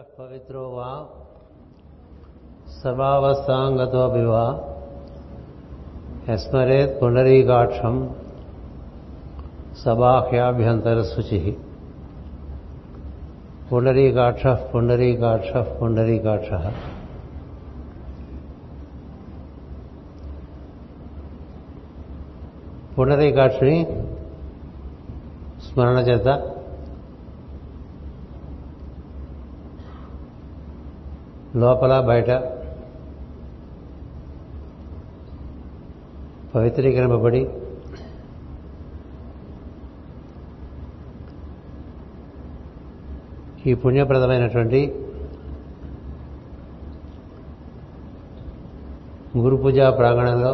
పవిత్రో వా? సర్వావస్థాంగతోపి వా? యస్మరేత్ పుండరీకాక్షం సబాహ్యాభ్యంతరశుచి పుండరీకాక్ష పుండరీకాక్ష పుండరీకాక్ష. పుండరీకాక్షుని స్మరణ చేత లోపల బయట పవిత్రీకరింపబడి ఈ పుణ్యప్రదమైనటువంటి గురు పూజా ప్రాంగణంలో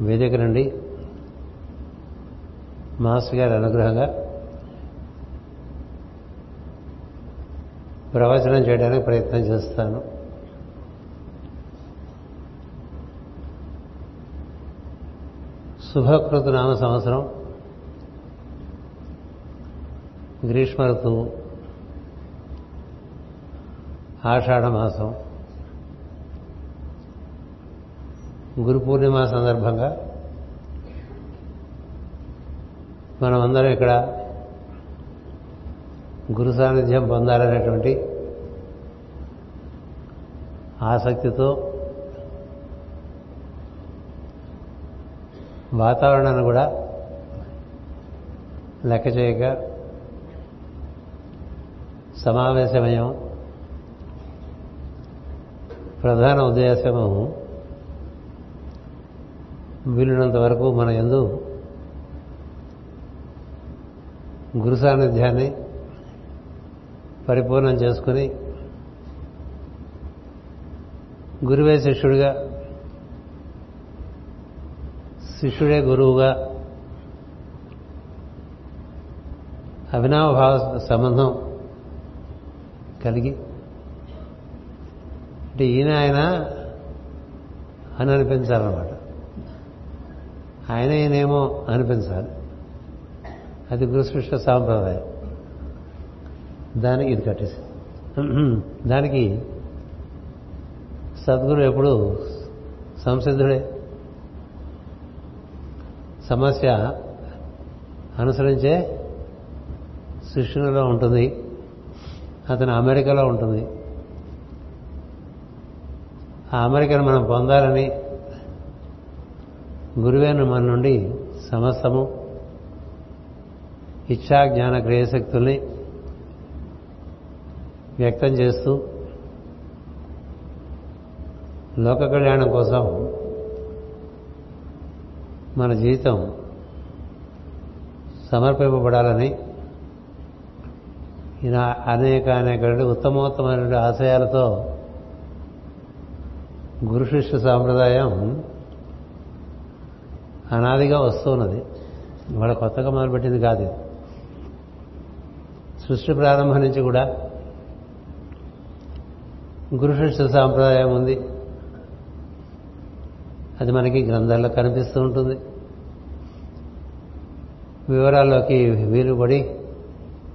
వేదిక నుండి మాస్టర్ గారి అనుగ్రహంగా ప్రవచనం చేయడానికి ప్రయత్నం చేస్తాను. శుభకృత నామ సంవత్సరం. గ్రీష్మ ఋతువు ఆషాఢమాసం గురు పూర్ణిమ సందర్భంగా. మనమందరం ఇక్కడ గురు సాన్నిధ్యం పొందాలనేటువంటి ఆసక్తితో వాతావరణాన్ని కూడా లెక్క చేయక సమావేశమయం ప్రధాన ఉద్దేశము వీలున్నంత వరకు మన ఎందు గురు సాన్నిధ్యాన్ని పరిపూర్ణం చేసుకుని గురువే శిష్యుడిగా శిష్యుడే గురువుగా అభినవభావ సంబంధం కలిగి అంటే ఈయన ఆయన అని అనిపించాలన్నమాట ఆయన ఈయనేమో అనిపించాలి. అది గురుశిష్ట సాంప్రదాయం. దానికి ఇది కట్టేసి. దానికి సద్గురు ఎప్పుడు సంసిద్ధుడే. సమస్య అనుసరించే శిష్యునిలో ఉంటుంది. అతను అమెరికాలో ఉంటుంది. ఆ అమెరికాను మనం పొందాలని గురువేను మన నుండి సమస్తము ఇచ్చా జ్ఞాన క్రియశక్తుల్ని వ్యక్తం చేస్తూ లోక కళ్యాణం కోసం మన జీవితం సమర్పింపబడాలని ఇలా అనేక అనేక ఉత్తమోత్తమైన ఆశయాలతో గురు శిష్య సాంప్రదాయం అనాదిగా వస్తున్నది. వాళ్ళ కొత్తగా మొదలుపెట్టింది కాదు సృష్టి ప్రారంభం నుంచి కూడా గురు శిష్య సాంప్రదాయం ఉంది. అది మనకి గ్రంథాల్లో కనిపిస్తూ ఉంటుంది. వివరాల్లోకి వీలు పడి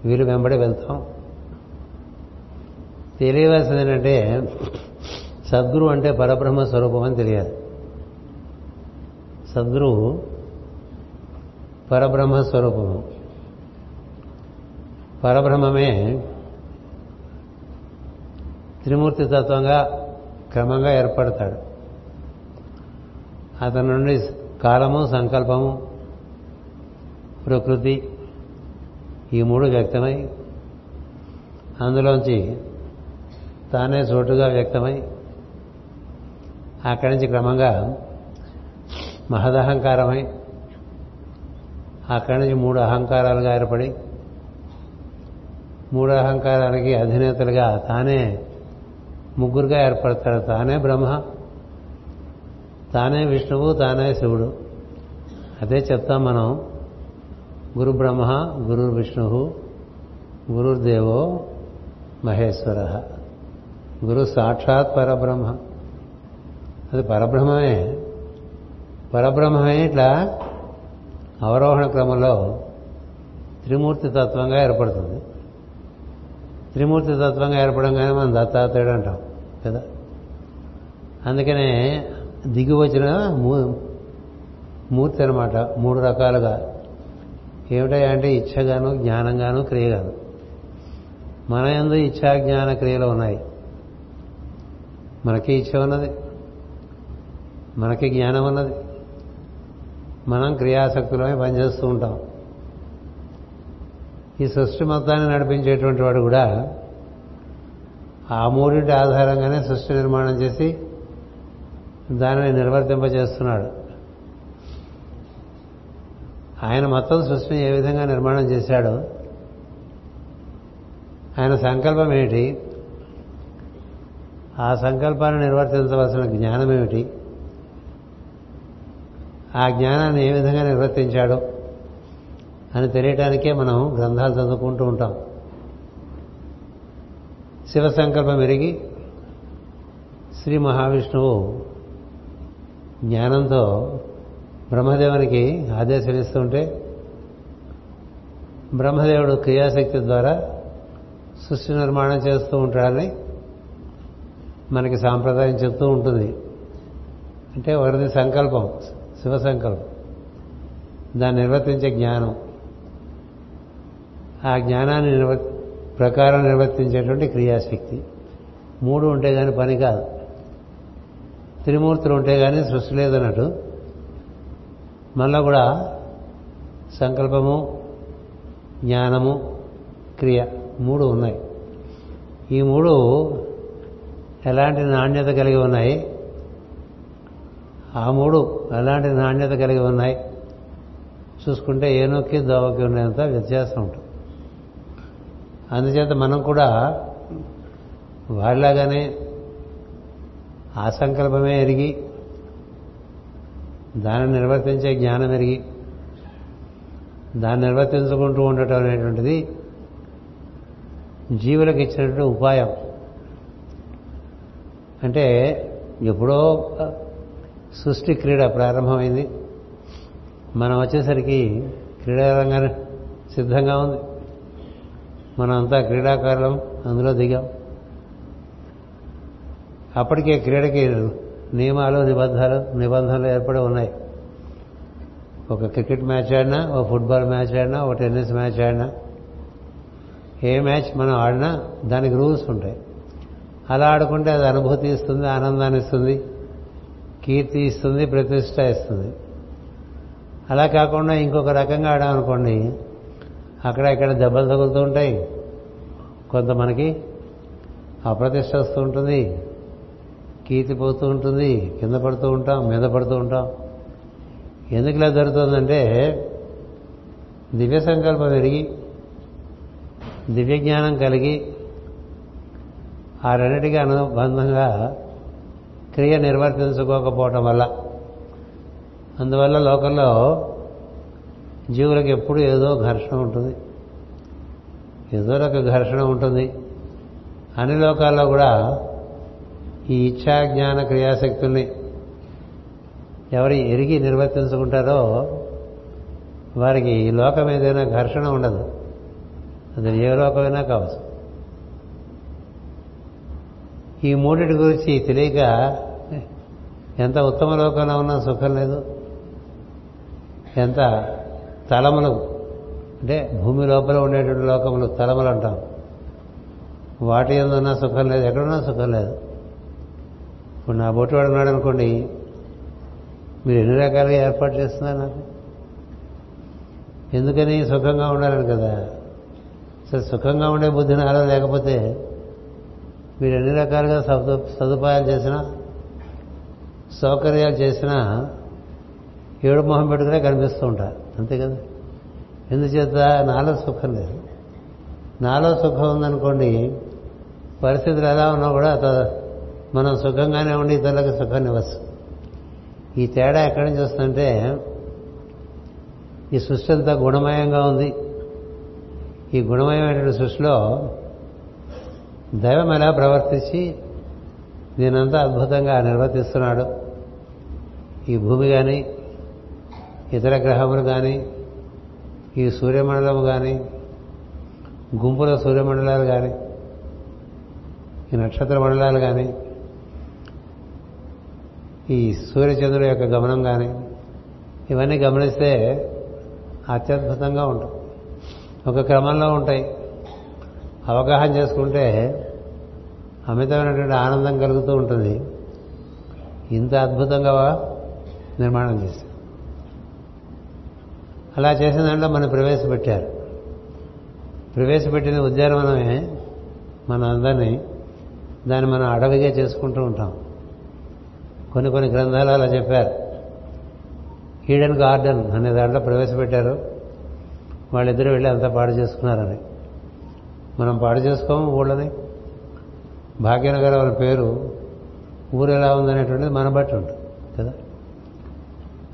వీలు వెంబడి వెళ్తాం. తెలియవలసింది ఏంటంటే సద్గురు అంటే పరబ్రహ్మ స్వరూపం అని తెలియాలి. సద్గురువు పరబ్రహ్మ స్వరూపము. పరబ్రహ్మమే త్రిమూర్తి తత్వంగా క్రమంగా ఏర్పడతాడు. అతని నుండి కాలము సంకల్పము ప్రకృతి ఈ మూడు వ్యక్తమై అందులోంచి తానే చోటుగా వ్యక్తమై అక్కడి నుంచి క్రమంగా మహదహంకారమై అక్కడి నుంచి మూడు అహంకారాలుగా ఏర్పడి మూడు అహంకారాలకి అధినేతలుగా తానే ముగ్గురుగా ఏర్పడతాడు. తానే బ్రహ్మ తానే విష్ణువు తానే శివుడు. అదే చెప్తాం మనం. గురు బ్రహ్మ గురు విష్ణువు గురుర్దేవో మహేశ్వర. గురు సాక్షాత్ పరబ్రహ్మ. అది పరబ్రహ్మమే. పరబ్రహ్మమే ఇట్లా అవరోహణ క్రమంలో త్రిమూర్తి తత్వంగా ఏర్పడుతుంది. త్రిమూర్తి తత్వంగా ఏర్పడంగానే మనం దత్తాత్రేయుడు అంటాం. కదా. అందుకనే దిగి వచ్చిన మూర్తి అనమాట మూడు రకాలుగా. ఏమిటంటే అంటే జ్ఞానంగాను క్రియగాను. మన ఎందు ఇచ్చా జ్ఞాన క్రియలు ఉన్నాయి. మనకి ఇచ్చ ఉన్నది. మనకి జ్ఞానం ఉన్నది. మనం క్రియాశక్తులమే పనిచేస్తూ ఉంటాం. ఈ సృష్టి మొత్తాన్ని నడిపించేటువంటి వాడు కూడా ఆ మూడింటి ఆధారంగానే సృష్టి నిర్మాణం చేసి దానిని నిర్వర్తింపజేస్తున్నాడు. ఆయన మొత్తం సృష్టిని ఏ విధంగా నిర్మాణం చేశాడో ఆయన సంకల్పం ఏమిటి ఆ సంకల్పాన్ని నిర్వర్తించవలసిన జ్ఞానం ఏమిటి ఆ జ్ఞానాన్ని ఏ విధంగా నిర్వర్తించాడో అని తెలియటానికే మనం గ్రంథాలు చదువుకుంటూ ఉంటాం. శివ సంకల్పం ఎరిగి శ్రీ మహావిష్ణువు జ్ఞానంతో బ్రహ్మదేవునికి ఆదేశం ఇస్తుంటే బ్రహ్మదేవుడు క్రియాశక్తి ద్వారా సృష్టి నిర్మాణం చేస్తూ ఉంటాడని మనకి సాంప్రదాయం చెప్తూ ఉంటుంది. అంటే ఒకరిది సంకల్పం శివ సంకల్పం. దాన్ని నిర్వర్తించే జ్ఞానం. ఆ జ్ఞానాన్ని నిర్వర్తి ప్రకారం నిర్వర్తించేటువంటి క్రియాశక్తి. మూడు ఉంటే కానీ పని కాదు. త్రిమూర్తులు ఉంటే కానీ సృష్టి లేదన్నట్టు. మనలో కూడా సంకల్పము జ్ఞానము క్రియ మూడు ఉన్నాయి. ఈ మూడు ఎలాంటి నాణ్యత కలిగి ఉన్నాయి? ఆ మూడు ఎలాంటి నాణ్యత కలిగి ఉన్నాయి? చూసుకుంటే ఏనొక్కి దోవకి ఉండేంత వ్యత్యాసం ఉంటుంది. అందుచేత మనం కూడా వాళ్ళలాగానే ఆ సంకల్పమే ఎరిగి దాన్ని నిర్వర్తించే జ్ఞానం ఎరిగి దాన్ని నిర్వర్తించుకుంటూ ఉండటం అనేటువంటిది జీవులకు ఇచ్చినటువంటి ఉపాయం. అంటే ఎప్పుడో సృష్టి క్రీడ ప్రారంభమైంది. మనం వచ్చేసరికి క్రీడారంగానే సిద్ధంగా ఉంది. మనం అంతా క్రీడాకారులం అందులో దిగాం. అప్పటికే క్రీడకి నియమాలు నిబంధనలు నిబంధనలు ఏర్పడి ఉన్నాయి. ఒక క్రికెట్ మ్యాచ్ ఆడినా ఒక ఫుట్బాల్ మ్యాచ్ ఆడినా ఒక టెన్నిస్ మ్యాచ్ ఆడినా ఏ మ్యాచ్ మనం ఆడినా దానికి రూల్స్ ఉంటాయి. అలా ఆడుకుంటే అది అనుభూతి ఇస్తుంది ఆనందాన్ని ఇస్తుంది కీర్తి ఇస్తుంది ప్రతిష్ట ఇస్తుంది. అలా కాకుండా ఇంకొక రకంగా ఆడామనుకోండి అక్కడ ఇక్కడ దెబ్బలు తగులుతూ ఉంటాయి. కొంత మనకి అప్రతిష్ట వస్తూ ఉంటుంది. కీర్తి పోతూ ఉంటుంది. కింద పడుతూ ఉంటాం మీద పడుతూ ఉంటాం. ఎందుకు ఇలా జరుగుతుందంటే దివ్య సంకల్పం పెరిగి దివ్య జ్ఞానం కలిగి ఆ రెండింటికి అనుబంధంగా క్రియ నిర్వర్తించుకోకపోవటం వల్ల. అందువల్ల లోకంలో జీవులకు ఎప్పుడు ఏదో ఘర్షణ ఉంటుంది. ఏదో ఒక ఘర్షణ ఉంటుంది. అన్ని లోకాల్లో కూడా ఈ ఇచ్ఛా జ్ఞాన క్రియాశక్తుల్ని ఎవరు ఎరిగి నిర్వర్తించుకుంటారో వారికి ఈ లోకం ఏదైనా ఘర్షణ ఉండదు. అది ఏ లోకమైనా కావచ్చు. ఈ మూడిటి గురించి తెలియక ఎంత ఉత్తమ లోకంలో ఉన్నా సుఖం లేదు. ఎంత తలములు. అంటే భూమి లోపల ఉండేటువంటి లోకములు తలములు అంటాం. వాటి ఎందున్నా సుఖం లేదు ఎక్కడున్నా సుఖం లేదు. ఇప్పుడు నా బొట్టు వాడున్నాడు అనుకోండి మీరు ఎన్ని రకాలుగా ఏర్పాటు చేస్తున్నారు నాకు? ఎందుకని సుఖంగా ఉండాలని కదా? సరే సుఖంగా ఉండే బుద్ధి నాలో లేకపోతే మీరు ఎన్ని రకాలుగా సదుపాయాలు చేసినా సౌకర్యాలు చేసినా ఏడు మొహం పెట్టుకునే కనిపిస్తూ ఉంటారు. అంతే కదా? ఎందుచేత నాలో సుఖం లేదు. నాలో సుఖం ఉందనుకోండి పరిస్థితులు ఎలా ఉన్నా కూడా మనం సుఖంగానే ఉండి ఇతరులకు సుఖాన్ని ఇవ్వచ్చు. ఈ తేడా ఎక్కడి నుంచి వస్తుందంటే ఈ సృష్టి అంతా గుణమయంగా ఉంది. ఈ గుణమయమైనటువంటి సృష్టిలో దైవం ఎలా ప్రవర్తించి నేనంతా అద్భుతంగా నిర్వర్తిస్తున్నాడు ఈ భూమి కానీ ఇతర గ్రహములు కానీ ఈ సూర్యమండలము కానీ గుంపుల సూర్యమండలాలు కానీ ఈ నక్షత్ర మండలాలు కానీ ఈ సూర్యచంద్రుడి యొక్క గమనం కానీ ఇవన్నీ గమనిస్తే అత్యద్భుతంగా ఉంటాయి. ఒక క్రమంలో ఉంటాయి. అవగాహన చేసుకుంటే అమితమైనటువంటి ఆనందం కలుగుతూ ఉంటుంది. ఇంత అద్భుతంగా నిర్మాణం చేశారు. అలా చేసిన దాంట్లో మనం ప్రవేశపెట్టారు. ప్రవేశపెట్టిన ఉద్యానవనమే మన అందరినీ దాన్ని మనం అడవిగా చేసుకుంటూ ఉంటాం. కొన్ని కొన్ని గ్రంథాలు అలా చెప్పారు. ఈడెన్ గార్డెన్ అనే దాంట్లో ప్రవేశపెట్టారు. వాళ్ళిద్దరూ వెళ్ళి అంతా పాడు చేసుకున్నారని. మనం పాడు చేసుకోము ఊళ్ళని. భాగ్యనగర్ వాళ్ళ పేరు ఊరు ఎలా ఉందనేటువంటిది మన బట్టి ఉంటుంది కదా?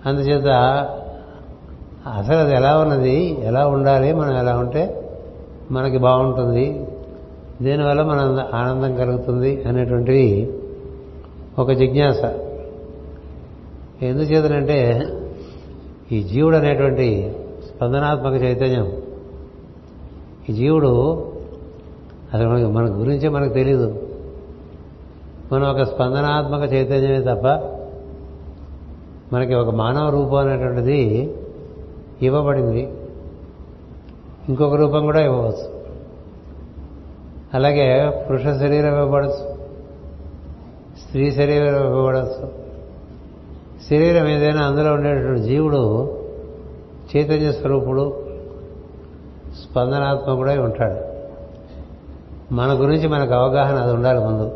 అందుచేత అసలు అది ఎలా ఉన్నది? ఎలా ఉండాలి? మనం ఎలా ఉంటే మనకి బాగుంటుంది? దీనివల్ల మన ఆనందం కలుగుతుంది అనేటువంటివి ఒక జిజ్ఞాస. ఎందుచేతనంటే ఈ జీవుడు అనేటువంటి స్పందనాత్మక చైతన్యం. ఈ జీవుడు అసలు మనకి మన గురించే మనకు తెలీదు. మనం ఒక స్పందనాత్మక చైతన్యమే తప్ప మనకి ఒక మానవ రూపం అనేటువంటిది ఇవ్వబడింది. ఇంకొక రూపం కూడా ఇవ్వవచ్చు. అలాగే పురుష శరీరం ఇవ్వబడచ్చు. స్త్రీ శరీరం ఇవ్వబడచ్చు. శరీరం ఏదైనా అందులో ఉండేటటువంటి జీవుడు చైతన్య స్వరూపుడు స్పందనాత్మకుడై ఉంటాడు. మన గురించి మనకు అవగాహన అది ఉండాలి ముందు.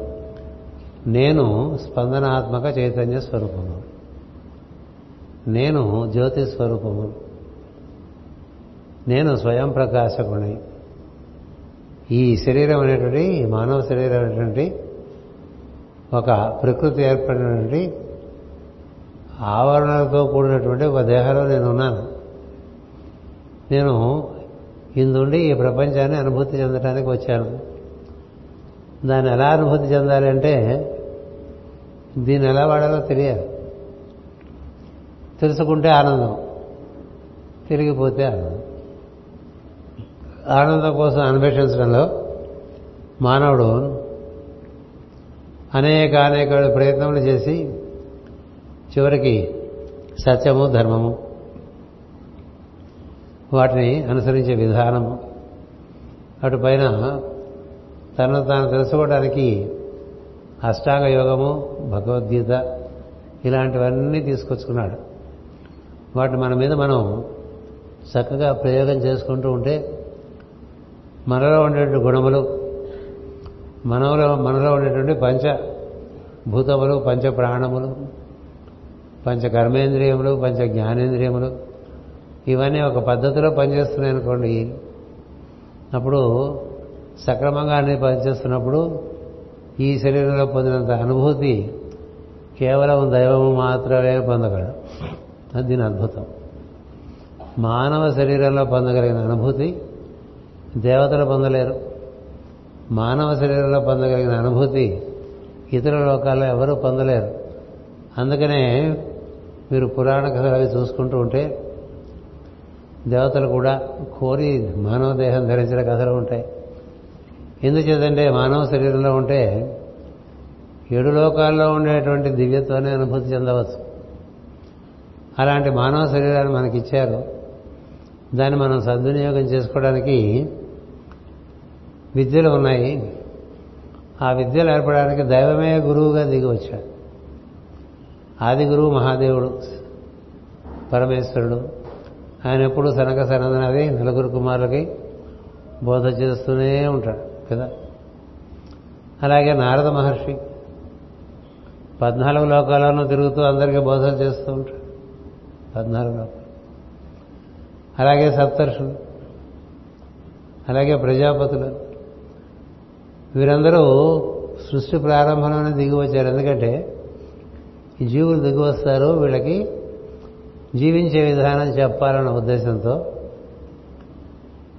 నేను స్పందనాత్మక చైతన్య స్వరూపము. నేను జ్యోతి స్వరూపము. నేను స్వయం ప్రకాశకుని ఈ శరీరం అనేటువంటి మానవ శరీరం అనేటువంటి ఒక ప్రకృతి ఏర్పడినటువంటి ఆవరణలతో కూడినటువంటి ఒక దేహంలో నేను ఉన్నాను. నేను ఇందుండి ఈ ప్రపంచాన్ని అనుభూతి చెందడానికి వచ్చాను. దాన్ని ఎలా అనుభూతి చెందాలి అంటే దీన్ని ఎలా వాడాలో తెలియాలి. తెలుసుకుంటే ఆనందం తిరిగిపోతే ఆనందం. ఆనందం కోసం అన్వేషించడంలో మానవుడు అనేక అనేక ప్రయత్నములు చేసి చివరికి సత్యము ధర్మము వాటిని అనుసరించే విధానము. అటు పైన తనను తాను తెలుసుకోవడానికి అష్టాంగ యోగము భగవద్గీత ఇలాంటివన్నీ తీసుకొచ్చుకున్నాడు. వాటి మన మీద మనం చక్కగా ప్రయోగం చేసుకుంటూ ఉంటే మనలో ఉండేటువంటి గుణములు మనలో మనలో ఉండేటువంటి పంచ భూతములు పంచ ప్రాణములు పంచ కర్మేంద్రియములు పంచ జ్ఞానేంద్రియములు ఇవన్నీ ఒక పద్ధతిలో పనిచేస్తున్నాయి అనుకోండి. అప్పుడు సక్రమంగా అన్ని పనిచేస్తున్నప్పుడు ఈ శరీరంలో పొందినంత అనుభూతి కేవలం దైవము మాత్రమే పొందగలడు. అది దీని అద్భుతం. మానవ శరీరంలో పొందగలిగిన అనుభూతి దేవతలు పొందలేరు. మానవ శరీరంలో పొందగలిగిన అనుభూతి ఇతర లోకాల్లో ఎవరూ పొందలేరు. అందుకనే మీరు పురాణ కథలు అవి చూసుకుంటూ ఉంటే దేవతలు కూడా కోరి మానవ దేహం ధరించిన కథలు ఉంటాయి. ఎందుచేతంటే మానవ శరీరంలో ఉంటే ఏడు లోకాల్లో ఉండేటువంటి దివ్యత్వాన్ని అనుభూతి చెందవచ్చు. అలాంటి మానవ శరీరాన్ని మనకిచ్చారు. దాన్ని మనం సద్వినియోగం చేసుకోవడానికి విద్యలు ఉన్నాయి. ఆ విద్యలు ఏర్పడడానికి దైవమే గురువుగా దిగి వచ్చాడు. ఆది గురువు మహాదేవుడు పరమేశ్వరుడు. ఆయన ఎప్పుడు సనక సనందనది నలుగురు కుమారులకి బోధ చేస్తూనే ఉంటాడు కదా? అలాగే నారద మహర్షి పద్నాలుగు లోకాలను తిరుగుతూ అందరికీ బోధ చేస్తూ ఉంటాడు. పద్నాలుగు లోకాలు. అలాగే సప్తర్షులు అలాగే ప్రజాపతులు. వీరందరూ సృష్టి ప్రారంభంలోనే దిగి వచ్చారు ఎందుకంటే ఈ జీవులు దిగి వస్తారు వీళ్ళకి జీవించే విధానం చెప్పాలన్న ఉద్దేశంతో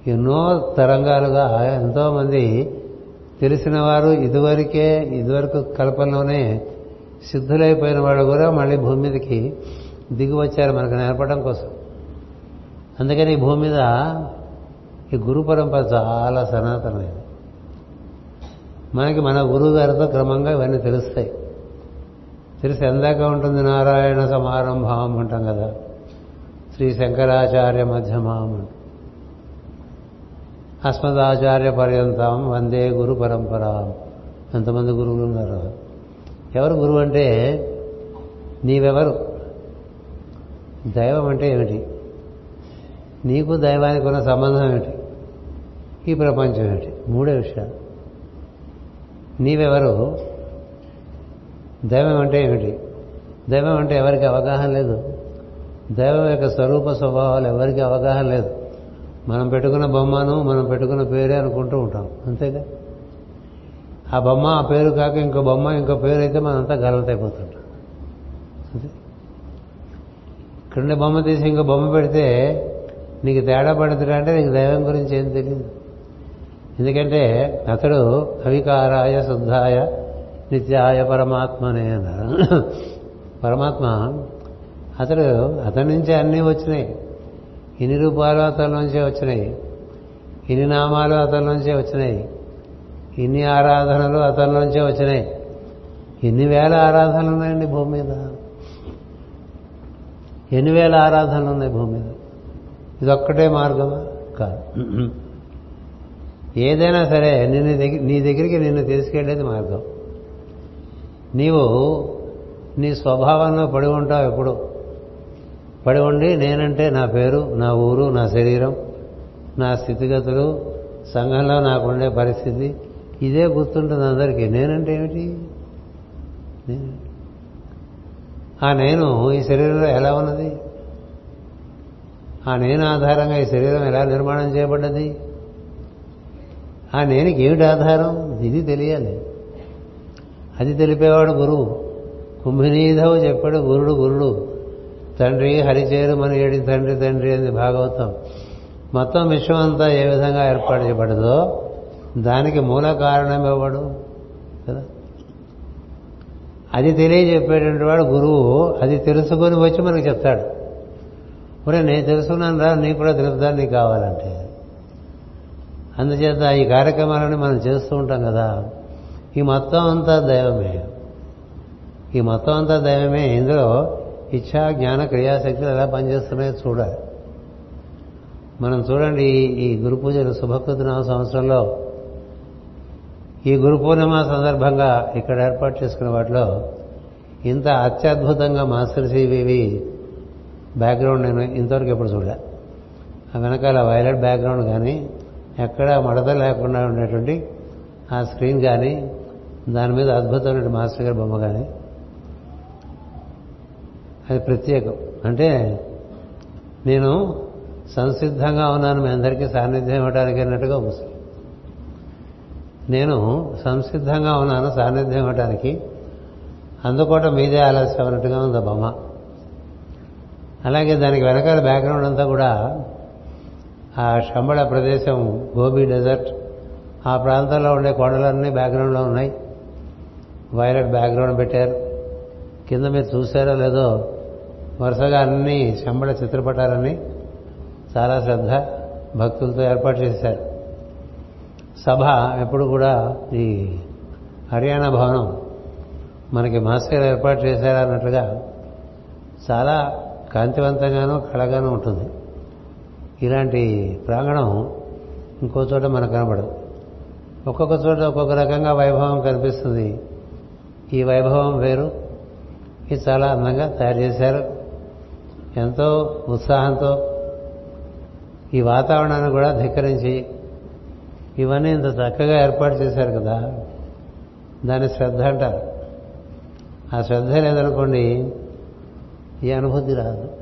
ఎన్నో తరంగాలుగా ఎంతోమంది తెలిసిన వారు ఇదివరకే ఇదివరకు కల్పనలోనే సిద్ధులైపోయిన వాడు కూడా మళ్ళీ భూమి మీదకి దిగి వచ్చారు మనకు నేర్పడం కోసం. అందుకని ఈ భూమి మీద ఈ గురు పరంపర చాలా సనాతనమైనది. మనకి మన గురువు గారితో క్రమంగా ఇవన్నీ తెలుస్తాయి. తెలిసి ఎందాక ఉంటుంది నారాయణ సమారంభం అంటాం కదా. శ్రీ శంకరాచార్య మధ్యమాం. అస్మదాచార్య పర్యంతం వందే గురు పరంపర. ఎంతమంది గురువులు ఉన్నారు. ఎవరు గురువు అంటే నీవెవరు? దైవం అంటే ఏమిటి? నీకు దైవానికి ఉన్న సంబంధం ఏమిటి? ఈ ప్రపంచం ఏమిటి? మూడే విషయాలు. నీవెవరు? దైవం అంటే ఏమిటి? దైవం అంటే ఎవరికి అవగాహన లేదు. దైవం యొక్క స్వరూప స్వభావాలు ఎవరికి అవగాహన లేదు. మనం పెట్టుకున్న బొమ్మను మనం పెట్టుకున్న పేరే అనుకుంటూ ఉంటాం. అంతేగా? ఆ బొమ్మ ఆ పేరు కాక ఇంకో బొమ్మ ఇంకో పేరు అయితే మనంతా గలతైపోతుంటాం అంతే? ఇక్కడుండే బొమ్మ తీసి ఇంకో బొమ్మ పెడితే నీకు తేడా పడుతుంటే అంటే నీకు దైవం గురించి ఏం తెలియదు ఎందుకంటే అతడు అవికారాయ శుద్ధాయ నిత్యాయ పరమాత్మనే అన్నారు పరమాత్మ అతడు అతని నుంచే అన్నీ వచ్చినాయి. ఇన్ని రూపాలు అతని నుంచే వచ్చినాయి. ఇన్ని నామాలు అతని నుంచే వచ్చినాయి. ఇన్ని ఆరాధనలు అతని నుంచే వచ్చినాయి. ఎన్ని వేల ఆరాధనలు ఉన్నాయండి భూమి మీద? ఎన్ని వేల ఆరాధనలు ఉన్నాయి భూమి మీద? ఇదొక్కటే మార్గమా? కాదు. ఏదైనా సరే నిన్ను దగ్గర నీ దగ్గరికి నిన్ను తీసుకెళ్ళేది మార్గం. నీవు నీ స్వభావంలో పడి ఉంటావు ఎప్పుడు. పడి ఉండి నేనంటే నా పేరు నా ఊరు నా శరీరం నా స్థితిగతులు సంఘంలో నాకుండే పరిస్థితి. ఇదే గుర్తుంటుంది అందరికీ. నేనంటే ఏమిటి? ఆ నేను ఈ శరీరంలో ఎలా ఉన్నది? ఆ నేను ఆధారంగా ఈ శరీరం ఎలా నిర్మాణం చేయబడ్డది? ఆ నేనికి ఏమిటి ఆధారం? ఇది తెలియాలి. అది తెలిపేవాడు గురువు. కుంభినీధవు చెప్పాడు గురుడు గురుడు తండ్రి హరిచేరు మన ఏడి తండ్రి తండ్రి అని భాగవతం. మొత్తం విశ్వం అంతా ఏ విధంగా ఏర్పాటు చేయబడదో దానికి మూల కారణం ఇవ్వడు కదా? అది తెలియజెప్పేటువంటి వాడు గురువు. అది తెలుసుకొని వచ్చి మనకు చెప్తాడు. ఒరే నేను తెలుసుకున్నాను రా నీకు కూడా తెలుపుతాను నీకు కావాలంటే. అందుచేత ఈ కార్యక్రమాలని మనం చేస్తూ ఉంటాం కదా. ఈ మొత్తం అంతా దైవమే. ఈ మొత్తం అంతా దైవమే. ఇందులో ఇచ్చా జ్ఞాన క్రియాశక్తులు ఎలా పనిచేస్తున్నాయో చూడాలి. మనం చూడండి ఈ గురు పూజలు శుభకృతనామ సంవత్సరంలో. ఈ గురు పూర్ణిమ సందర్భంగా ఇక్కడ ఏర్పాటు చేసుకున్న వాటిలో ఇంత అత్యద్భుతంగా మాస్టర్ సివివి బ్యాక్గ్రౌండ్ నేను ఇంతవరకు ఎప్పుడు చూడలే. ఆ వెనకాల వైలెట్ బ్యాక్గ్రౌండ్ కానీ ఎక్కడా మడత లేకుండా ఉండేటువంటి ఆ స్క్రీన్ కానీ దాని మీద అద్భుతమైన మాస్టర్ గారి బొమ్మ కానీ అది ప్రత్యేకం. అంటే నేను సంసిద్ధంగా ఉన్నాను మీ అందరికీ సాన్నిధ్యం ఇవ్వడానికి అన్నట్టుగా ముస్లిం. నేను సంసిద్ధంగా ఉన్నాను సాన్నిధ్యం ఇవ్వడానికి అందుకోవటం మీదే ఆలస్యం అన్నట్టుగా ఉంది బొమ్మ. అలాగే దానికి వెనకాల బ్యాక్గ్రౌండ్ అంతా కూడా ఆ షంబళ ప్రదేశం గోబీ డెజర్ట్ ఆ ప్రాంతంలో ఉండే కొండలన్నీ బ్యాక్గ్రౌండ్లో ఉన్నాయి. వైలెట్ బ్యాక్గ్రౌండ్ పెట్టారు. కింద మీరు చూసారో లేదో వరుసగా అన్ని శంబళ చిత్రపటాలని చాలా శ్రద్ధ భక్తులతో ఏర్పాటు చేశారు. సభ ఎప్పుడు కూడా ఈ హర్యానా భవనం మనకి మాస్టర్ ఏర్పాటు చేశారన్నట్లుగా చాలా కాంతివంతంగానూ కళగానూ ఉంటుంది. ఇలాంటి ప్రాంగణం ఇంకో చోట మనకు కనబడదు. ఒక్కొక్క చోట ఒక్కొక్క రకంగా వైభవం కనిపిస్తుంది. ఈ వైభవం వేరు. ఇది చాలా అందంగా తయారు చేశారు. ఎంతో ఉత్సాహంతో ఈ వాతావరణాన్ని కూడా ధిక్కరించి ఇవన్నీ ఇంత చక్కగా ఏర్పాటు చేశారు కదా. దాన్ని శ్రద్ధ అంటారు. ఆ శ్రద్ధ లేదనుకోండి ఈ అనుభూతి రాదు.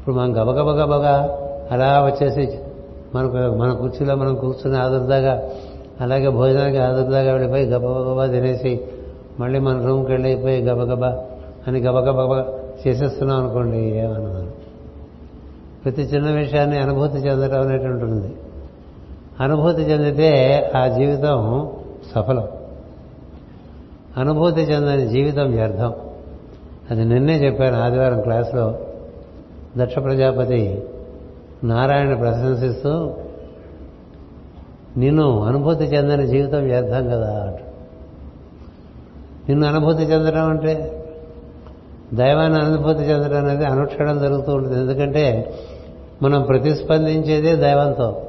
ఇప్పుడు మనం గబగబగబగా అలా వచ్చేసి మనకు మన కుర్చీలో మనం కూర్చుని ఆదుర్దాగా అలాగే భోజనానికి ఆదుర్దాగా వెళ్ళిపోయి గబగబా తినేసి మళ్ళీ మన రూమ్కి వెళ్ళిపోయి గబగబా అని గబగబా చేసేస్తున్నాం అనుకోండి ఏమన్నాను ప్రతి చిన్న విషయాన్ని అనుభూతి చెందడం అనేటువంటి ఉంది. అనుభూతి చెందితే ఆ జీవితం సఫలం. అనుభూతి చెందని జీవితం వ్యర్థం. అది నిన్నే చెప్పాను ఆదివారం క్లాసులో. దక్ష ప్రజాపతి నారాయణ ప్రశంసిస్తూ నిన్ను అనుభూతి చెందని జీవితం వ్యర్థం కదా అంట నిన్ను అనుభూతి చెందడం అంటే దైవాన్ని అనుభూతి చెందడం అనేది అనుక్షణం జరుగుతూ ఉంటుంది. ఎందుకంటే మనం ప్రతిస్పందించేదే దైవంతో.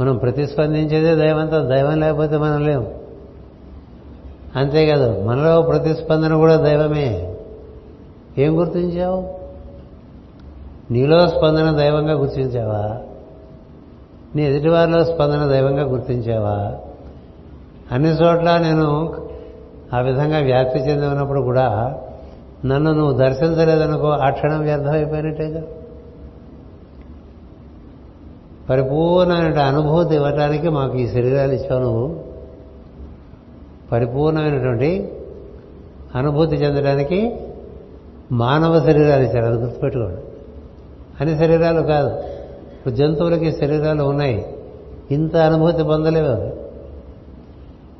మనం ప్రతిస్పందించేదే దైవంతో. దైవం లేకపోతే మనం లేము అంతేకాదు మనలో ప్రతిస్పందన కూడా దైవమే. ఏం గుర్తించావు? నీలో స్పందన దైవంగా గుర్తించావా? నీ ఎదుటివారిలో స్పందన దైవంగా గుర్తించావా? అన్ని చోట్ల నేను ఆ విధంగా వ్యాప్తి చెంది ఉన్నప్పుడు కూడా నన్ను నువ్వు దర్శించలేదనుకో ఆ క్షణం వ్యర్థమైపోయినట్టేగా? పరిపూర్ణమైన అనుభూతి ఇవ్వటానికి మాకు ఈ శరీరాలు ఇచ్చావు నువ్వు. పరిపూర్ణమైనటువంటి అనుభూతి చెందడానికి మానవ శరీరాలు ఇచ్చారు. అది గుర్తుపెట్టుకోండి. అన్ని శరీరాలు కాదు. ఇప్పుడు జంతువులకి శరీరాలు ఉన్నాయి. ఇంత అనుభూతి పొందలేవు అవి.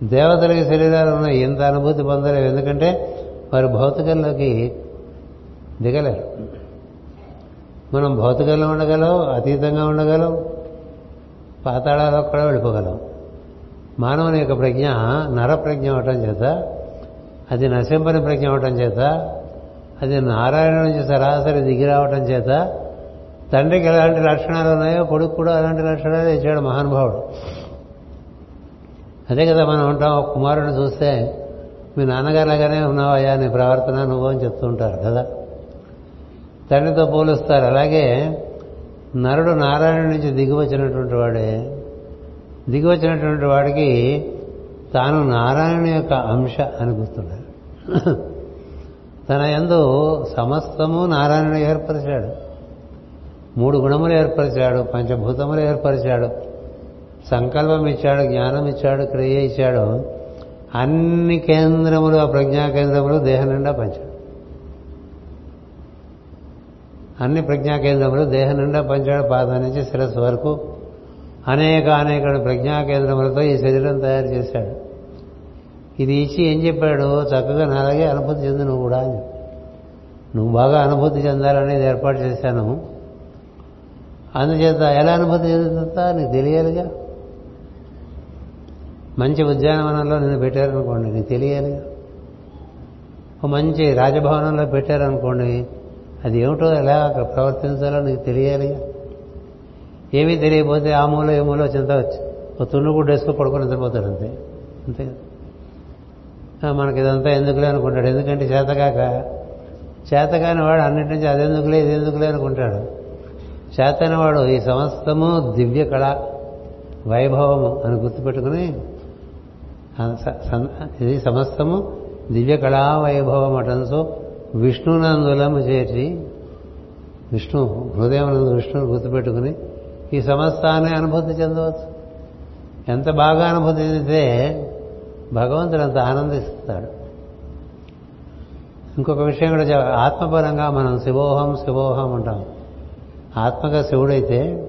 దేవతలకి శరీరాలు ఉన్నాయి. ఇంత అనుభూతి పొందలేవు. ఎందుకంటే వారు భౌతికంలోకి దిగలేరు. మనం భౌతికంలో ఉండగలం అతీతంగా ఉండగలం పాతాళాలో కూడా వెళ్ళిపోగలం మానవుని యొక్క ప్రజ్ఞ నర ప్రజ్ఞ అవటం చేత అది నశింపని ప్రజ్ఞ అవటం చేత అది నారాయణ నుంచి సరాసరి దిగి రావటం చేత తండ్రికి ఎలాంటి లక్షణాలు ఉన్నాయో కొడుకు కూడా అలాంటి లక్షణాలు ఇచ్చాడు మహానుభావుడు. అదే కదా మనం ఉంటాం ఒక కుమారుని చూస్తే మీ నాన్నగారులాగానే ఉన్నావయ్యా నీ ప్రవర్తన నువ్వు అని చెప్తూ ఉంటారు కదా. తండ్రితో పోలుస్తారు. అలాగే నరుడు నారాయణ నుంచి దిగివచ్చినటువంటి వాడే దిగివచ్చినటువంటి వాడికి తాను నారాయణ యొక్క అంశ అని గుర్తున్నాడు తన ఎందు సమస్తము నారాయణ ఏర్పరిచాడు. మూడు గుణములు ఏర్పరిచాడు పంచభూతములు ఏర్పరిచాడు సంకల్పం ఇచ్చాడు జ్ఞానం ఇచ్చాడు క్రియ ఇచ్చాడు అన్ని కేంద్రములు ఆ ప్రజ్ఞా కేంద్రములు దేహం నిండా పంచాడు. అన్ని ప్రజ్ఞా కేంద్రములు దేహం నిండా పంచాడు పాదం నుంచి శిరస్సు వరకు. అనేక అనేక ప్రజ్ఞా కేంద్రములతో ఈ శరీరం తయారు చేశాడు. ఇది ఇచ్చి ఏం చెప్పాడు? చక్కగా నాలాగే అనుభూతి చెంది నువ్వు కూడా నువ్వు బాగా అనుభూతి చెందాలనేది ఏర్పాటు చేశాను. అందుచేత ఎలా అనుభూతి చెందుతా నీకు తెలియాలిగా. మంచి ఉద్యానవనంలో నేను పెట్టారనుకోండి నీకు తెలియాలిగా. ఒక మంచి రాజభవనంలో పెట్టారనుకోండి అది ఏమిటో ఎలా అక్కడ ప్రవర్తించాలో నీకు తెలియాలిగా. ఏమీ తెలియకపోతే ఆ మూల ఏ మూల చింత వచ్చి ఒక తున్నుగుడ్డు వేసుకుని పడుకొని నిద్రపోతాడు అంతే అంతే. మనకి ఇదంతా ఎందుకులే అనుకుంటాడు. ఎందుకంటే చేతకాక చేతకాని వాడు అన్నిటి నుంచి అదెందుకులే ఇది ఎందుకులే అనుకుంటాడు. చేతనవాడు ఈ సమస్తము దివ్య కళ వైభవము అని గుర్తుపెట్టుకుని ఇది సమస్తము దివ్య కళా వైభవం అటంతో విష్ణునందులము చేర్చి విష్ణు హృదయమునందు విష్ణువు గుర్తుపెట్టుకుని ఈ సమస్తాన్ని అనుభూతి చెందవచ్చు. ఎంత బాగా అనుభూతి చెందితే భగవంతుడు అంత ఆనందిస్తాడు. ఇంకొక విషయం కూడా ఆత్మపరంగా మనం శివోహం శివోహం అంటాం. ఆత్మగా శివుడైతే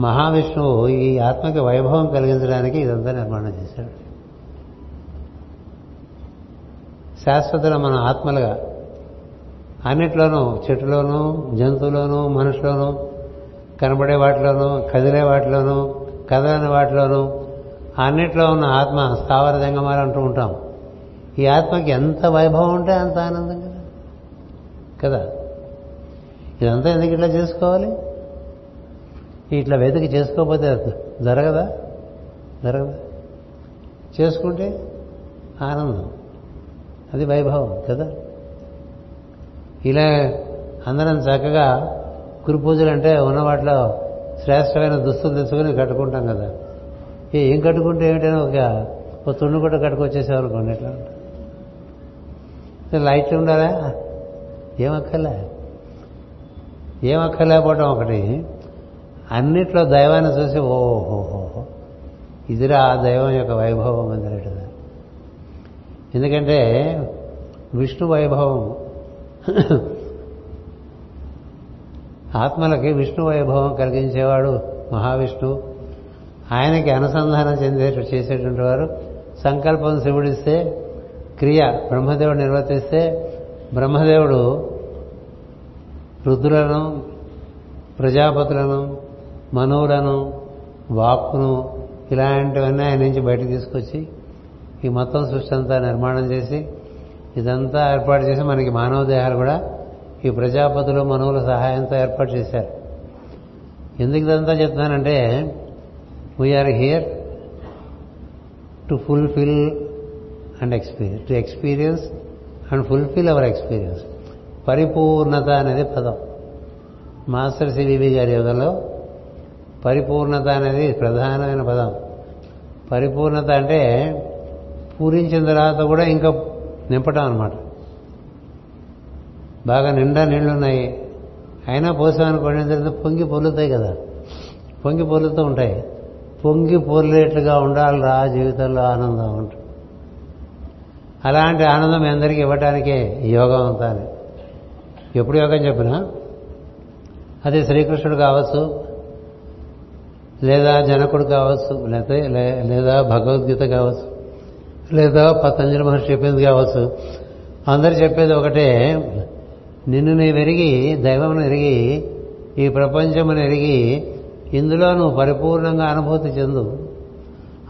మహావిష్ణువు ఈ ఆత్మకి వైభవం కలిగించడానికి ఇదంతా నిర్మాణం చేశాడు. శాశ్వతంగా మనం ఆత్మలుగా అన్నిట్లోనూ చెట్టులోనూ జంతువులోనూ మనుషులోనూ కనబడే వాటిలోనూ కదిలే వాటిలోనూ కదలని వాటిలోనూ అన్నిట్లో ఉన్న ఆత్మ స్థావర జంగమాలు అంటూ ఉంటాం. ఈ ఆత్మకి ఎంత వైభవం ఉంటే అంత ఆనందం కదా. కదా? ఇదంతా ఎందుకు ఇట్లా చేసుకోవాలి? ఇట్లా వెతికి చేసుకోకపోతే జరగదా? జరగదా? చేసుకుంటే ఆనందం. అది వైభవం కదా? ఇలా అందరం చక్కగా గురు పూజలు అంటే ఉన్న వాటిలో శ్రేష్టమైన దుస్తులు తెచ్చుకొని కట్టుకుంటాం కదా. ఏం కట్టుకుంటే ఏమిటైనా ఒక ఒక తుండు కూడా కట్టుకొచ్చేసామనుకోండి ఎట్లా లైట్లు ఉండాలా? ఏమక్కర్లే? ఏమక్కర్లేకపోవటం ఒకటి. అన్నిట్లో దైవాన్ని చూసి ఓహోహో ఇదిరా ఆ దైవం యొక్క వైభవం అందరట ఎందుకంటే విష్ణు వైభవం. ఆత్మలకి విష్ణు వైభవం కలిగించేవాడు మహావిష్ణువు. ఆయనకి అనుసంధానం చెందే చేసేటువంటి వారు సంకల్పం శివుడిస్తే క్రియ బ్రహ్మదేవుడు నిర్వర్తిస్తే బ్రహ్మదేవుడు రుద్రులను ప్రజాపతులను మనువులను వాక్కును ఇలాంటివన్నీ ఆయన నుంచి బయటకు తీసుకొచ్చి ఈ మొత్తం సృష్టి అంతా నిర్మాణం చేసి ఇదంతా ఏర్పాటు చేసి మనకి మానవ దేహాలు కూడా ఈ ప్రజాపతులు మనువుల సహాయంతో ఏర్పాటు చేశారు. ఎందుకు ఇదంతా చెప్తున్నానంటే we are here to fulfil and experience to experience and fulfil our experience పరిపూర్ణత అనేది పదం. మాస్టర్ సివివి గారి యుగంలో పరిపూర్ణత అనేది ప్రధానమైన పదం. పరిపూర్ణత అంటే పూరించిన తర్వాత కూడా ఇంకా నింపటం అనమాట బాగా నిండా నీళ్ళు ఉన్నాయి అయినా పోసామనుకోండి తర్వాత పొంగి పొర్లుతాయి కదా. పొంగి పొర్లుతూ ఉంటాయి. పొంగి పొర్లేట్లుగా ఉండాలి రా జీవితంలో ఆనందం ఉంటుంది అలాంటి ఆనందం మీ అందరికీ ఇవ్వటానికే యోగం అంతా అని. ఎప్పుడు యోగం చెప్పినా? అది శ్రీకృష్ణుడు కావచ్చు లేదా జనకుడు కావచ్చు లేకపోతే లే- లేదా భగవద్గీత కావచ్చు లేదా పతంజలి మహర్షి చెప్పింది కావచ్చు. అందరు చెప్పేది ఒకటే నిన్ను నీవు ఎరిగి దైవమును ఎరిగి ఈ ప్రపంచమును ఎరిగి ఇందులో నువ్వు పరిపూర్ణంగా అనుభూతి చెందు.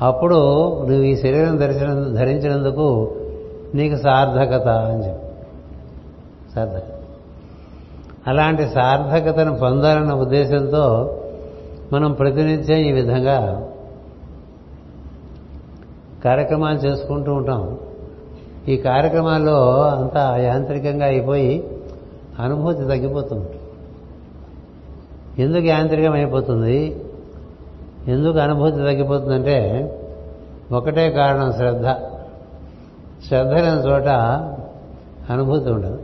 అప్పుడు నువ్వు ఈ శరీరం ధరించిన ధరించినందుకు నీకు సార్థకత అని చెప్పి. సార్థకత. అలాంటి సార్థకతను పొందాలన్న ఉద్దేశంతో మనం ప్రతినిత్యం ఈ విధంగా కార్యక్రమాలు చేసుకుంటూ ఉంటాం. ఈ కార్యక్రమాల్లో అంతా యాంత్రికంగా అయిపోయి అనుభూతి తగ్గిపోతుంది. ఎందుకు యాంత్రికం అయిపోతుంది ఎందుకు అనుభూతి తగ్గిపోతుందంటే ఒకటే కారణం శ్రద్ధ. శ్రద్ధ లేని చోట అనుభూతి ఉండదు.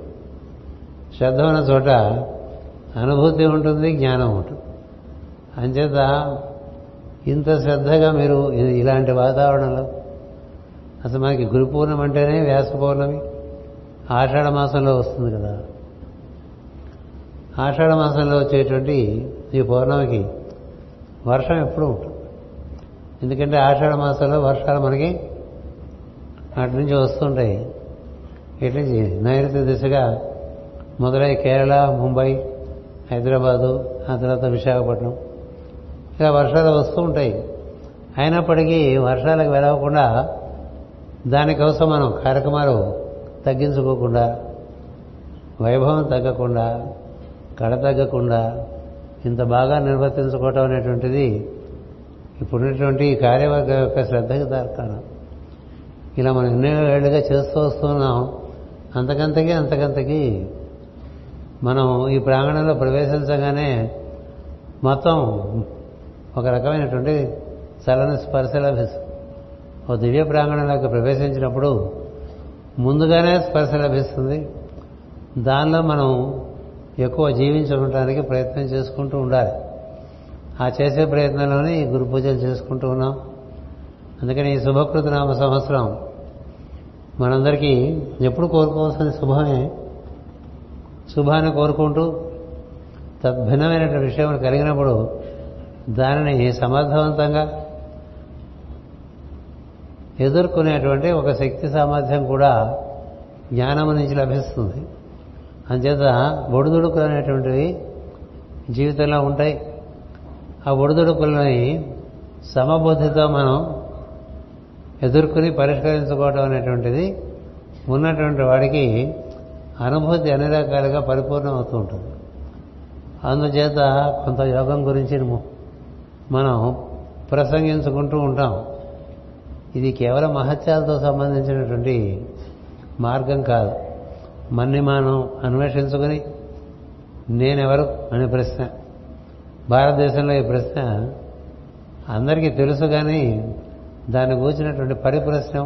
శ్రద్ధ ఉన్న చోట అనుభూతి ఉంటుంది జ్ఞానం ఉంటుంది. అంచేత ఇంత శ్రద్ధగా మీరు ఇలాంటి వాతావరణంలో అసలు మనకి గురు పూర్ణం అంటేనే వ్యాస పౌర్ణమి. ఆషాఢ మాసంలో వస్తుంది కదా. ఆషాఢ మాసంలో వచ్చేటువంటి ఈ పౌర్ణమికి వర్షం ఎప్పుడూ ఉంటుంది. ఎందుకంటే ఆషాఢ మాసంలో వర్షాలు మనకి అటు నుంచి వస్తుంటాయి. ఎట్లా నైరుతి దిశగా మొదలై కేరళ ముంబై హైదరాబాదు ఆ తర్వాత విశాఖపట్నం. ఇలా వర్షాలు వస్తూ ఉంటాయి. అయినప్పటికీ వర్షాలకు వెళ్ళకుండా దానికోసం మనం కార్యక్రమాలు తగ్గించుకోకుండా వైభవం తగ్గకుండా కడ తగ్గకుండా ఇంత బాగా నిర్వర్తించుకోవటం అనేటువంటిది ఇప్పుడున్నటువంటి ఈ కార్యవర్గం యొక్క శ్రద్ధకి దాకారం ఇలా మనం ఎన్నో ఏళ్ళుగా చేస్తూ వస్తున్నాం అంతకంతకి అంతకంతకి మనం ఈ ప్రాంగణంలో ప్రవేశించగానే మొత్తం ఒక రకమైనటువంటి చలన స్పర్శ లభిస్తుంది. ఓ దివ్య ప్రాంగణంలోకి ప్రవేశించినప్పుడు ముందుగానే స్పర్శ లభిస్తుంది. దానిలో మనం ఎక్కువ జీవించి ఉండటానికి ప్రయత్నం చేసుకుంటూ ఉండాలి. ఆ చేసే ప్రయత్నంలోనే ఈ గురు పూజలు చేసుకుంటూ ఉన్నాం. అందుకని ఈ శుభకృత నామ సంవత్సరం మనందరికీ ఎప్పుడు కోరుకోవాల్సిన శుభమే. శుభాన్ని కోరుకుంటూ తద్భిన్నమైనటువంటి విషయం కలిగినప్పుడు దానిని సమర్థవంతంగా ఎదుర్కొనేటువంటి ఒక శక్తి సామర్థ్యం కూడా జ్ఞానము నుంచి లభిస్తుంది. అంచేత ఒడిదుడుకులు అనేటువంటివి జీవితంలో ఉంటాయి. ఆ ఒడిదుడుకులని సమబుద్ధితో మనం ఎదుర్కొని పరిష్కరించుకోవడం అనేటువంటిది ఉన్నటువంటి వాడికి అనుభూతి అన్ని రకాలుగా పరిపూర్ణం అవుతూ ఉంటుంది. అందుచేత కొంత యోగం గురించి మనం ప్రసంగించుకుంటూ ఉంటాం. ఇది కేవలం మహత్యాలతో సంబంధించినటువంటి మార్గం కాదు. మన్ని మనం అన్వేషించుకుని నేనెవరు అనే ప్రశ్న భారతదేశంలో ఈ ప్రశ్న అందరికీ తెలుసు కానీ దాన్ని కూర్చున్నటువంటి పరిప్రశ్నం.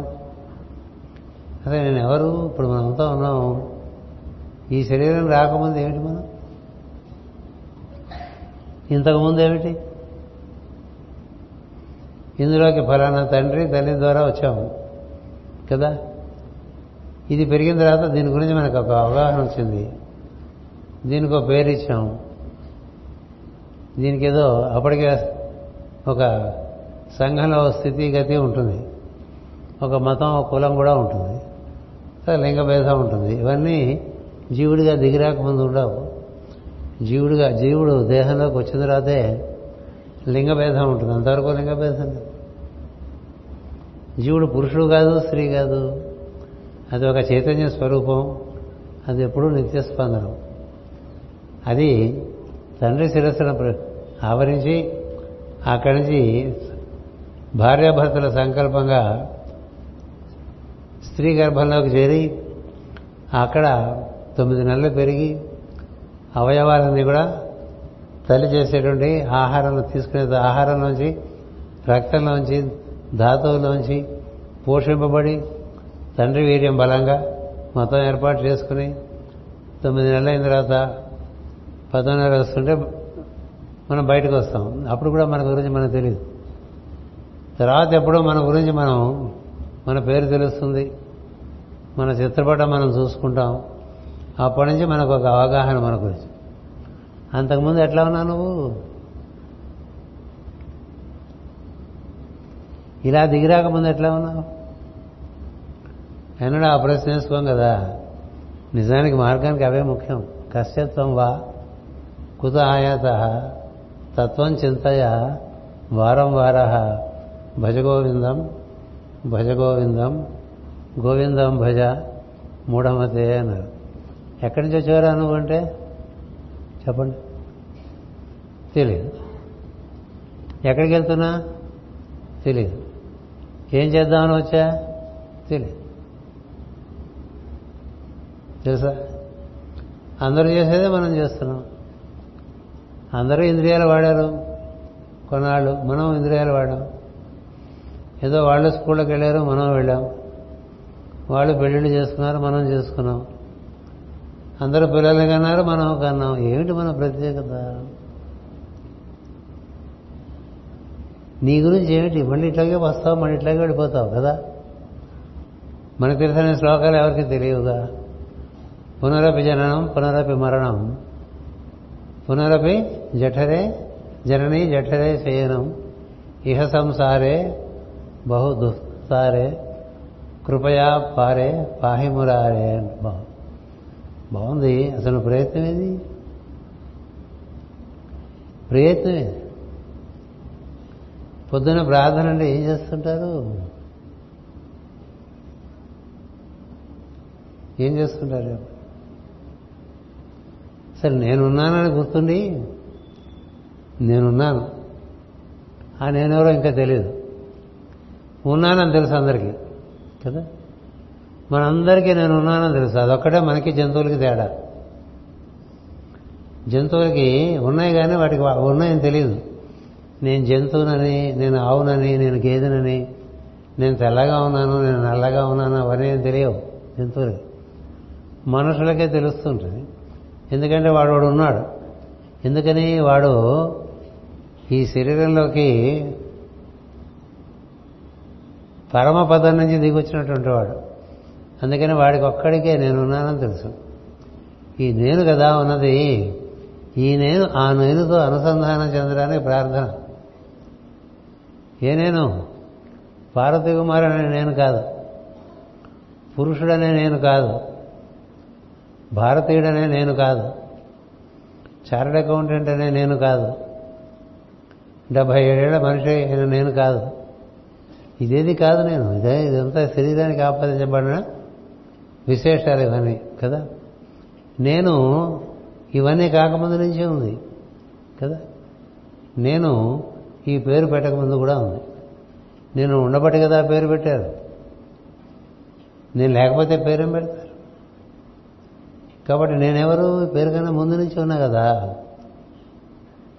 అసలు నేను ఎవరు ఇప్పుడు మనంతా ఉన్నాం. ఈ శరీరం రాకముందు ఏమిటి మనం ఇంతకుముందు ఏమిటి? ఇందులోకి ఫలానా తండ్రి తల్లి ద్వారా వచ్చాము. కదా? ఇది పెరిగిన తర్వాత దీని గురించి మనకు ఒక అవగాహన వచ్చింది. దీనికి ఒక పేరు ఇచ్చాము దీనికి ఏదో అప్పటికే ఒక సంఘంలో స్థితిగతి ఉంటుంది. ఒక మతం ఒక కులం కూడా ఉంటుంది. లింగ భేదం ఉంటుంది. ఇవన్నీ జీవుడిగా దిగిరాక ముందు ఉండవు జీవుడిగా జీవుడు దేహంలోకి వచ్చిన తర్వాతే లింగభేదం ఉంటుంది. అంతవరకు లింగభేదం లేదు. జీవుడు పురుషుడు కాదు స్త్రీ కాదు. అది ఒక చైతన్య స్వరూపం. అది ఎప్పుడూ నిత్యస్పందనం అది తండ్రి శిరస్సును ప్ర- ఆవరించి అక్కడి నుంచి భార్యాభర్తల సంకల్పంగా స్త్రీ గర్భంలోకి చేరి అక్కడ తొమ్మిది నెలలు పెరిగి అవయవాలన్నీ కూడా తల్లి చేసేటువంటి ఆహారం తీసుకునే ఆహారంలోంచి రక్తంలోంచి ధాతువులోంచి పోషింపబడి తండ్రి వీర్యం బలంగా మొత్తం ఏర్పాటు చేసుకుని తొమ్మిది నెలలైన అయిన తర్వాత పదో వస్తుంటే మనం బయటకు వస్తాం. అప్పుడు కూడా మన గురించి మనకు తెలియదు తర్వాత ఎప్పుడో మన గురించి మనం మన పేరు తెలుస్తుంది. మన చిత్రపటం మనం చూసుకుంటాం. అప్పటి నుంచి మనకు ఒక అవగాహన మన గురించి అంతకుముందు ఎట్లా ఉన్నావు నువ్వు? ఇలా దిగిరాకముందు ఎట్లా ఉన్నావు? ఎన్నడూ ఆ ప్రశ్న వేసుకోం కదా. నిజానికి మార్గానికి అవే ముఖ్యం. కశ్యత్వం వా కుత ఆయాత తత్వం చింతయ వారం వార భజగోవిందం భజగోవిందం గోవిందం భజ మూఢమతే అన్నారు. ఎక్కడి నుంచి వచ్చేవారా నువ్వు అంటే? చెప్పండి. తెలియదు ఎక్కడికి వెళ్తున్నా? తెలియదు ఏం చేద్దామని వచ్చా? తెలియదు తెలుసా? అందరూ చేసేదే మనం చేస్తున్నాం. అందరూ ఇంద్రియాలు వాడారు. కొన్నాళ్ళు మనం ఇంద్రియాలు వాడాం. ఏదో వాళ్ళు స్కూళ్ళకి వెళ్ళారు మనం వెళ్ళాం. వాళ్ళు పెళ్ళిళ్ళు చేసుకున్నారు మనం చేసుకున్నాం. అందరూ పిల్లలు కన్నారు మనం కన్నాం. ఏమిటి మన ప్రత్యేకత? నీ గురించి ఏమిటి? మళ్ళీ ఇట్లాగే వస్తావు మళ్ళీ ఇట్లాగే వెళ్ళిపోతావు కదా? మనకు తెలిసిన శ్లోకాలు ఎవరికి తెలియవుగా? పునరపి జననం పునరపి మరణం. పునరపి జఠరే జననీ జఠరే శయనం. ఇహ సంసారే బహు దుస్తారే కృపయా పారే పాహిమురారే అంట బాగుంది. అసలు ప్రయత్నం ఏది? ప్రయత్నం ఏది? పొద్దున ప్రార్థన అంటే ఏం చేస్తుంటారు? ఏం చేస్తుంటారు? సరే నేనున్నానని గుర్తుండి? నేనున్నాను. ఆ నేనెవరో ఇంకా తెలియదు ఉన్నానని తెలుసు అందరికీ. కదా? మనందరికీ నేను ఉన్నానని తెలుసు. అదొక్కటే మనకి జంతువులకి తేడా. జంతువులకి ఉన్నాయి కానీ వాటికి ఉన్నాయని తెలియదు. నేను జంతువునని నేను ఆవునని నేను గేదెనని నేను తెల్లగా ఉన్నాను నేను నల్లగా ఉన్నాను అవన్నీ ఏం తెలియవు జంతువులకి. మనుషులకే తెలుస్తుంటుంది. ఎందుకంటే వాడు వాడు ఉన్నాడు. ఎందుకని వాడు ఈ శరీరంలోకి పరమపదం నుంచి దిగొచ్చినటువంటి వాడు. అందుకని వాడికి ఒక్కడికే నేనున్నానని తెలుసు. ఈ నేను కదా ఉన్నది ఈ నేను ఆ నేనుతో అనుసంధానం చెందడానికి ప్రార్థన. ఏ నేను? పార్వతి కుమార్ అనే నేను కాదు. పురుషుడనే నేను కాదు. భారతీయుడనే నేను కాదు. చార్టెడ్ అకౌంటెంట్ అనే నేను కాదు. డెబ్భై ఏడేళ్ళ మనిషి అయిన నేను కాదు. ఇదేది కాదు నేను. ఇదే ఇదంతా శరీరానికి ఆపాదించబడిన విశేషాలు ఇవన్నీ కదా? నేను ఇవన్నీ కాకముందు నుంచే ఉంది కదా? నేను ఈ పేరు పెట్టకముందు కూడా ఉంది. నేను ఉండబట్టి కదా ఆ పేరు పెట్టారు. నేను లేకపోతే పేరేం పెడతారు? కాబట్టి నేనెవరు? పేరు కన్నా ముందు నుంచి ఉన్నా కదా.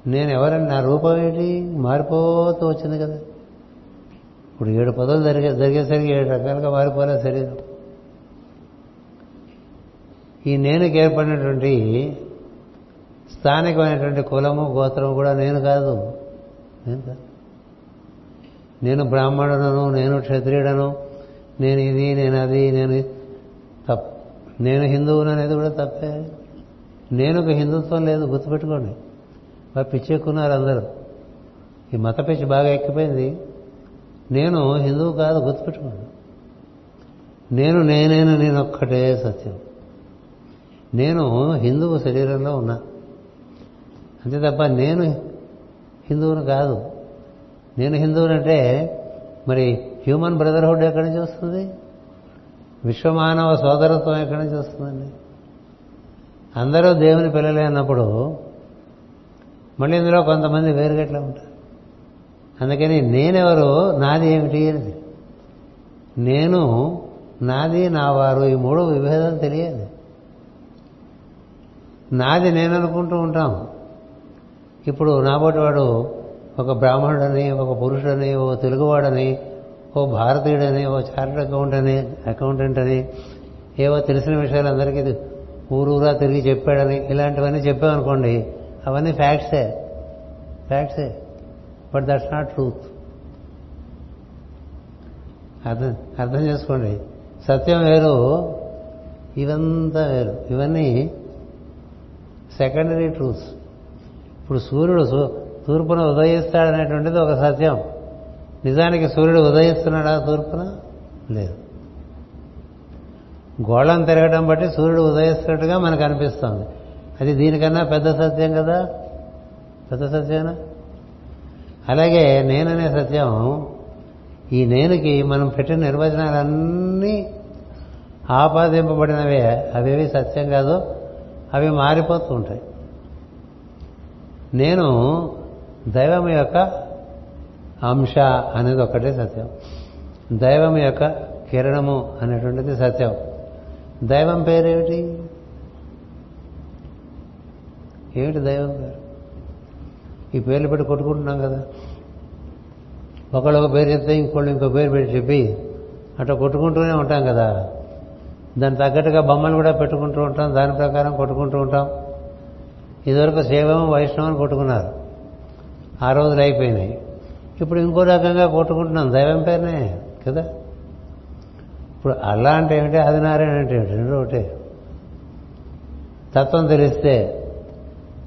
నేను నా రూపం ఏంటి? మారిపోతూ వచ్చింది కదా. ఇప్పుడు ఏడు పదవులు జరిగే జరిగేసరికి ఏడు రకాలుగా మారిపోలే శరీరం. ఈ నేనుకి ఏర్పడినటువంటి స్థానికమైనటువంటి కులము గోత్రము కూడా నేను కాదు. నేను కాదు. నేను బ్రాహ్మణుడను నేను క్షత్రియుడను నేను ఇది నేను అది నేను తప్ప నేను హిందువును అనేది కూడా తప్పే. నేనుకు హిందుత్వం లేదు గుర్తుపెట్టుకోండి. మరి పిచ్చి ఎక్కున్నారు అందరూ. ఈ మత పిచ్చి బాగా ఎక్కిపోయింది. నేను హిందువు కాదు గుర్తుపెట్టుకోండి. నేను నేనేను నేను ఒక్కటే సత్యం. నేను హిందువు శరీరంలో ఉన్నా. అంతే తప్ప నేను హిందువుని కాదు. నేను హిందువునంటే మరి హ్యూమన్ బ్రదర్హుడ్ ఎక్కడి నుంచి వస్తుంది? విశ్వమానవ సోదరత్వం ఎక్కడి నుంచి వస్తుందండి? అందరూ దేవుని పిల్లలే అన్నప్పుడు మళ్ళీ ఇందులో కొంతమంది వేరుగట్లా ఉంటారు. అందుకని నేనెవరు నాది ఏమిటి అని నేను నాది నా వారు ఈ మూడు విభేదం తెలియాలి. నాది నేను అనుకుంటూ ఉంటాం. ఇప్పుడు నాబోటి వాడు ఒక బ్రాహ్మణుడని ఒక పురుషుడని ఓ తెలుగువాడని ఓ భారతీయుడని ఓ చార్టెడ్ అకౌంట్ అని అకౌంటెంట్ అని ఏవో తెలిసిన విషయాలు అందరికీ ఊరూరా తిరిగి చెప్పాడని ఇలాంటివన్నీ చెప్పామనుకోండి అవన్నీ ఫ్యాక్ట్సే. ఫ్యాక్ట్సే. But that's not truth. అర్థం అర్థం చేసుకోండి. సత్యం వేరు ఇవంతా వేరు. ఇవన్నీ సెకండరీ ట్రూత్స్ ఇప్పుడు సూర్యుడు తూర్పున ఉదయిస్తాడనేటువంటిది ఒక సత్యం. నిజానికి సూర్యుడు ఉదయిస్తున్నాడా తూర్పున? లేదు. గోళం తిరగడం బట్టి సూర్యుడు ఉదయిస్తున్నట్టుగా మనకు అనిపిస్తుంది. అది దీనికన్నా పెద్ద సత్యం కదా? పెద్ద సత్యమేనా? అలాగే నేననే సత్యం. ఈ నేనుకి మనం పెట్టిన నిర్వచనాలన్నీ ఆపాదింపబడినవే. అవేవి సత్యం కాదు. అవి మారిపోతూ ఉంటాయి. నేను దైవం యొక్క అంశ అనేది ఒకటే సత్యం. దైవం యొక్క కిరణము అనేటువంటిది సత్యం. దైవం పేరేమిటి? ఏమిటి దైవం పేరు? ఈ పేర్లు పెట్టి కొట్టుకుంటున్నాం కదా. ఒకళ్ళు ఒక పేరు చెప్తే ఇంకోళ్ళు ఇంకో పేరు పెట్టి చెప్పి అట్లా కొట్టుకుంటూనే ఉంటాం కదా. దానికి తగ్గట్టుగా బొమ్మలు కూడా పెట్టుకుంటూ ఉంటాం దాని ప్రకారం కొట్టుకుంటూ ఉంటాం. ఇదివరకు శైవం వైష్ణవం కొట్టుకున్నారు. ఆ రోజులు అయిపోయినాయి. ఇప్పుడు ఇంకో రకంగా కొట్టుకుంటున్నాం. దైవం పేరునే కదా? ఇప్పుడు అల్లా అంటే ఏమిటి? ఆదినారాయణ అంటే ఏమిటి? రెండు ఒకటే. తత్వం తెలిస్తే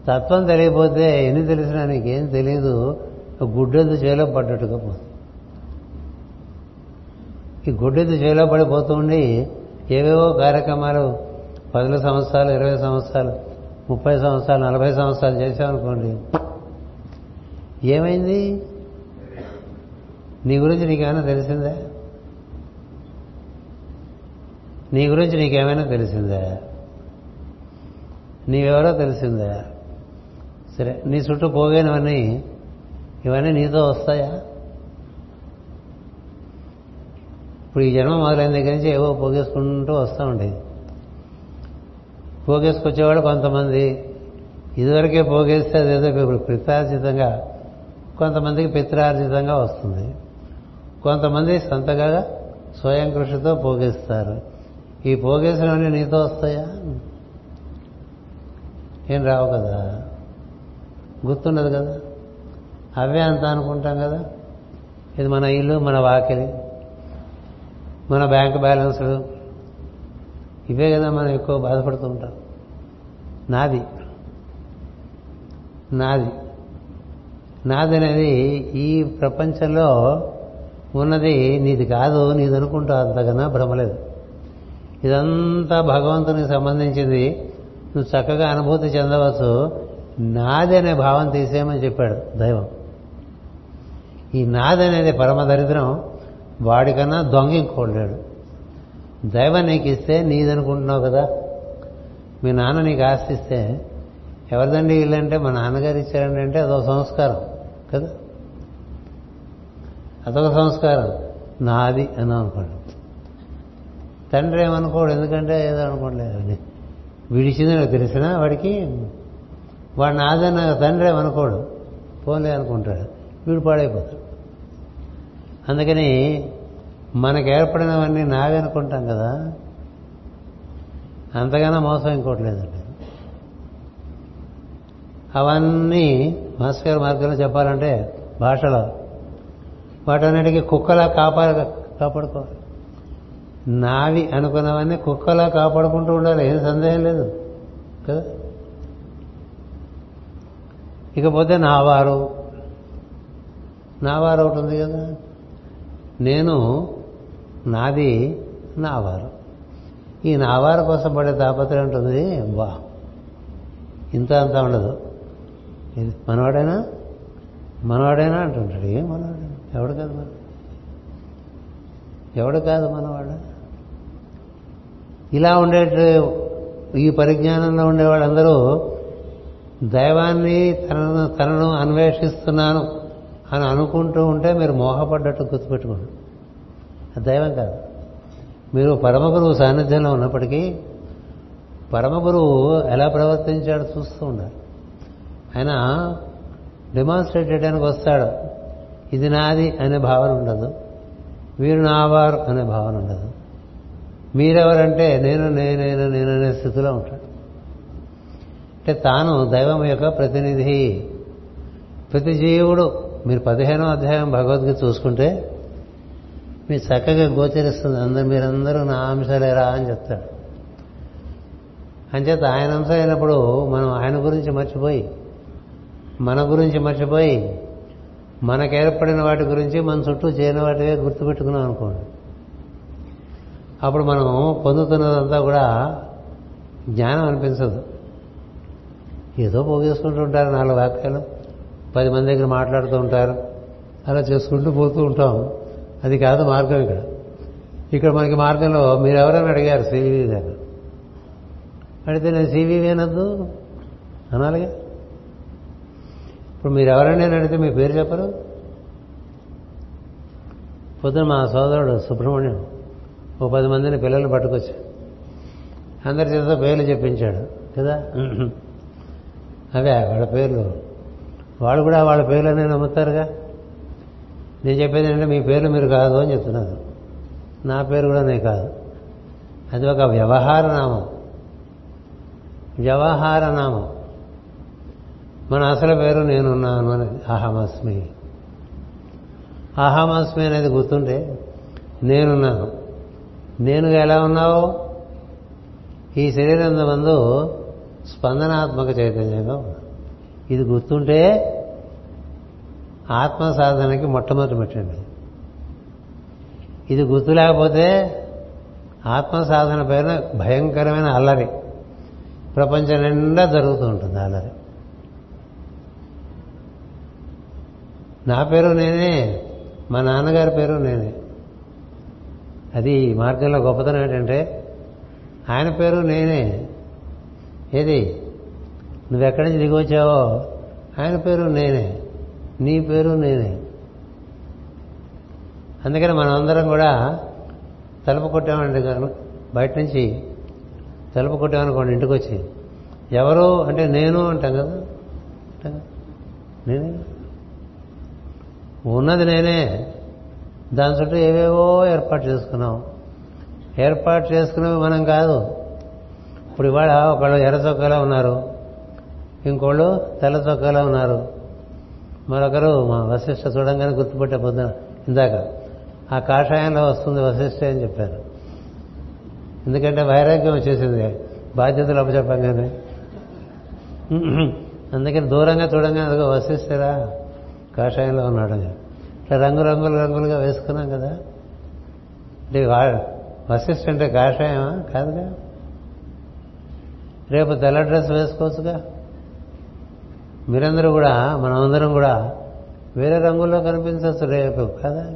తత్వం తెలియకపోతే ఎన్ని తెలిసినా నీకేం తెలియదు గుడ్డెద్దు చేలో పడ్డట్టుగా పోతుంది. ఈ గుడ్డెద్దు చేలో పడిపోతూ ఉండి ఏవేవో కార్యక్రమాలు పదుల సంవత్సరాలు ఇరవై సంవత్సరాలు ముప్పై సంవత్సరాలు నలభై సంవత్సరాలు చేసామనుకోండి ఏమైంది? నీ గురించి నీకేమైనా తెలిసిందా? నీ గురించి నీకేమైనా తెలిసిందా? నీవెవరో తెలిసిందా? సరే నీ చుట్టూ పోగైనవన్నీ ఇవన్నీ నీతో వస్తాయా? ఇప్పుడు ఈ జన్మ మొదలైన దగ్గర నుంచి ఏవో పోగేసుకుంటూ వస్తూ ఉండేది. పోగేసుకొచ్చేవాడు కొంతమంది. ఇదివరకే పోగేస్తే అదేదో ఇప్పుడు పిత్రార్జితంగా కొంతమందికి పిత్రార్జితంగా వస్తుంది. కొంతమంది సొంతగా స్వయం కృషితో పోగేస్తారు. ఈ పోగేసినవన్నీ నీతో వస్తాయా? ఏం రావు కదా. గుర్తుండదు కదా. అవే అంత అనుకుంటాం కదా. ఇది మన ఇల్లు మన వాకిలి. మన బ్యాంక్ బ్యాలెన్సులు ఇవే కదా మనం ఎక్కువ బాధపడుతూ ఉంటాం. నాది. నాది. నాది అనేది ఈ ప్రపంచంలో ఉన్నది నీది కాదు నీది అనుకుంటా అంతకన్నా భ్రమలేదు ఇదంతా భగవంతునికి సంబంధించింది. నువ్వు చక్కగా అనుభూతి చెందవచ్చు. నాది అనే భావం తీసేయమని చెప్పాడు దైవం. ఈ నాది అనేది పరమ దరిద్రం. వాడికన్నా దొంగ ఇంకోలేడు దైవం నీకు ఇస్తే నీదనుకుంటున్నావు కదా. మీ నాన్న నీకు ఆశిస్తే ఎవరిదండి వీళ్ళంటే? అంటే మా నాన్నగారు ఇచ్చారండి అంటే అదొక సంస్కారం కదా. అదొక సంస్కారం. నాది అని అనుకోండి. తండ్రి ఏమనుకోడు? ఎందుకంటే ఏదో అనుకోలేదు విడిచింది నాకు తెలిసినా వాడికి వాడు నాదన్న తండ్రి ఏమనుకోడు? పోలే అనుకుంటాడు. వీడు పాడైపోతాడు. అందుకని మనకు ఏర్పడినవన్నీ నావి అనుకుంటాం కదా అంతగానో మోసం ఇంకోటి లేదండి. అవన్నీ మాస్కర్ మార్గంలో చెప్పాలంటే భాషలో. వాటన్నిటికీ కుక్కలా కాపా కాపాడుకోవాలి. నావి అనుకున్నవన్నీ కుక్కలా కాపాడుకుంటూ ఉండాలి ఏం సందేహం లేదు కదా? ఇకపోతే నావారు నావారు ఒకటి ఉంది కదా? నేను నాది నావారు. ఈ నావారు కోసం పడే తాపత్రయం ఉంటుంది బా ఇంత అంత ఉండదు. ఇది మనవాడైనా? మనవాడైనా అంటుంటాడు. ఏం మనవాడు? ఎవడు కాదు మన ఎవడు కాదు మనవాడు? ఇలా ఉండే ఈ పరిజ్ఞానంలో ఉండేవాళ్ళందరూ దైవాన్ని తనను తనను అన్వేషిస్తున్నాను. అని అనుకుంటూ ఉంటే మీరు మోహపడ్డట్టు గుర్తుపెట్టుకోండి. అది దైవం కాదు. మీరు పరమ గురువు సాన్నిధ్యంలో ఉన్నప్పటికీ పరమగురువు ఎలా ప్రవర్తించాడో చూస్తూ ఉండాలి. ఆయన డెమాన్స్ట్రేట్ చేయడానికి వస్తాడు. ఇది నాది అనే భావన ఉండదు. వీరు నావారు అనే భావన ఉండదు. మీరెవరంటే నేను నేనైనా నేననే స్థితిలో ఉంటాడు. అంటే తాను దైవం యొక్క ప్రతినిధి ప్రతి జీవుడు మీరు పదిహేనో అధ్యాయం భగవద్గీత చూసుకుంటే మీరు చక్కగా గోచరిస్తుంది. అందరు మీరందరూ నా అంశాలేరా అని చెప్తాడు. అంచేత ఆయన అంశం అయినప్పుడు మనం ఆయన గురించి మర్చిపోయి మన గురించి మర్చిపోయి మనకు ఏర్పడిన వాటి గురించి మన చుట్టూ చేయని వాటివే గుర్తుపెట్టుకున్నాం అనుకోండి. అప్పుడు మనం పొందుతున్నదంతా కూడా జ్ఞానం అనిపించదు. ఏదో పోగేసుకుంటూ ఉంటారు నాలుగు వాక్యాలు. పది మంది దగ్గర మాట్లాడుతూ ఉంటారు. అలా చేసుకుంటూ పోతూ ఉంటాం. అది కాదు మార్గం ఇక్కడ. ఇక్కడ మనకి మార్గంలో మీరు ఎవరైనా అడిగారు సివివి గారు అడిగితే నేను సివివి అనద్దు. అనాలిగా. ఇప్పుడు మీరు ఎవరైనా అడిగితే మీ పేరు చెప్పరు. పొద్దున మా సోదరుడు సుబ్రహ్మణ్యం ఓ పది మందిని పిల్లల్ని పట్టుకొచ్చి అందరి చేత పేర్లు చెప్పించాడు. కదా? అవే వాళ్ళ పేర్లు. వాళ్ళు కూడా వాళ్ళ పేర్లనే నమ్ముతారుగా. నేను చెప్పేది ఏంటంటే మీ పేర్లు మీరు కాదు అని చెప్తున్నాను నా పేరు కూడా నేను కాదు. అది ఒక వ్యవహార నామం. వ్యవహార నామం. మన అసలు పేరు నేనున్నాను అని అహమస్మి. అహమస్మి అనేది గుర్తుంటే నేనున్నాను. నేను ఎలా ఉన్నావు? ఈ శరీరం మందు స్పందనాత్మక చైతన్యంగా ఉన్నాను. ఇది గుర్తుంటే ఆత్మ సాధనకి మొట్టమొదటి పెట్టండి. ఇది గుర్తు లేకపోతే ఆత్మ సాధన పైన భయంకరమైన అల్లరి. ప్రపంచం నిండా జరుగుతూ ఉంటుంది అల్లరి. నా పేరు నేనే మా నాన్నగారి పేరు నేనే. అది మార్గంలో గొప్పతనం ఏంటంటే ఆయన పేరు నేనే. ఏది? నువ్వెక్కడి నుంచి దిగి వచ్చావో? ఆయన పేరు నేనే. నీ పేరు నేనే. అందుకని మనమందరం కూడా తలుపు కొట్టామంటే బయట నుంచి తలుపు కొట్టామనుకోండి ఇంటికి వచ్చి ఎవరు అంటే నేను అంటాం కదా? నేనే? ఉన్నది నేనే. దాని చుట్టూ ఏవేవో ఏర్పాటు చేసుకున్నాం. ఏర్పాటు చేసుకున్నవి మనం కాదు. ఇప్పుడు ఇవాళ ఒకళ్ళు ఎర్ర చొక్కాలో ఉన్నారు. ఇంకోళ్ళు తెల్ల చొక్కాలో ఉన్నారు. మరొకరు మా వశిష్ఠ చూడంగానే గుర్తుపట్టే పొద్దున ఇందాక ఆ కాషాయంలో వస్తుంది వశిష్ఠ అని చెప్పారు. ఎందుకంటే వైరాగ్యం వచ్చేసింది. బాధ్యతలు అప్పచెప్పంగానే అందుకని దూరంగా చూడంగా అదిగో వశిష్ఠరా కాషాయంలో ఉన్నాడు ఇట్లా రంగు రంగులు రంగులుగా వేసుకున్నాం కదా. అంటే వశిష్ఠ అంటే కాషాయమా? కాదుగా. రేపు తెల్ల డ్రెస్ వేసుకోవచ్చుగా. మీరందరూ కూడా మనమందరం కూడా వేరే రంగుల్లో కనిపించవచ్చు రేపు కదా?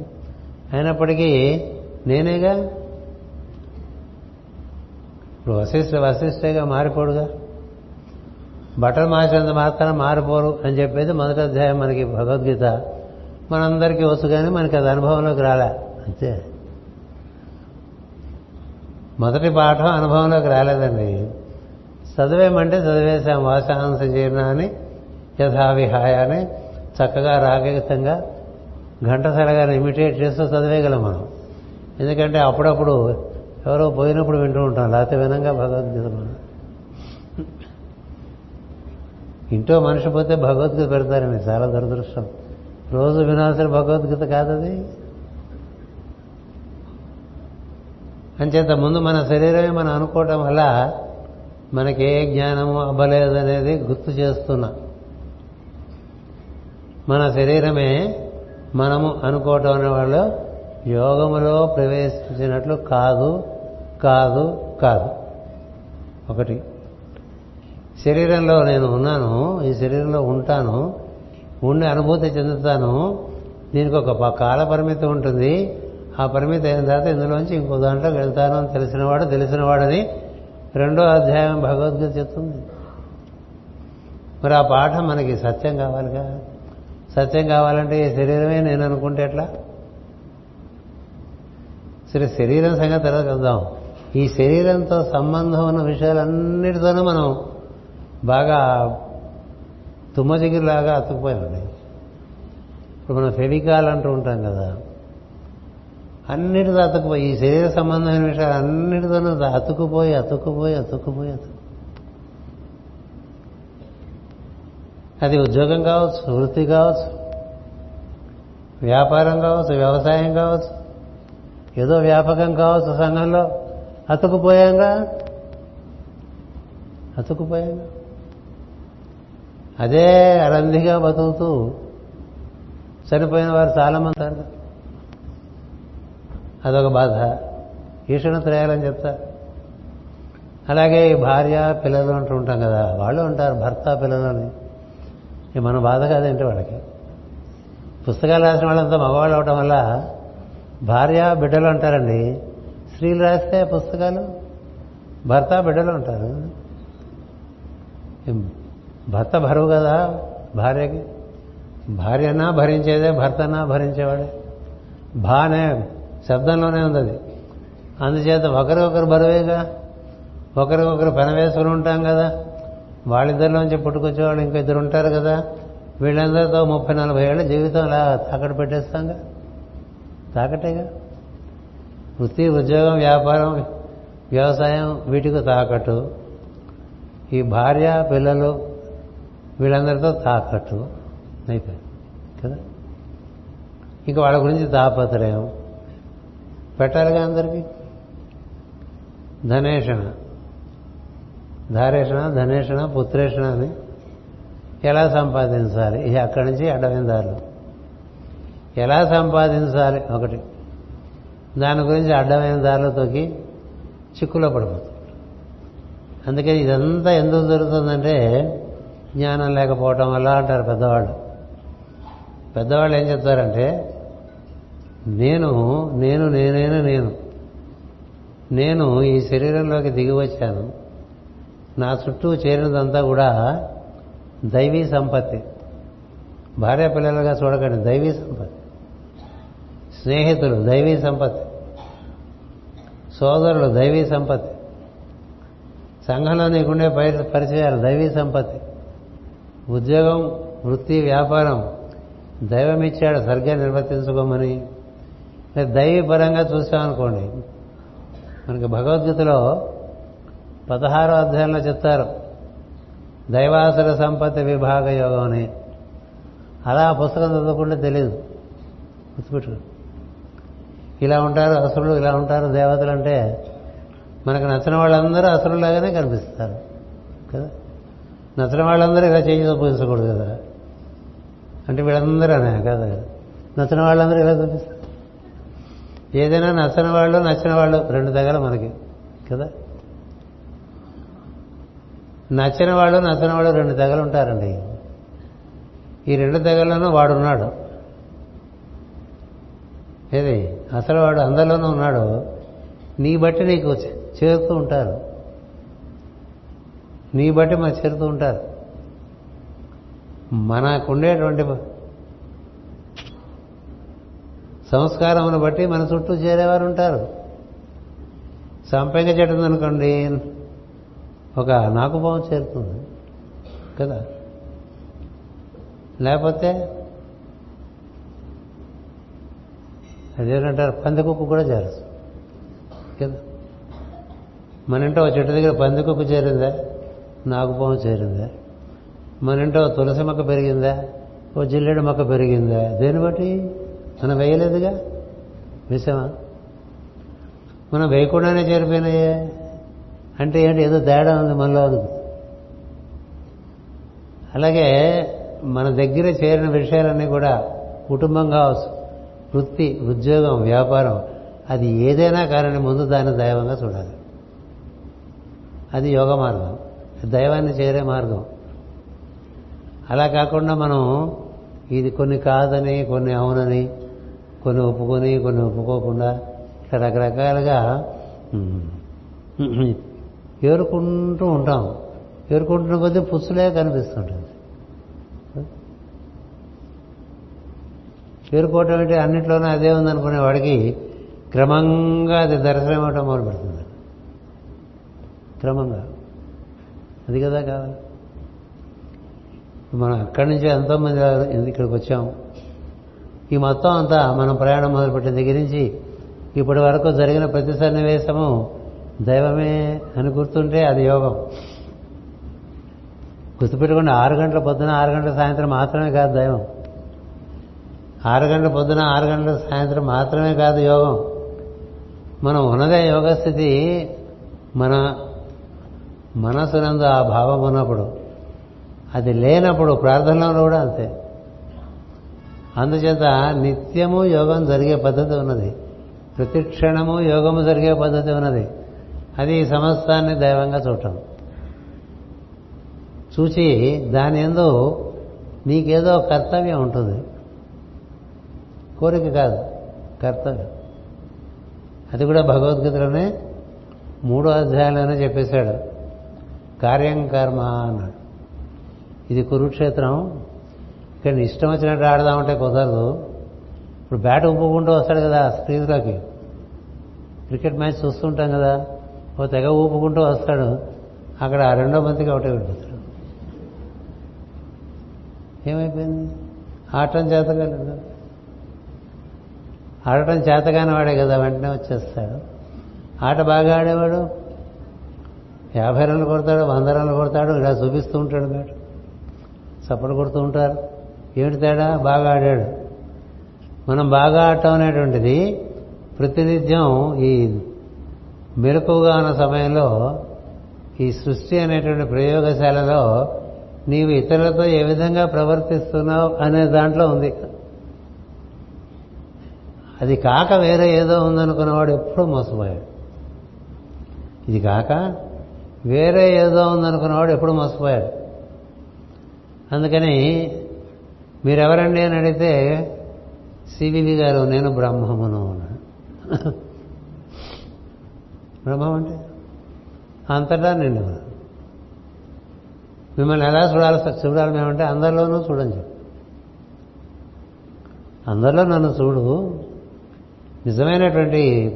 అయినప్పటికీ నేనేగా? ఇప్పుడు వశిష్ఠ వశిష్ఠగా మారిపోడుగా? బట్టలు మార్చినంత మాత్రం మారిపోరు అని చెప్పేది మొదటి అధ్యాయం మనకి భగవద్గీత. మనందరికీ వచ్చు కానీ మనకి అది అనుభవంలోకి రాలే అంతే. మొదటి పాఠం అనుభవంలోకి రాలేదండి. చదివేమంటే చదివేశాం వాసాంశ జీర్ణ అని యథావిహాయ అని చక్కగా రాగయుతంగా ఘంటసరగా ఇమిటేట్ చేస్తూ చదివేయగలం మనం. ఎందుకంటే అప్పుడప్పుడు ఎవరో పోయినప్పుడు వింటూ ఉంటాం. లేకపోతే వినంగా భగవద్గీత మనం. ఇంట్లో మనిషి పోతే భగవద్గీత పెడతారండి చాలా దురదృష్టం. రోజు వినాల్సిన భగవద్గీత కాదది. అంచేత ముందు మన శరీరమే మనం అనుకోవటం వల్ల మనకి ఏ జ్ఞానము అవ్వలేదనేది గుర్తు చేస్తున్నా. మన శరీరమే మనము అనుకోవటం అనేవాళ్ళు యోగములో ప్రవేశించినట్లు కాదు కాదు కాదు. ఒకటి. శరీరంలో నేను ఉన్నాను ఈ శరీరంలో ఉంటాను ఉండి అనుభూతి చెందుతాను దీనికి ఒక ప- కాల పరిమితి ఉంటుంది. ఆ పరిమితి అయిన తర్వాత ఇందులోంచి ఇంకో దాంట్లోకి వెళ్తాను అని తెలిసినవాడు తెలిసినవాడని రెండో అధ్యాయం భగవద్గీత చెప్తుంది. మరి ఆ పాఠం మనకి సత్యం కావాలిగా? సత్యం కావాలంటే ఈ శరీరమే నేను అనుకుంటే ఎట్లా? సరే శరీరం సంగతి తర్వాత వద్దాం ఈ శరీరంతో సంబంధం ఉన్న విషయాలన్నిటితోనూ మనం బాగా తుమ్మజిగిరిలాగా అతుక్కుపోయామండి ఇప్పుడు మనం ఫెవికాల్ అంటూ ఉంటాం కదా అన్నిటితో అతుక్కుపోయి ఈ శరీర సంబంధమైన విషయాలు అన్నిటితోనూ అతుక్కుపోయి అతుక్కుపోయి అతుక్కుపోయి. అతుకు అది ఉద్యోగం కావచ్చు వృత్తి కావచ్చు వ్యాపారం కావచ్చు వ్యవసాయం కావచ్చు ఏదో వ్యాపకం కావచ్చు సంఘంలో. అతుకుపోయాంగా? అతుకుపోయాంగా. అదే అరంధిగా బతుకుతూ చనిపోయిన వారు చాలామంది. అంట అదొక బాధ. ఈషణ త్రయాలని చెప్తారు అలాగే భార్య పిల్లలు అంటూ ఉంటాం కదా వాళ్ళు ఉంటారు భర్త పిల్లలు అని. మన బాధ కాదేంటి వాళ్ళకి. పుస్తకాలు రాసిన వాళ్ళంతా మగవాళ్ళు అవటం వల్ల భార్య బిడ్డలు అంటారండి. స్త్రీలు రాస్తే పుస్తకాలు భర్త బిడ్డలు ఉంటారు భర్త బరువు కదా భార్యకి. భార్యనా భరించేదే భర్తనా భరించేవాడే. బానే శబ్దంలోనే ఉంది అది అందుచేత ఒకరికొకరు బరువేగా ఒకరికొకరు పెన వేసుకుని ఉంటాం కదా. వాళ్ళిద్దరిలోంచి పుట్టుకొచ్చేవాళ్ళు ఇంకా ఇద్దరు ఉంటారు కదా. వీళ్ళందరితో ముప్పై నలభై ఏళ్ళ జీవితం అలా తాకట్టు పెట్టేస్తాంగా? తాకటేగా వృత్తి ఉద్యోగం వ్యాపారం వ్యవసాయం వీటికి తాకట్టు. ఈ భార్య పిల్లలు వీళ్ళందరితో తాకట్టు. అయిపోయింది. కదా? ఇంకా వాళ్ళ గురించి తాపత్రయం. పెట్టాలిగా అందరికీ? ధనేషణ. ధారేషణ ధనేషణ పుత్రేషణ అని ఎలా సంపాదించాలి ఇది అక్కడి నుంచి అడ్డమైన దారులు. ఎలా సంపాదించాలి ఒకటి. దాని గురించి అడ్డమైన దారిలో తొక్కి చిక్కులో పడిపోతుంది అందుకని ఇదంతా ఎందుకు జరుగుతుందంటే జ్ఞానం లేకపోవటం వల్ల అంటారు పెద్దవాళ్ళు. పెద్దవాళ్ళు ఏం చెప్తారంటే నేను నేను నేనైనా నేను నేను ఈ శరీరంలోకి దిగి వచ్చాను. నా చుట్టూ చేరినదంతా కూడా దైవీ సంపత్తి. భార్య పిల్లలుగా చూడకండి దైవీ సంపత్తి. స్నేహితులు దైవీ సంపత్తి. సోదరులు దైవీ సంపత్తి. సంఘంలో నీకుండే పరి- పరిచయాలు దైవీ సంపత్తి. ఉద్యోగం వృత్తి వ్యాపారం దైవం ఇచ్చాడు సరిగ్గా నిర్వర్తించుకోమని. దైవీపరంగా చూసామనుకోండి మనకి భగవద్గీతలో పదహారో అధ్యాయంలో చెప్తారు దైవాసుర సంపత్తి విభాగ యోగం అని. అలా ఆ పుస్తకం చదవకుండా తెలియదు గుర్తుపెట్టుకో. ఇలా ఉంటారు అసురులు ఇలా ఉంటారు దేవతలు అంటే మనకు నచ్చిన వాళ్ళందరూ అసురులాగానే కనిపిస్తారు కదా? నచ్చిన వాళ్ళందరూ ఇలా చేయి చూపించకూడదు కదా? అంటే వీళ్ళందరూ అనే కదా? నచ్చిన వాళ్ళందరూ ఇలా చూపిస్తారు. ఏదైనా నచ్చిన వాళ్ళు నచ్చిన వాళ్ళు రెండు దగ్గర మనకి కదా? నచ్చిన వాళ్ళు నచ్చిన వాళ్ళు రెండు తెగలు ఉంటారండి. ఈ రెండు తెగల్లోనూ వాడున్నాడు. ఏది? అసలు వాడు అందరిలోనూ ఉన్నాడు. నీ బట్టి నీకు చేరుతూ ఉంటారు. నీ బట్టి మనకు చేరుతూ ఉంటారు. మనకుండేటువంటి సంస్కారమును బట్టి మన చుట్టూ చేరేవారు ఉంటారు. సంపెంగ చెట్టు ఉందనుకోండి ఒక నాకుపాము చేరుతుంది. కదా? లేకపోతే అదేంటారు పందికొక్కు కూడా చేరచ్చు. కదా? మన ఇంట్లో చెట్టు దగ్గర పందికొక్కు చేరిందా? నాగుపాము చేరిందా? మన ఇంట్లో తులసి మొక్క పెరిగిందా? ఓ జిల్లెడు మొక్క పెరిగిందా? దేన్ని బట్టి? మనం వేయలేదుగా? వేసామా? మనం వేయకుండానే చేరిపోయినాయే. అంటే ఏంటి? ఏదో తేడా ఉంది మనలో అనుకు అలాగే మన దగ్గర చేరిన విషయాలన్నీ కూడా కుటుంబం కావచ్చు వృత్తి ఉద్యోగం వ్యాపారం అది ఏదైనా కానీ ముందు దాన్ని దైవంగా చూడాలి. అది యోగ మార్గం. దైవాన్ని చేరే మార్గం. అలా కాకుండా మనం ఇది కొన్ని కాదని కొన్ని అవునని కొన్ని ఒప్పుకొని కొన్ని ఒప్పుకోకుండా ఇట్లా రకరకాలుగా ఏరుకుంటూ ఉంటాం. ఏరుకుంటున్న కొద్దీ పుచ్చులే కనిపిస్తుంటుంది. ఏరుకోవటం అంటే అన్నింటిలోనూ అదే ఉందనుకునే వాడికి క్రమంగా అది దర్శనం అవటం మొదలు పెడుతుంది క్రమంగా. అది కదా కావాలి. మనం అక్కడి నుంచి ఎంతోమంది ఇక్కడికి వచ్చాం. ఈ మొత్తం అంతా మనం ప్రయాణం మొదలుపెట్టిన దగ్గర నుంచి ఇప్పటి వరకు జరిగిన ప్రతి సన్నివేశము దైవమే అని గుర్తుంటే అది యోగం. గుర్తుపెట్టుకోండి ఆరు గంటల పొద్దున ఆరు గంటల సాయంత్రం మాత్రమే కాదు దైవం. ఆరు గంటల పొద్దున ఆరు గంటల సాయంత్రం మాత్రమే కాదు యోగం. మనం ఉన్నదే యోగ స్థితి మన మనసునందు ఆ భావం ఉన్నప్పుడు. అది లేనప్పుడు ప్రార్థనలో కూడా అంతే. అందుచేత నిత్యము యోగం జరిగే పద్ధతి ఉన్నది. ప్రతి క్షణము యోగము జరిగే పద్ధతి ఉన్నది. అది ఈ సమస్తాన్ని దైవంగా చూడటం. చూచి దాని ఎందు నీకేదో కర్తవ్యం ఉంటుంది. కోరిక కాదు కర్తవ్యం. అది కూడా భగవద్గీతలోనే మూడో అధ్యాయంలోనే చెప్పేశాడు. కార్యం కర్మ అన్నాడు. ఇది కురుక్షేత్రం. ఇక్కడ ఇష్టం వచ్చినట్టు ఆడదామంటే కుదరదు. ఇప్పుడు బ్యాట్ ఊపుకుంటూ వస్తాడు కదా స్క్రీన్లోకి. క్రికెట్ మ్యాచ్ చూస్తుంటాం కదా. ఓ తెగ ఊపుకుంటూ వస్తాడు. అక్కడ ఆ రెండో మందికి ఒకటే వెళ్ళిపోతాడు ఏమైపోయింది? ఆడటం చేతగానే ఆడటం చేతగాని వాడే కదా వెంటనే వచ్చేస్తాడు. ఆట బాగా ఆడేవాడు? యాభై రన్లు కొడతాడు వంద రన్లు కొడతాడు ఇలా చూపిస్తూ ఉంటాడు మేడం. చప్పట్లు కొడుతూ ఉంటారు. ఏమిటి తేడా? బాగా ఆడాడు. మనం బాగా ఆడటం అనేటువంటిది ప్రతినిత్యం ఈ మెలకుగా ఉన్న సమయంలో ఈ సృష్టి అనేటువంటి ప్రయోగశాలలో నీవు ఇతరులతో ఏ విధంగా ప్రవర్తిస్తున్నావు అనే దాంట్లో ఉంది. అది కాక వేరే ఏదో ఉందనుకున్నవాడు ఎప్పుడూ మోసపోయాడు. ఇది కాక వేరే ఏదో ఉందనుకున్నవాడు ఎప్పుడు మోసపోయాడు. అందుకని మీరెవరండి అని అడిగితే సివివి గారు నేను బ్రహ్మమును అన్నాడు. బ్రహ్మం అంటే? అంతటా నేను మిమ్మల్ని ఎలా చూడాలి చూడాలి మేమంటే అందరిలోనూ చూడని అందరిలో నన్ను చూడు. నిజమైనటువంటి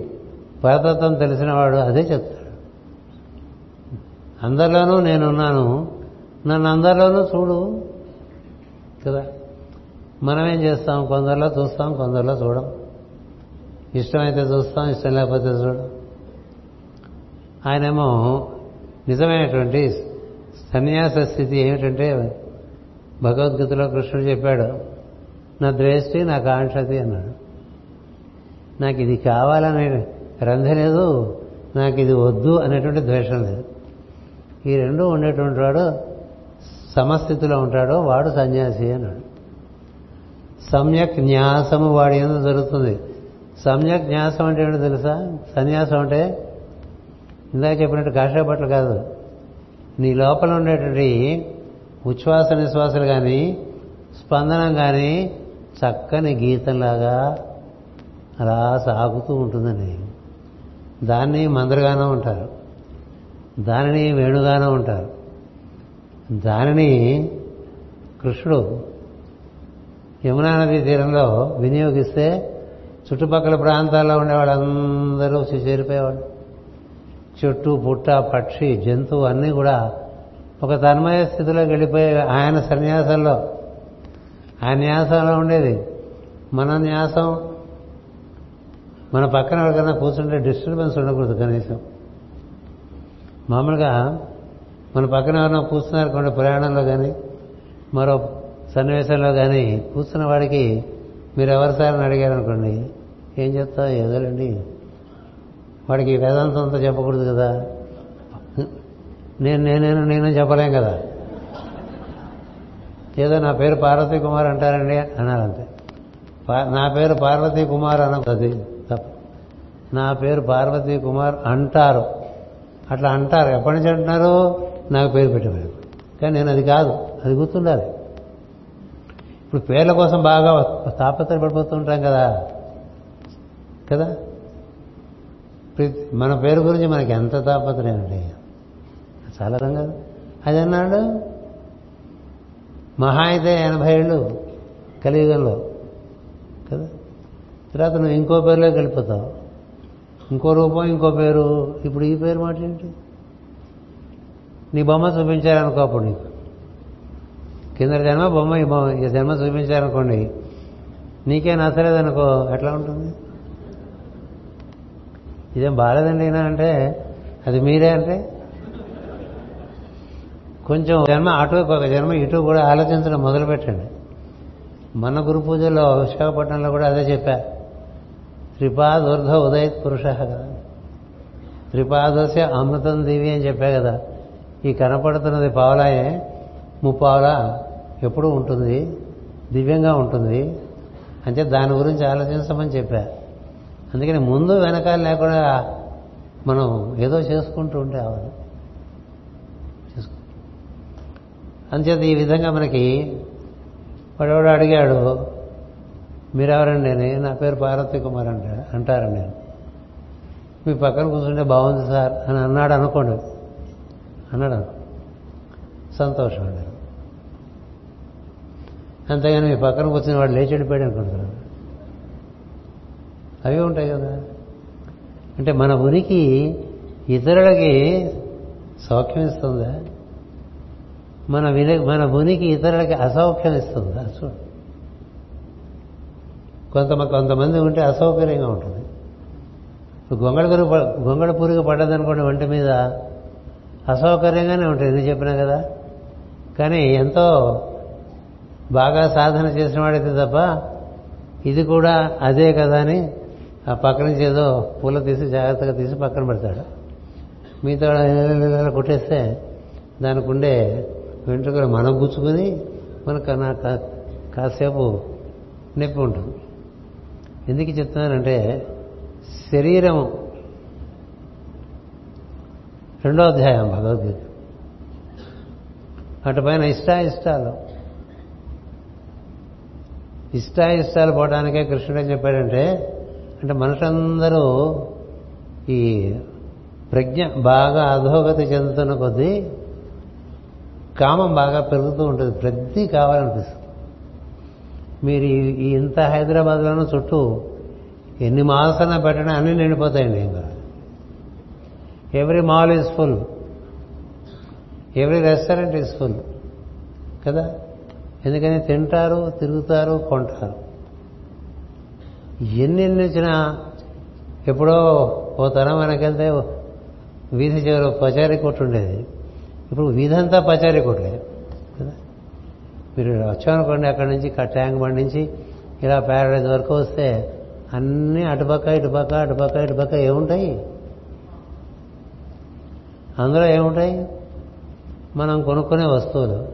పరతత్వం తెలిసినవాడు అదే చెప్తాడు. అందరిలోనూ నేనున్నాను. నన్ను అందరిలోనూ చూడు. కదా? మనం ఏం చేస్తాం? కొందరిలో చూస్తాం కొందరిలో చూడం. ఇష్టమైతే చూస్తాం ఇష్టం లేకపోతే చూడం. ఆయనేమో నిజమైనటువంటి సన్యాస స్థితి ఏమిటంటే భగవద్గీతలో కృష్ణుడు చెప్పాడు నా ద్వేష్టి నా కాంక్షతి అన్నాడు. నాకు ఇది కావాలనే రంధ లేదు నాకు ఇది వద్దు అనేటువంటి ద్వేషం లేదు. ఈ రెండు ఉండేటువంటి వాడు సమస్థితిలో ఉంటాడో వాడు సన్యాసి అన్నాడు. సమ్యక్ న్యాసము వాడి ఎందుకు జరుగుతుంది. సమ్యక్ న్యాసం అంటే ఏంటో తెలుసా? సన్యాసం అంటే ఇందాక చెప్పినట్టు కాషాయ బట్టలు కాదు. నీ లోపల ఉండేటువంటి ఉచ్ఛ్వాస నిశ్వాసలు కానీ స్పందనం కానీ చక్కని గీతంలాగా అలా సాగుతూ ఉంటుందని దాన్ని మందరుగానో ఉంటారు. దానిని వేణుగానో ఉంటారు. దానిని కృష్ణుడు యమునా నది తీరంలో వినియోగిస్తే చుట్టుపక్కల ప్రాంతాల్లో ఉండేవాళ్ళందరూ చేరిపోయేవాళ్ళు. చెట్టు పుట్ట పక్షి జంతువు అన్నీ కూడా ఒక తన్మయ స్థితిలోకి వెళ్ళిపోయే ఆయన సన్యాసంలో. ఆయన న్యాసంలో ఉండేది. మన న్యాసం మన పక్కన ఎవరికైనా కూర్చుంటే డిస్టర్బెన్స్ ఉండకూడదు కనీసం. మామూలుగా మన పక్కన ఎవరైనా కూర్చున్నారు కొన్ని ప్రయాణంలో కానీ మరో సన్నివేశంలో కానీ కూర్చున్న వాడికి మీరు ఎవరి సార్ అని అడిగారు అనుకోండి ఏం చెప్తా ఏదోలండి వాడికి వేదాంతం అంతా చెప్పకూడదు కదా. నేను నేనేను నేను చెప్పలేం కదా. ఏదో నా పేరు పార్వతీ కుమార్ అంటారండి అన్నారంతే. నా పేరు పార్వతీ కుమార్ అన్నది తప్ప. నా పేరు పార్వతీ కుమార్ అంటారు. అట్లా అంటారు. ఎప్పటి నుంచి అంటున్నారు? నాకు పేరు పెట్టేవాడు కానీ నేను అది కాదు. అది గుర్తుండాలి. ఇప్పుడు పేర్ల కోసం బాగా తాపత్రయపడిపోతూ పడిపోతుంటాం కదా. కదా? మన పేరు గురించి మనకి ఎంత తాపత్రయండి చాలా రంగా అది అన్నాడు మహా అయితే ఎనభై ఏళ్ళు కలియుగంలో. కదా? తర్వాత నువ్వు ఇంకో పేరులోకి వెళ్ళిపోతావు. ఇంకో రూపం ఇంకో పేరు. ఇప్పుడు ఈ పేరు మాట ఏంటి? నీ బొమ్మ చూపించారనుకో అప్పుడు నీకు. కింద జన్మ బొమ్మ ఈ బొమ్మ ఈ జన్మ చూపించారనుకోండి నీకే నచ్చలేదనుకో ఎట్లా ఉంటుంది? ఇదేం బాలేదండి అయినా అంటే? అది మీరే అంటే? కొంచెం జన్మ అటు ఒక జన్మ ఇటు కూడా ఆలోచించడం మొదలుపెట్టండి. మన గురు పూజలో విశాఖపట్నంలో కూడా అదే చెప్పా. త్రిపాదూర్ధ ఉదయ పురుష కదా. త్రిపాదశ అమృతం దేవి అని చెప్పా కదా. ఈ కనపడుతున్నది పావలాయే ముప్పావలా ఎప్పుడూ ఉంటుంది దివ్యంగా ఉంటుంది. అంటే దాని గురించి ఆలోచించమని చెప్పా. అందుకని ముందు వెనకాల లేకుండా మనం ఏదో చేసుకుంటూ ఉంటే అవ్వాలి చేసుకో. అంచేత ఈ విధంగా మనకి వాడెవడో అడిగాడు మీరెవరండి? అని నా పేరు పార్వతి కుమార్ అంట అంటారండి నేను. మీ పక్కన కూర్చుంటే బాగుంది సార్ అని అన్నాడు అనుకోండి. అన్నాడు సంతోషం అండి. అంతేగాని మీ పక్కన కూర్చుని వాడు లేచి వెళ్ళిపోయాడు అనుకుంటారు అవి ఉంటాయి కదా. అంటే మన ఉనికి ఇతరులకి సౌఖ్యం ఇస్తుందా? మన విని మన ఉనికి ఇతరులకి అసౌఖ్యం ఇస్తుందా? చూడు. కొంత కొంతమంది ఉంటే అసౌకర్యంగా ఉంటుంది. గొంగళ గురు గొంగళ పురుగు పడ్డదనుకోండి వంటి మీద అసౌకర్యంగానే ఉంటుంది. ఎందుకు చెప్పినా కదా? కానీ ఎంతో బాగా సాధన చేసిన వాడైతే తప్ప ఇది కూడా అదే కదా అని ఆ పక్క నుంచి ఏదో పూల తీసి జాగ్రత్తగా తీసి పక్కన పెడతాడు. మిగతా ఇలా కొట్టేస్తే దానికి ఉండే వెంట్రుకలు మనం గుచ్చుకుని మనకు నా కాసేపు నొప్పి ఉంటుంది. ఎందుకు చెప్తున్నానంటే శరీరం రెండో అధ్యాయం భగవద్గీత. అటుపైన ఇష్టాయిష్టాలు. ఇష్టాయిష్టాలు పోవడానికే కృష్ణుడు ఏం చెప్పాడంటే అంటే మనుషులందరూ ఈ ప్రజ్ఞ బాగా అధోగతి చెందుతున్న కొద్దీ కామం బాగా పెరుగుతూ ఉంటుంది. ప్రతి కావాలనిపిస్తుంది. మీరు ఈ- ఇంత హైదరాబాద్లోనూ చుట్టూ ఎన్ని మాల్స్ అన్నా పెట్టడం అన్నీ నిండిపోతాయండి ఇంకా. Every mall is full. Every restaurant is full. కదా? ఎందుకని తింటారు తిరుగుతారు కొంటారు. ఎన్ని ఎన్ని వచ్చినా ఎప్పుడో ఓ తరం వెనకెళ్తే వీధి చివరి పచారీ కొట్టు ఉండేది. ఇప్పుడు వీధంతా పచారీ కొట్లే కదా? మీరు వచ్చామనుకోండి అక్కడి నుంచి ట్యాంక్ బండ్ నుంచి ఇలా ప్యారడైజ్ వరకు వస్తే అన్నీ అటుపక్క ఇటుపక్క అటుపక్క ఇటుపక్క ఏముంటాయి? అందులో ఏముంటాయి? మనం కొనుక్కునే వస్తువులు.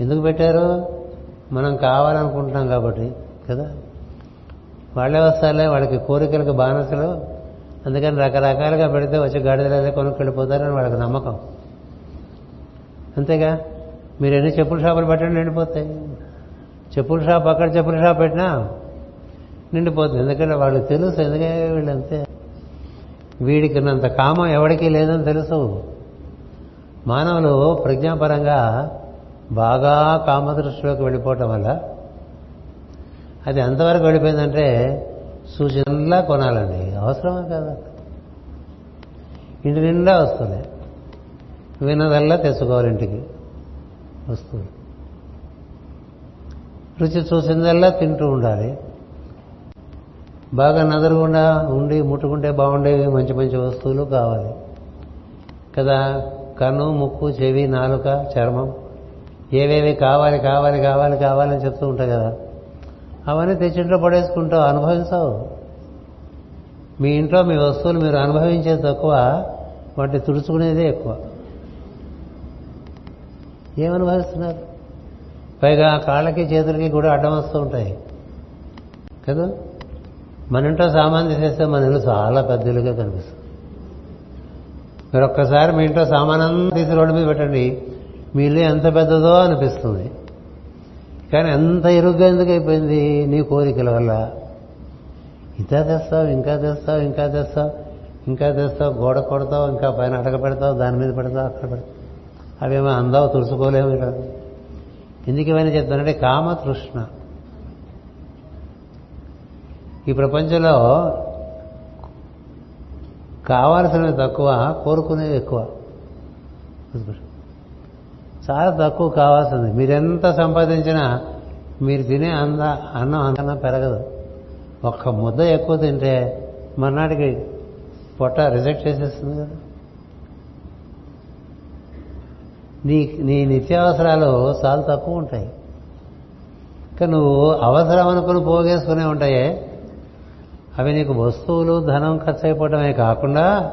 ఎందుకు పెట్టారు? మనం కావాలనుకుంటున్నాం కాబట్టి కదా? వాళ్ళే వస్తారులే వాళ్ళకి కోరికలకు బానిసలు. అందుకని రకరకాలుగా పెడితే వచ్చి గాడిదలే కొనుక్కెళ్ళిపోతారని వాళ్ళకి నమ్మకం. అంతేగా? మీరు ఎన్ని చెప్పుల షాపులు పెట్టండి నిండిపోతాయి. చెప్పుల షాప్ అక్కడ చెప్పుల షాప్ పెట్టినా నిండిపోతుంది. ఎందుకంటే వాళ్ళకి తెలుసు ఎందుకే వీళ్ళంతే? వీడికి ఉన్నంత కామం ఎవడికి లేదని తెలుసు. మానవులు ప్రజ్ఞాపరంగా బాగా కామదృష్టిలోకి వెళ్ళిపోవటం వల్ల అది ఎంతవరకు వెళ్ళిపోయిందంటే సూచనలా కొనాలండి. అవసరమే కదా? ఇంటి నిండా వస్తుంది. విన్నదల్లా తెచ్చుకోవాలి ఇంటికి. వస్తుంది. రుచి చూసిందల్లా తింటూ ఉండాలి. బాగా నదరకుండా ఉండి ముట్టుకుంటే బాగుండేవి మంచి మంచి వస్తువులు కావాలి. కదా కన్ను ముక్కు చెవి నాలుక చర్మం ఏవేవి కావాలి కావాలి కావాలి కావాలని చెప్తూ ఉంటాయి కదా. అవన్నీ తెచ్చింట్లో పడేసుకుంటావు అనుభవించవు. మీ ఇంట్లో మీ వస్తువులు మీరు అనుభవించేది తక్కువ వాటిని తుడుచుకునేదే ఎక్కువ. ఏమనుభవిస్తున్నారు? పైగా కాళ్ళకి చేతులకి కూడా అడ్డం వస్తూ ఉంటాయి. కదా? మన ఇంట్లో సామాన్ తీసేస్తే మన ఇల్లు చాలా పెద్ద ఇల్లుగా కనిపిస్తుంది. మీరు ఒక్కసారి మీ ఇంట్లో సామానంతా తీసి రోడ్డు మీద పెట్టండి మీ ఇల్లు ఎంత పెద్దదో అనిపిస్తుంది. కానీ ఎంత ఇరుగ్గా ఎందుకు అయిపోయింది? నీ కోరికల వల్ల. ఇంత తెస్తావు ఇంకా తెస్తావు ఇంకా తెస్తావు ఇంకా తెస్తావు గోడ కొడతావు ఇంకా పైన అడగ పెడతావు దాని మీద పెడతావు అక్కడ పెడతావు. అవేమో అందావు తుడుచుకోలేము ఇలా ఎందుకు ఇవన్నీ చెప్తానంటే కామ తృష్ణ. ఈ ప్రపంచంలో కావాల్సినవి తక్కువ కోరుకునేవి ఎక్కువ. చాలా తక్కువ కావాల్సింది. మీరెంత సంపాదించినా మీరు తినే అంద అన్నం అంతనా పెరగదు. ఒక్క ముద్ద ఎక్కువ తింటే మర్నాటికి పొట్ట రిజెక్ట్ చేసేస్తుంది కదా. నీ నీ నిత్యావసరాలు చాలా తక్కువ ఉంటాయి. కానీ నువ్వు అవసరం అనుకుని పోగేసుకునే ఉంటాయే. అవి నీకు వస్తువులు ధనం ఖర్చు అయిపోవడమే కాకుండా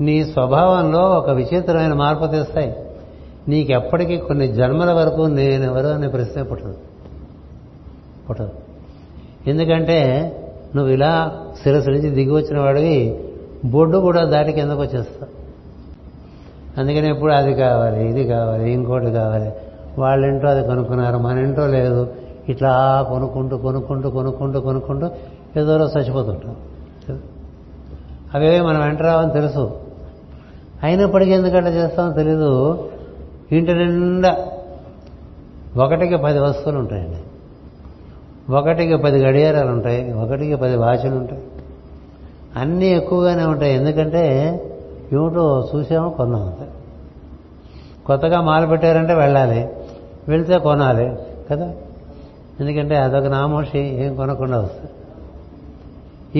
నీ స్వభావంలో ఒక విచిత్రమైన మార్పు తెస్తాయి. నీకెప్పటికీ కొన్ని జన్మల వరకు నేనెవరు అనే ప్రశ్న పుట్టదు. పుట్టదు. ఎందుకంటే నువ్వు ఇలా శిరస్సు నుంచి దిగి వచ్చిన వాడివి బొడ్డు కూడా దాటి కిందకు వచ్చేస్తా. అందుకని ఎప్పుడు అది కావాలి ఇది కావాలి ఇంకోటి కావాలి. వాళ్ళ ఇంట్లో అది కొనుక్కున్నారు మన ఇంట్లో లేదు. ఇట్లా కొనుక్కుంటూ కొనుక్కుంటూ కొనుక్కుంటూ కొనుక్కుంటూ ఏదో చచ్చిపోతుంటాం. అవే మనం వెంట రావని తెలుసు. అయినప్పటికీ ఎందుకంటే చేస్తామో తెలీదు. ఇంటి నిండా ఒకటికి పది వస్తువులు ఉంటాయండి. ఒకటికి పది గడియారాలు ఉంటాయి ఒకటికి పది వాచులు ఉంటాయి. అన్నీ ఎక్కువగానే ఉంటాయి. ఎందుకంటే ఏమిటో చూసామో? కొన్నాం అంతే. కొత్తగా మాలు పెట్టారంటే వెళ్ళాలి. వెళితే కొనాలి కదా? ఎందుకంటే అదొక నామోషి ఏం కొనకుండా వస్తుంది.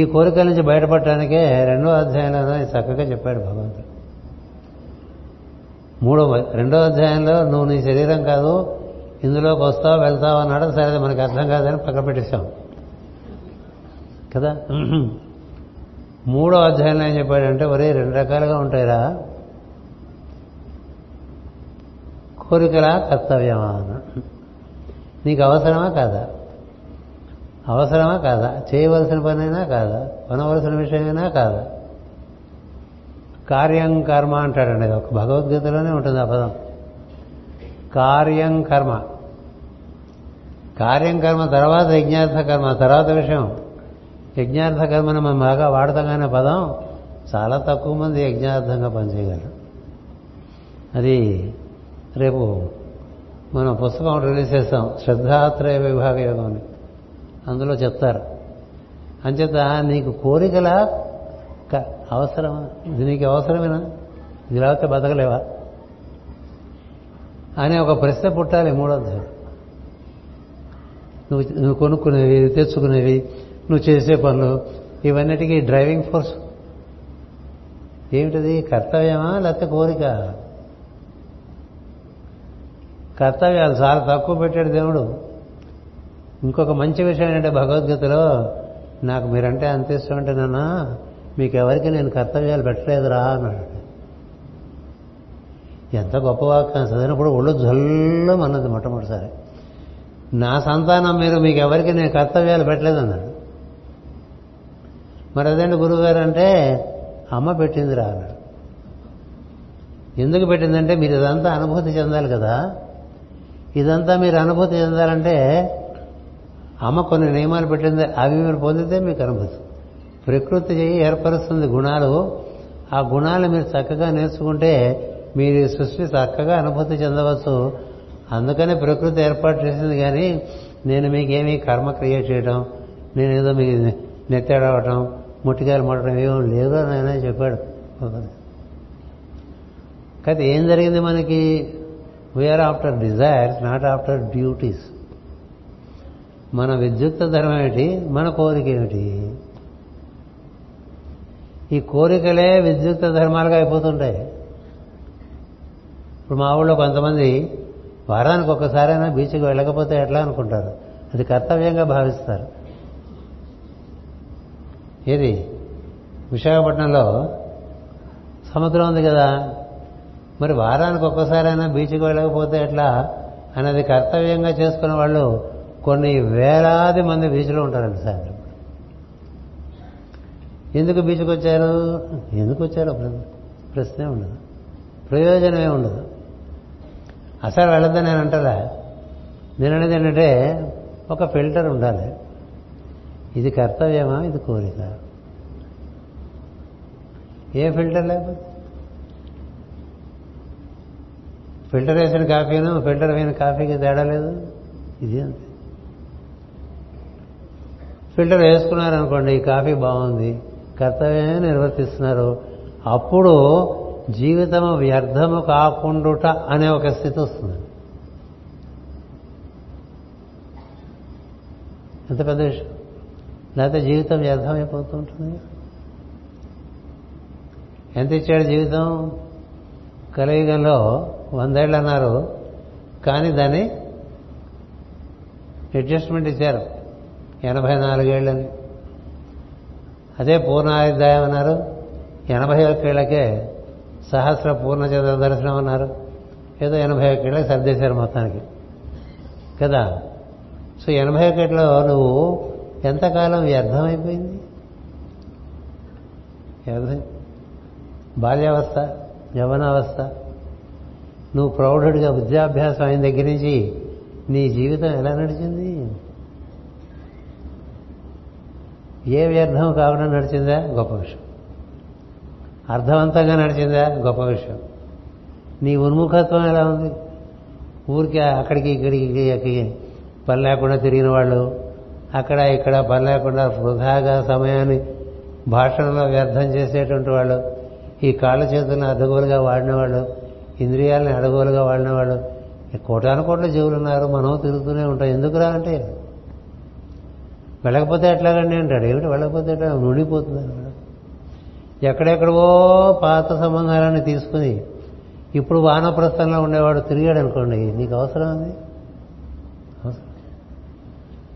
ఈ కోరికల నుంచి బయటపడటానికే రెండో అధ్యాయంలో చక్కగా చెప్పాడు భగవంతుడు. మూడో రెండో అధ్యాయంలో నువ్వు నీ శరీరం కాదు ఇందులోకి వస్తావు వెళ్తావు అన్నాడు సరే మనకి అర్థం కాదని పక్కన పెట్టేశాం. కదా? మూడో అధ్యాయంలో ఏం చెప్పాడంటే ఒరే రెండు రకాలుగా ఉంటాయిరా. కోరికలా కర్తవ్యమా అన్నాడు నీకు అవసరమా కాదా? అవసరమా కాదా? చేయవలసిన పనైనా కాదా? కొనవలసిన విషయమైనా కాదా? కార్యం కర్మ అంటాడండి. ఒక భగవద్గీతలోనే ఉంటుంది ఆ పదం. కార్యం కర్మ. కార్యం కర్మ తర్వాత యజ్ఞార్థ కర్మ తర్వాత విషయం. యజ్ఞార్థ కర్మను మనం బాగా వాడతాగానే పదం చాలా తక్కువ మంది యజ్ఞార్థంగా పనిచేయగలరు. అది రేపు మనం పుస్తకం రిలీజ్ చేస్తాం శ్రద్ధాత్రయ విభాగ యోగం అని. అందులో చెప్తారు. అంచేత నీకు కోరికల అవసరమా? ఇది నీకు అవసరమేనా? ఇది లేకపోతే బతకలేవా? అనే ఒక ప్రశ్న పుట్టాలి మూడో నువ్వు నువ్వు కొనుక్కునేవి తెచ్చుకునేవి నువ్వు చేసే పనులు ఇవన్నిటికీ డ్రైవింగ్ ఫోర్స్. ఏమిటది? కర్తవ్యమా లేకపోతే కోరిక? కర్తవ్యాలు చాలా తక్కువ పెట్టాడు దేవుడు. ఇంకొక మంచి విషయం ఏంటంటే భగవద్గీతలో నాకు మీరంటే అంత ఇష్టం అంటే నాన్న మీకెవరికి నేను కర్తవ్యాలు పెట్టలేదురా అన్నాడు. ఎంత గొప్ప వాక్యం చదివినప్పుడు ఒళ్ళు జల్లం అన్నది మొట్టమొదటిసారి. నా సంతానం మీరు మీకు ఎవరికి నేను కర్తవ్యాలు పెట్టలేదన్నాడు. మరి అదేంటి గురువుగారు అంటే అమ్మ పెట్టిందిరా అన్నాడు. ఎందుకు పెట్టిందంటే మీరు ఇదంతా అనుభూతి చెందాలి కదా. ఇదంతా మీరు అనుభూతి చెందాలంటే అమ్మ కొన్ని నియమాలు పెట్టింది అవి మీరు పొందితే మీకు అనుభూతి. ప్రకృతి ఏర్పరుస్తుంది గుణాలు ఆ గుణాలు మీరు చక్కగా నేర్చుకుంటే మీరు ఈ సృష్టి చక్కగా అనుభూతి చెందవచ్చు. అందుకనే ప్రకృతి ఏర్పాటు చేసింది కానీ నేను మీకేమీ కర్మ క్రియేట్ చేయడం నేనేదో మీకు నెత్తాడవటం ముట్టికాయలు మడటం ఏమో లేదు అని ఆయన చెప్పాడు. కాదు ఏం జరిగింది మనకి? We are after desires not after duties మన విద్యుక్త ధర్మం ఏమిటి? మన కోరిక ఏమిటి? ఈ కోరికలే విద్యుత్ ధర్మాలుగా అయిపోతుంటాయి. ఇప్పుడు మా ఊళ్ళో కొంతమంది వారానికి ఒక్కసారైనా బీచ్కి వెళ్ళకపోతే ఎట్లా అనుకుంటారు? అది కర్తవ్యంగా భావిస్తారు. ఏది? విశాఖపట్నంలో సముద్రం ఉంది కదా. మరి వారానికి ఒక్కసారైనా బీచ్కి వెళ్ళకపోతే ఎట్లా? అనేది కర్తవ్యంగా చేసుకున్న వాళ్ళు కొన్ని వేలాది మంది బీచ్లో ఉంటారండి సార్. ఎందుకు బీచ్కి వచ్చారు ఎందుకు వచ్చారు ప్రశ్నే ఉండదు. ప్రయోజనమే ఉండదు. అసలు వెళ్ళొద్దని నేను అంటారా నేను అనేది ఏంటంటే ఒక ఫిల్టర్ ఉండాలి. ఇది కర్తవ్యమా? ఇది కోరిక. ఏ ఫిల్టర్ లేకపోతే? ఫిల్టర్ వేసిన కాఫీను ఫిల్టర్ వేసిన కాఫీకి తేడా లేదు? ఇది అంతే. ఫిల్టర్ వేసుకున్నారనుకోండి ఈ కాఫీ బాగుంది. కర్తవ్యమే నిర్వర్తిస్తున్నారు. అప్పుడు జీవితం వ్యర్థము కాకుండుట అనే ఒక స్థితి వస్తుంది. ఎంత పెద్ద విషయం? లేకపోతే జీవితం వ్యర్థమైపోతూ ఉంటుంది. ఎంత ఇచ్చాడు జీవితం? కలియుగంలో వందేళ్ళు అన్నారు. కానీ దాన్ని అడ్జస్ట్మెంట్ ఇచ్చారు. ఎనభై నాలుగేళ్ళని. అదే పూర్ణాయుద్ధాయం అన్నారు. ఎనభై ఒక్కేళ్ళకే సహస్ర పూర్ణచంద్ర దర్శనం అన్నారు. ఏదో ఎనభై ఒక్కేళ్ళకి సర్దేశారు మొత్తానికి. కదా? సో ఎనభై ఒకటిలో నువ్వు ఎంతకాలం వ్యర్థమైపోయింది? వ్యర్థం? బాల్యావస్థ? యవనావస్థ నువ్వు ప్రౌఢుడిగా విద్యాభ్యాసం అయిన దగ్గర నుంచి నీ జీవితం ఎలా నడిచింది? ఏ వ్యర్థం కాకుండా నడిచిందా? గొప్ప విషయం. అర్థవంతంగా నడిచిందా? గొప్ప విషయం. నీ ఉన్ముఖత్వం ఎలా ఉంది? ఊరికి అక్కడికి ఇక్కడికి అక్కడికి పని లేకుండా తిరిగిన వాళ్ళు అక్కడ ఇక్కడ పని లేకుండా వృధాగా సమయాన్ని భాషణలో వ్యర్థం చేసేటువంటి వాళ్ళు ఈ కాళ్ళ చేతులను అడ్డగోలుగా వాడినవాళ్ళు ఇంద్రియాలని అడగోలుగా వాడినవాళ్ళు కోటాను కోట్ల జీవులు ఉన్నారు మనం తిరుగుతూనే ఉంటాం ఎందుకురా అంటే వెళ్ళకపోతే ఎట్లాగండి అంటాడు. ఏమిటి వెళ్ళకపోతే ఎట్లా? మునిగిపోతుంది ఎక్కడెక్కడవో పాత సంబంధాలని తీసుకుని ఇప్పుడు వానప్రస్థంలో ఉండేవాడు తిరిగాడు అనుకోండి నీకు అవసరం అది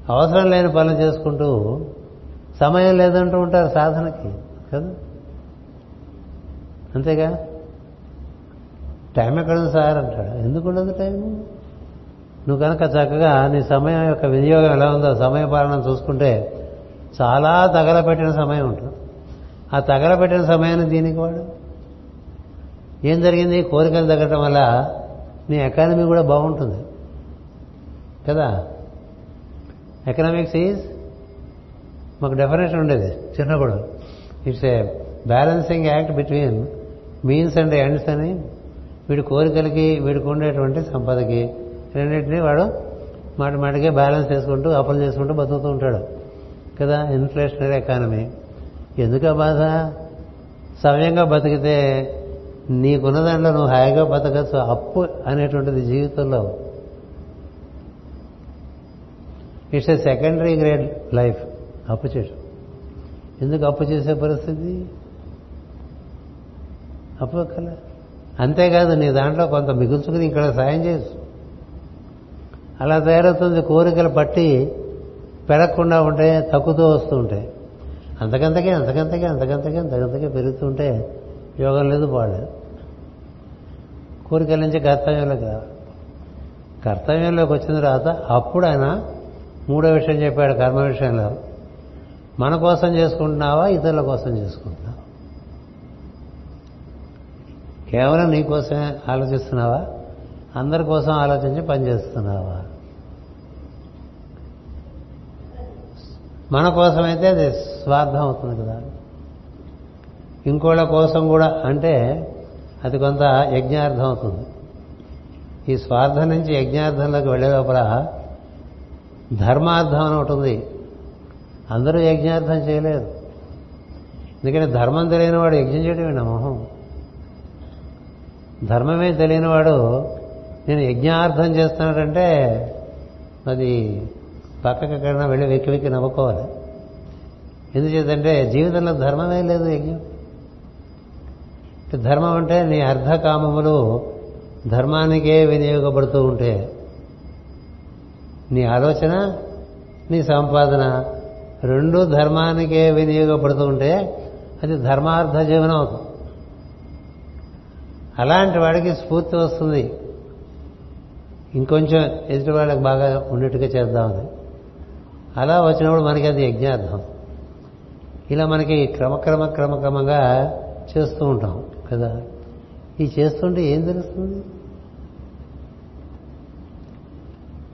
అవసరం. లేని పనులు చేసుకుంటూ సమయం లేదంటూ ఉంటారు సాధనకి కదా? అంతేగా? టైం ఎక్కడ సార్ అంటాడు. ఎందుకు ఉండదు టైము? నువ్వు కనుక చక్కగా నీ సమయం యొక్క వినియోగం ఎలా ఉందో సమయ పాలన చూసుకుంటే చాలా తగలపెట్టిన సమయం ఉంటుంది. ఆ తగలపెట్టిన సమయాన్ని దీనికి వాడు? ఏం జరిగింది? కోరికలు తగ్గటం వల్ల నీ ఎకానమీ కూడా బాగుంటుంది. కదా? ఎకనామిక్స్ ఈజ్ మాకు డెఫినేషన్ ఉండేది చిన్నప్పుడు it's a balancing act between means and ends అని వీడి కోరికలకి వీడికి ఉండేటువంటి సంపదకి రెండింటినీ వాడు మాట మాటికే బ్యాలెన్స్ చేసుకుంటూ అప్పులు చేసుకుంటూ బతుకుతూ ఉంటాడు. కదా? Inflationary economy. ఎందుకు బాధ? సమయంగా బతికితే నీకున్న దాంట్లో నువ్వు హాయిగా బతకచ్చు. అప్పు అనేటువంటిది జీవితంలో. It's a secondary grade life. అప్పు చేయడం ఎందుకు అప్పు చేసే పరిస్థితి? అప్పు కల అంతేకాదు నీ దాంట్లో కొంత మిగుల్చుకుని ఇక్కడ సాయం చేయొచ్చు. అలా తయారవుతుంది. కోరికలు పట్టి పెరగకుండా ఉంటే తగ్గుతూ వస్తూ ఉంటాయి. అంతకంతకే అంతకంతకే అంతకంతకే అంతకంతకే పెరుగుతుంటే యోగం లేదు బాడలేదు కోరికల నుంచి కర్తవ్యంలోకి రావాలి. కర్తవ్యంలోకి వచ్చిన తర్వాత అప్పుడు ఆయన మూడో విషయం చెప్పాడు కర్మ విషయంలో. మన కోసం చేసుకుంటున్నావా ఇతరుల కోసం చేసుకుంటున్నావా? కేవలం నీ కోసమే ఆలోచిస్తున్నావా? అందరి కోసం ఆలోచించి పనిచేస్తున్నావా మన కోసమైతే అది స్వార్థం అవుతుంది కదా. ఇంకోళ్ళ కోసం కూడా అంటే అది కొంత యజ్ఞార్థం అవుతుంది. ఈ స్వార్థం నుంచి యజ్ఞార్థంలోకి వెళ్ళే లోపల ధర్మార్థం అని ఒకటి ఉంది. అందరూ యజ్ఞార్థం చేయలేరు. ఎందుకంటే ధర్మం తెలియని వాడు యజ్ఞం చేయడమేనా మొహం. ధర్మమే తెలియని వాడు నేను యజ్ఞార్థం చేస్తున్నాడంటే అది పక్కకి ఎక్కడైనా వెళ్ళి వెక్కి వెక్కి నవ్వుకోవాలి. ఎందుచేతంటే జీవితంలో ధర్మమే లేదు యజ్ఞం ధర్మం అంటే నీ అర్ధకామములు ధర్మానికే వినియోగపడుతూ ఉంటే నీ ఆలోచన నీ సంపాదన రెండు ధర్మానికే వినియోగపడుతూ ఉంటే అది ధర్మార్థ జీవనం అవుతుంది. అలాంటి వాడికి స్ఫూర్తి వస్తుంది. ఇంకొంచెం ఎదుటి వాళ్ళకి బాగా ఉండేట్టుగా చేద్దామని. అలా వచ్చినప్పుడు మనకి అది యజ్ఞార్థం. ఇలా మనకి క్రమక్రమ క్రమక్రమంగా చేస్తూ ఉంటాం కదా. ఈ చేస్తుంటే ఏం తెలుస్తుంది?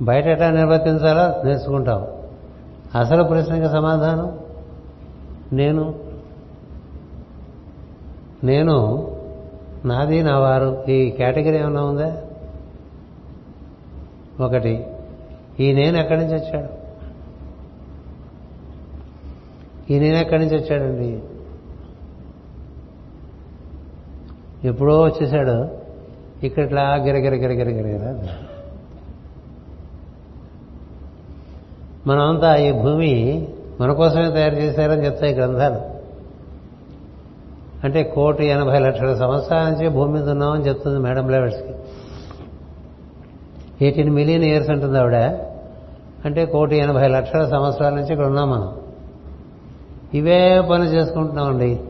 బయట ఎట్లా నిర్వర్తించాలో నేర్చుకుంటాం అసలు ప్రశ్నకి సమాధానం? నేను? నేను? నాది నా వారు? ఈ కేటగిరీ ఏమైనా ఉందా? ఒకటి. ఈ నేను ఎక్కడి నుంచి వచ్చాడు? ఈ నేను ఎక్కడి నుంచి వచ్చాడండి? ఎప్పుడో వచ్చేసాడు. ఇక్కడ ఇట్లా గిరగిర గిరగిర గిరగిర మనమంతా ఈ భూమి మన కోసమే తయారు చేశారని చెప్తాయి గ్రంథాలు. అంటే కోటి ఎనభై లక్షల సంవత్సరాల నుంచి భూమి మీద ఉన్నామని చెప్తుంది మేడం లెవెల్స్కి ఎయిటీన్ మిలియన్ ఇయర్స్ అంటుంది ఆవిడ. అంటే కోటి ఎనభై లక్షల సంవత్సరాల నుంచి ఇక్కడ ఉన్నాం మనం. ఇవే పని చేసుకుంటున్నామండి.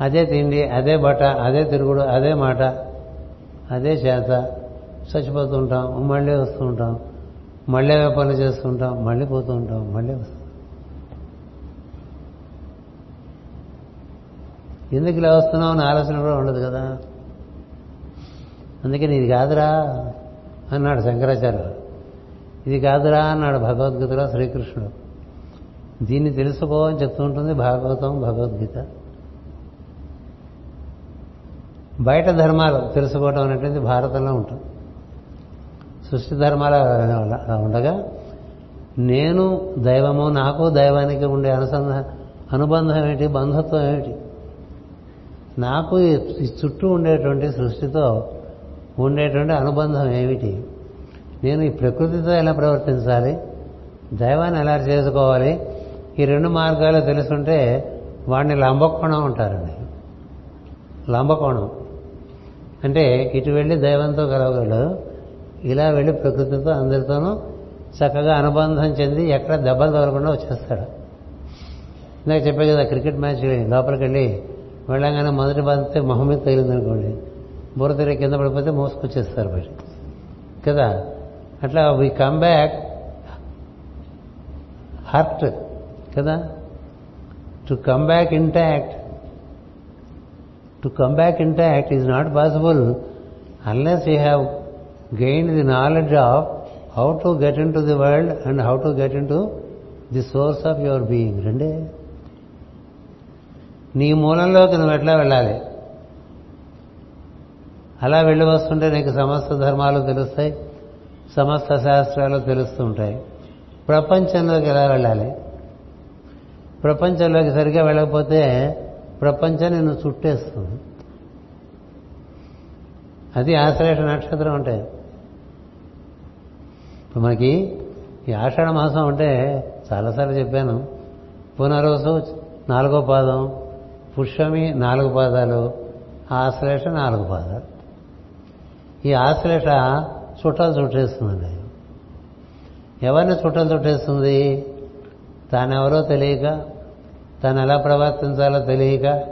అదే తిండి అదే బట్ట అదే తిరుగుడు అదే మాట అదే చేత. చచ్చిపోతూ ఉంటాం మళ్ళీ వస్తూ ఉంటాం మళ్ళీ అవే పనులు చేస్తుంటాం మళ్ళీ పోతూ ఉంటాం మళ్ళీ వస్తాం ఎందుకు ఇలా వస్తున్నావు అని ఆలోచన కూడా ఉండదు కదా. అందుకని ఇది కాదురా అన్నాడు శంకరాచార్యులు. ఇది కాదురా అన్నాడు భగవద్గీతలో శ్రీకృష్ణుడు. దీన్ని తెలుసుకో అని చెప్తూ ఉంటుంది భాగవతం భగవద్గీత. బయట ధర్మాలు తెలుసుకోవటం అనేటువంటిది భారతంలో ఉంటుంది. సృష్టి ధర్మాలు ఉండగా నేను దైవము నాకు దైవానికి ఉండే అనుసంధాన అనుబంధం ఏమిటి బంధుత్వం ఏమిటి? నాకు ఈ చుట్టూ ఉండేటువంటి సృష్టితో ఉండేటువంటి అనుబంధం ఏమిటి? నేను ఈ ప్రకృతితో ఎలా ప్రవర్తించాలి? దైవాన్ని ఎలా చేసుకోవాలి? ఈ రెండు మార్గాలు తెలుసుంటే వాడిని లంబకోణం ఉంటారండి లంబకోణం. అంటే ఇటు వెళ్ళి దైవంతో కలవగలడు ఇలా వెళ్ళి ప్రకృతితో అందరితోనూ చక్కగా అనుబంధం చెంది ఎక్కడ దెబ్బలు తగలకుండా వచ్చేస్తాడు. ఇందాక చెప్పే కదా క్రికెట్ మ్యాచ్ లోపలికి వెళ్ళి వెళ్ళగానే మొదటి బాధితే మొహం మీద తగిలిందనుకోండి బుర్ర తిరిగి కింద పడిపోతే మోసుకొచ్చేస్తారు బయట కదా? అట్లా వీ కమ్ బ్యాక్ హర్ట్ కదా? To come back intact to come back intact is not possible unless you have gain the knowledge of how to get into the world and how to get into the source of your being రెండే. నీ మూలంలోకి నువ్వు ఎట్లా వెళ్ళాలి? అలా వెళ్ళి వస్తుంటే నీకు సమస్త ధర్మాలు తెలుస్తాయి సమస్త శాస్త్రాలు తెలుస్తుంటాయి. ప్రపంచంలోకి ఎలా వెళ్ళాలి? ప్రపంచంలోకి సరిగ్గా వెళ్ళకపోతే ప్రపంచం నిన్ను చుట్టేస్తుంది. అది ఆశ్లేష నక్షత్రం అంటే. ఇప్పుడు మనకి ఈ ఆషాఢ మాసం అంటే చాలాసార్లు చెప్పాను. పునరోసు నాలుగో పాదం పుష్యమి నాలుగు పాదాలు ఆశ్లేష నాలుగు పాదాలు. ఈ ఆశ్లేష చుట్టాలు చుట్టేస్తుందండి. ఎవరిని చుట్టాలు చుట్టేస్తుంది? తానెవరో తెలియక తను ఎలా ప్రవర్తించాలో తెలియక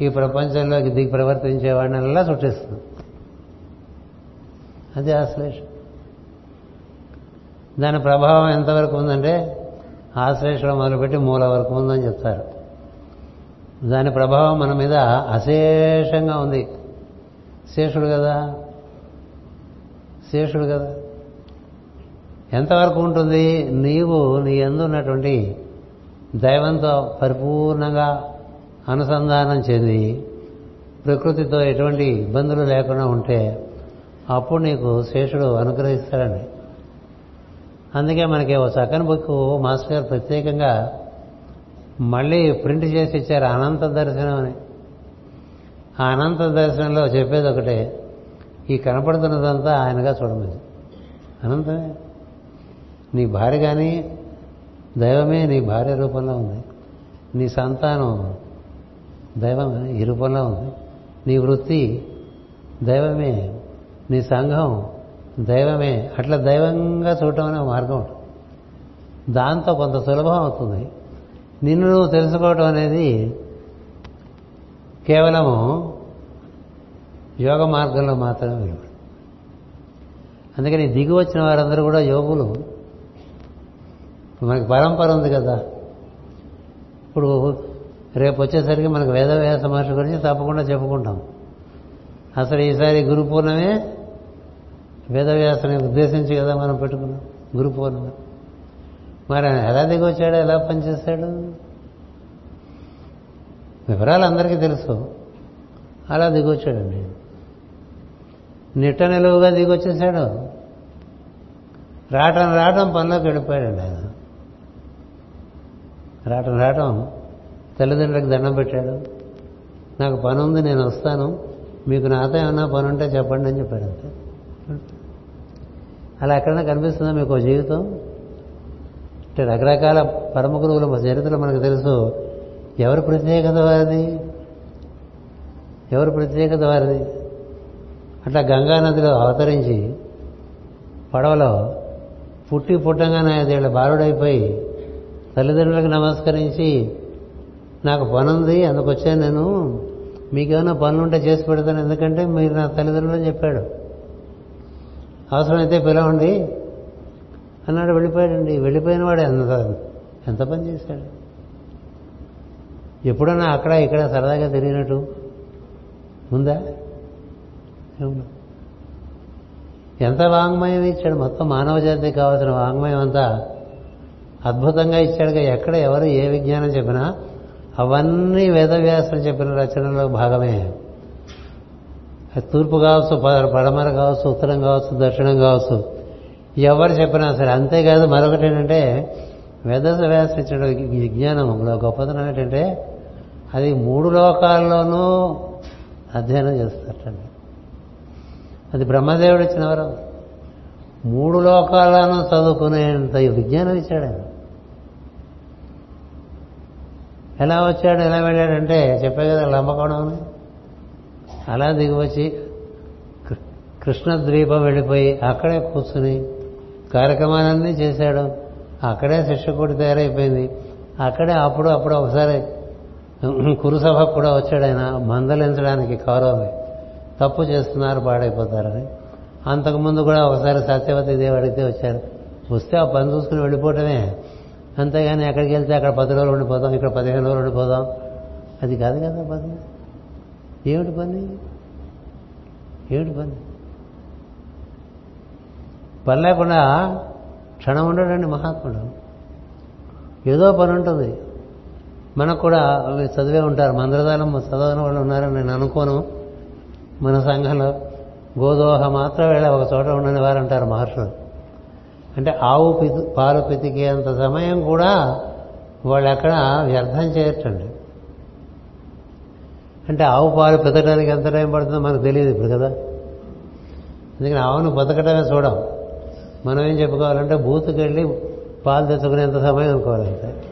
ఈ ప్రపంచంలోకి దిగి ప్రవర్తించేవాడిని అలా చుట్టిస్తుంది. అది ఆశ్లేష. దాని ప్రభావం ఎంతవరకు ఉందంటే ఆశ్లేషణ మొదలుపెట్టి మూల వరకు ఉందని చెప్తారు. దాని ప్రభావం మన మీద అశేషంగా ఉంది. శేషుడు కదా? శేషుడు కదా? ఎంతవరకు ఉంటుంది? నీవు నీ ఎందు ఉన్నటువంటి దైవంతో పరిపూర్ణంగా అనుసంధానం చెంది ప్రకృతితో ఎటువంటి ఇబ్బందులు లేకుండా ఉంటే అప్పుడు నీకు శేషుడు అనుగ్రహిస్తాడండి. అందుకే మనకి ఓ చక్కని బుక్ మాస్టర్ గారు ప్రత్యేకంగా మళ్ళీ ప్రింట్ చేసి ఇచ్చారు అనంత దర్శనం అని. ఆ అనంత దర్శనంలో చెప్పేది ఒకటే ఈ కనపడుతున్నదంతా ఆయనగా చూడమని. అనంతమే. నీ భార్య కానీ దైవమే నీ భార్య రూపంలో ఉంది. నీ సంతానం దైవం ఈ రూపంలో ఉంది. నీ వృత్తి దైవమే నీ సంఘం దైవమే. అట్లా దైవంగా చూడటం అనే మార్గం ఉంటుంది దాంతో కొంత సులభం అవుతుంది. నిన్ను నువ్వు తెలుసుకోవటం అనేది కేవలము యోగ మార్గంలో మాత్రమే వెలువడు. అందుకని దిగి వచ్చిన వారందరూ కూడా యోగులు మనకి పరంపర ఉంది కదా. ఇప్పుడు రేపు వచ్చేసరికి మనకు వేదవ్యాస మహర్షి గురించి తప్పకుండా చెప్పుకుంటాం. అసలు ఈసారి గురు పూర్ణమే వేదవ్యాసని ఉద్దేశించి కదా మనం పెట్టుకున్నాం గురు పూర్ణిమ. మరి ఆయన ఎలా దిగొచ్చాడు ఎలా పనిచేశాడు? వివరాలు అందరికీ తెలుసు. అలా దిగొచ్చాడండి. నిట్ట నిలువుగా దిగొచ్చేసాడు. రావటం రావటం పనిలోకి వెళ్ళిపోయాడండి ఆయన. రావటం రావటం తల్లిదండ్రులకు దండం పెట్టాడు. నాకు పని ఉంది నేను వస్తాను. మీకు నాతో ఏమన్నా పని ఉంటే చెప్పండి అని చెప్పాడు అంతే. అలా ఎక్కడైనా కనిపిస్తుందా మీకు జీవితం? అంటే రకరకాల పరమ గురువుల చరిత్రలో మనకు తెలుసు. ఎవరి ప్రత్యేకత వారిది? ఎవరి ప్రత్యేకత వారిది? అట్లా గంగా నదిలో అవతరించి పడవలో పుట్టి పుట్టంగానే ఐదేళ్ళ బాలుడైపోయి తల్లిదండ్రులకు నమస్కరించి నాకు పనుంది అందుకు వచ్చాను నేను. మీకేమైనా పనులుంటే చేసి పెడతాను ఎందుకంటే మీరు నా తల్లిదండ్రులని చెప్పాడు. అవసరమైతే పిలవండి. అన్నాడు వెళ్ళిపోయాడండి. వెళ్ళిపోయిన వాడు ఎంత ఎంత పని చేశాడు? ఎప్పుడన్నా అక్కడ ఇక్కడ సరదాగా తిరిగినట్టు ఉందా? ఎంత వాంగ్మయం ఇచ్చాడు? మొత్తం మానవ జాతికి కావాల్సిన వాంగ్మయం అంతా అద్భుతంగా ఇచ్చాడుగా. ఎక్కడ ఎవరు ఏ విజ్ఞానం చెప్పినా అవన్నీ వేదవ్యాసం చెప్పిన రచనలో భాగమే. అది తూర్పు కావచ్చు ప- పడమర కావచ్చు ఉత్తరం కావచ్చు దక్షిణం కావచ్చు. ఎవరు చెప్పినా సరే అంతేకాదు మరొకటి ఏంటంటే వేదవ్యాస ఇచ్చిన విజ్ఞానం విజ్ఞానంలో గొప్పతనం ఏంటంటే అది మూడు లోకాల్లోనూ అధ్యయనం చేస్తారటండి అది బ్రహ్మదేవుడు ఇచ్చిన వరం. మూడు లోకాలను చదువుకునేంత విజ్ఞానం ఇచ్చాడు ఆయన ఎలా వచ్చాడు ఎలా వెళ్ళాడంటే చెప్పే కదా లంబకోణం అని. అలా దిగివచ్చి కృ- కృష్ణద్వీపం వెళ్ళిపోయి అక్కడే కూర్చుని కార్యక్రమాలన్నీ చేశాడు. అక్కడే శిక్షకుడి తయారైపోయింది. అక్కడే అప్పుడు అప్పుడు ఒకసారి కురుసభకు కూడా వచ్చాడు ఆయన మందలించడానికి కౌరవుని. తప్పు చేస్తున్నారు పాడైపోతారని. అంతకుముందు కూడా ఒకసారి సత్యవతి దేవి అడిగితే వచ్చారు వస్తే ఆ పని చూసుకుని వెళ్ళిపోవటమే. అంతేగాని ఎక్కడికి వెళ్తే అక్కడ పది రోజులు ఉండిపోదాం ఇక్కడ పదిహేను రోజులు ఉండిపోదాం అది కాదు కదా పని. ఏమిటి పని? ఏమిటి పని? పని లేకుండా క్షణం ఉండడండి మహాత్ముడు. ఏదో పని ఉంటుంది. మనకు కూడా అవి చదివే ఉంటారు. మంత్రదానం చదవని వాళ్ళు ఉన్నారని నేను అనుకోను. మన సంఘంలో గోదోహ మాత్రం వేళ ఒక చోట ఉండని వారు అంటారు మహర్షులు. అంటే ఆవు పాలు పితికేంత సమయం కూడా వాళ్ళు ఎక్కడ వ్యర్థం చేయటండి అంటే ఆవు పాలు పితకడానికి ఎంత టైం పడుతుందో మనకు తెలియదు ఇప్పుడు కదా. అందుకని ఆవును బతకటమే చూడం. మనం ఏం చెప్పుకోవాలంటే బూతుకెళ్ళి వెళ్ళి పాలు తెచ్చుకునేంత సమయం అనుకోవాలంటే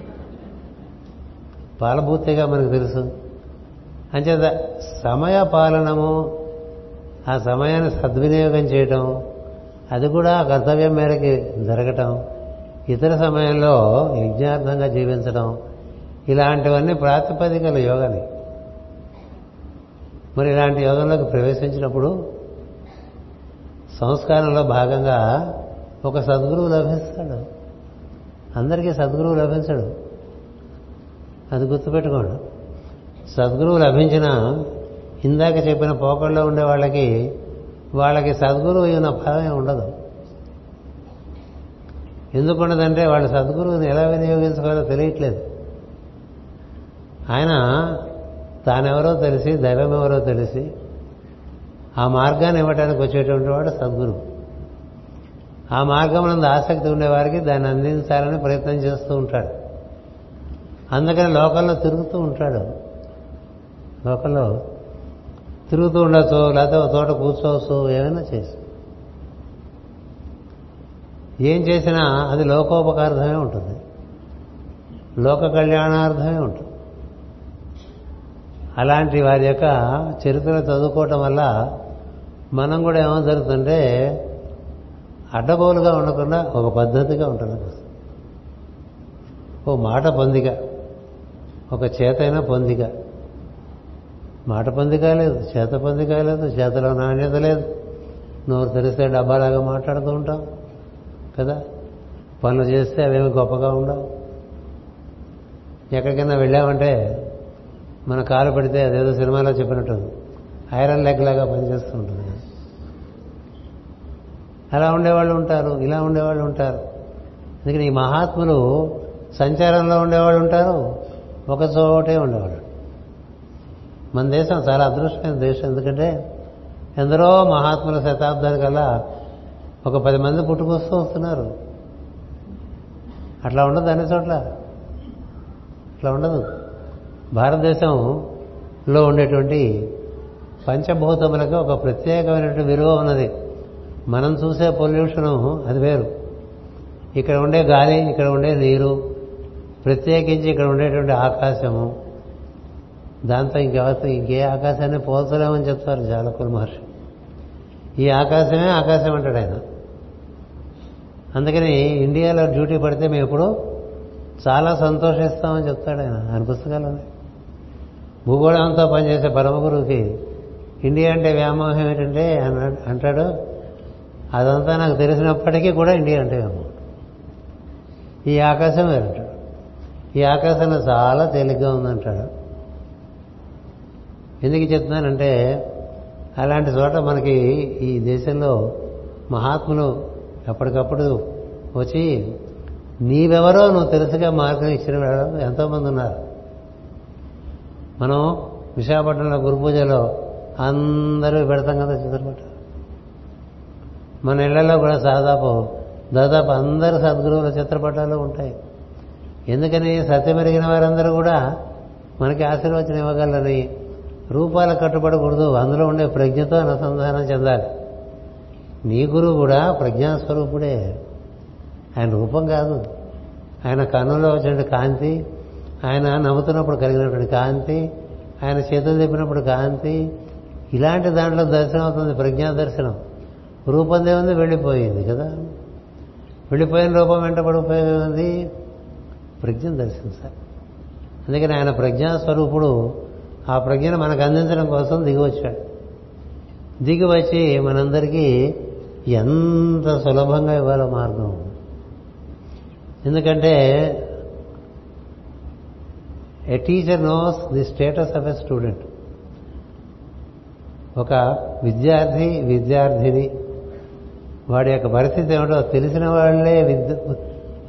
పాల బూతేగా మనకు తెలుసు. అంచేత సమయ పాలనము ఆ సమయాన్ని సద్వినియోగం చేయటం అది కూడా కర్తవ్యం మేరకి జరగటం ఇతర సమయంలో యజ్ఞార్థంగా జీవించడం ఇలాంటివన్నీ ప్రాతిపదికలు యోగని. మరి ఇలాంటి యోగంలోకి ప్రవేశించినప్పుడు సంస్కారంలో భాగంగా ఒక సద్గురువు లభిస్తాడు. అందరికీ సద్గురువు లభించడు. అది గుర్తుపెట్టుకోండి. సద్గురువు లభించిన ఇందాక చెప్పిన పోకల్లో ఉండే వాళ్ళకి వాళ్ళకి సద్గురువు అయిన ఫలమే ఉండదు. ఎందుకు వాళ్ళు వాళ్ళ సద్గురువుని ఎలా వినియోగించుకోవాలో తెలియట్లేదు. ఆయన తానెవరో తెలిసి దైవం ఎవరో తెలిసి ఆ మార్గాన్ని ఇవ్వడానికి వచ్చేటువంటి వాడు సద్గురువు. ఆ మార్గంలో ఆసక్తి ఉండేవారికి దాన్ని అందించాలని ప్రయత్నం చేస్తూ ఉంటాడు. అందుకని లోకంలో తిరుగుతూ ఉంటాడు. లోకంలో తిరుగుతూ ఉండొచ్చు లేకపోతే ఒక చోట కూర్చోవచ్చు ఏమైనా చేసి. ఏం చేసినా అది లోకోపకార్థమే ఉంటుంది. లోక కళ్యాణార్థమే ఉంటుంది. అలాంటి వారి యొక్క చరిత్ర చదువుకోవటం వల్ల మనం కూడా ఏమో జరుగుతుంటే అడ్డగోలుగా ఉండకుండా ఒక పద్ధతిగా ఉంటుంది. ఓ మాట పొందిక ఒక చేతైన పొందిక మాట పంది కాలేదు చేత పంది కాలేదు చేతలో నాణ్యత లేదు. నోరు తెరిస్తే డబ్బాలాగా మాట్లాడుతూ ఉంటాం కదా? పనులు చేస్తే అవేమి గొప్పగా ఉండవు. ఎక్కడికైనా వెళ్ళామంటే మన కాలు పెడితే అదేదో సినిమాలో చెప్పినట్టు ఐరన్ లెగ్ లాగా పనిచేస్తూ ఉంటుంది అలా ఉండేవాళ్ళు ఉంటారు ఇలా ఉండేవాళ్ళు ఉంటారు. అందుకని ఈ మహాత్ములు సంచారంలో ఉండేవాళ్ళు ఉంటారు ఒక చోటే ఉండేవాళ్ళు. మన దేశం చాలా అదృష్టమైన దేశం. ఎందుకంటే ఎందరో మహాత్ముల శతాబ్దాల కల్లా ఒక పది మంది పుట్టుకొస్తూ వస్తున్నారు. అట్లా ఉండదు అన్ని చోట్ల. అట్లా ఉండదు. భారతదేశంలో ఉండేటువంటి పంచభూతములకు ఒక ప్రత్యేకమైనటువంటి విలువ ఉన్నది. మనం చూసే పొల్యూషను అది వేరు. ఇక్కడ ఉండే గాలి ఇక్కడ ఉండే నీరు ప్రత్యేకించి ఇక్కడ ఉండేటువంటి ఆకాశము దాంతో ఇంకెవరితో ఇంకే ఆకాశాన్ని పోల్చలేమని చెప్తారు జాలకుల మహర్షి. ఈ ఆకాశమే ఆకాశం అంటాడు ఆయన. అందుకని ఇండియాలో డ్యూటీ పడితే మేము ఎప్పుడు చాలా సంతోషిస్తామని చెప్తాడు ఆయన. ఆయన పుస్తకాలు భూగోళంతో పనిచేసే పరమ గురువుకి ఇండియా అంటే వ్యామోహం ఏంటంటే అంటాడు అదంతా నాకు తెలిసినప్పటికీ కూడా ఇండియా అంటే వ్యామోహం. ఈ ఆకాశం వేరంటాడు. ఈ ఆకాశంలో చాలా తేలిగ్గా ఉందంటాడు. ఎందుకు చెప్తున్నానంటే అలాంటి చోట మనకి ఈ దేశంలో మహాత్ములు ఎప్పటికప్పుడు వచ్చి నీవెవరో నువ్వు తెలుసుగా మార్గం ఇచ్చిన ఎంతోమంది ఉన్నారు. మనం విశాఖపట్నంలో గురు పూజలో అందరూ పెడతాం కదా చిత్రపట. మన ఇళ్ళలో కూడా దాదాపు దాదాపు అందరు సద్గురువుల చిత్రపటాలు ఉంటాయి. ఎందుకని సత్యమెరిగిన వారందరూ కూడా మనకి ఆశీర్వచనం ఇవ్వగలరని రూపాలు కట్టుబడకూడదు అందులో ఉండే ప్రజ్ఞతో అనుసంధానం చెందాలి. నీ గురువు కూడా ప్రజ్ఞాస్వరూపుడే. ఆయన రూపం కాదు. ఆయన కన్నులో వచ్చినటువంటి కాంతి ఆయన నవ్వుతున్నప్పుడు కలిగినటువంటి కాంతి ఆయన చేతులు తిప్పినప్పుడు కాంతి ఇలాంటి దాంట్లో దర్శనం అవుతుంది ప్రజ్ఞా దర్శనం. రూపం దేవుంది వెళ్ళిపోయింది కదా. వెళ్ళిపోయిన రూపం వెంటబడిపోయింది ప్రజ్ఞను దర్శించాలి అందుకని ఆయన ప్రజ్ఞాస్వరూపుడు ఆ ప్రజ్ఞను మనకు అందించడం కోసం దిగి వచ్చాడు దిగి వచ్చి మనందరికీ ఎంత సులభంగా ఇవ్వాలో మార్గం. ఎందుకంటే a teacher knows the status of a student ఒక విద్యార్థి విద్యార్థిని వాడి యొక్క పరిస్థితి ఏమిటో తెలిసిన వాళ్ళే విద్య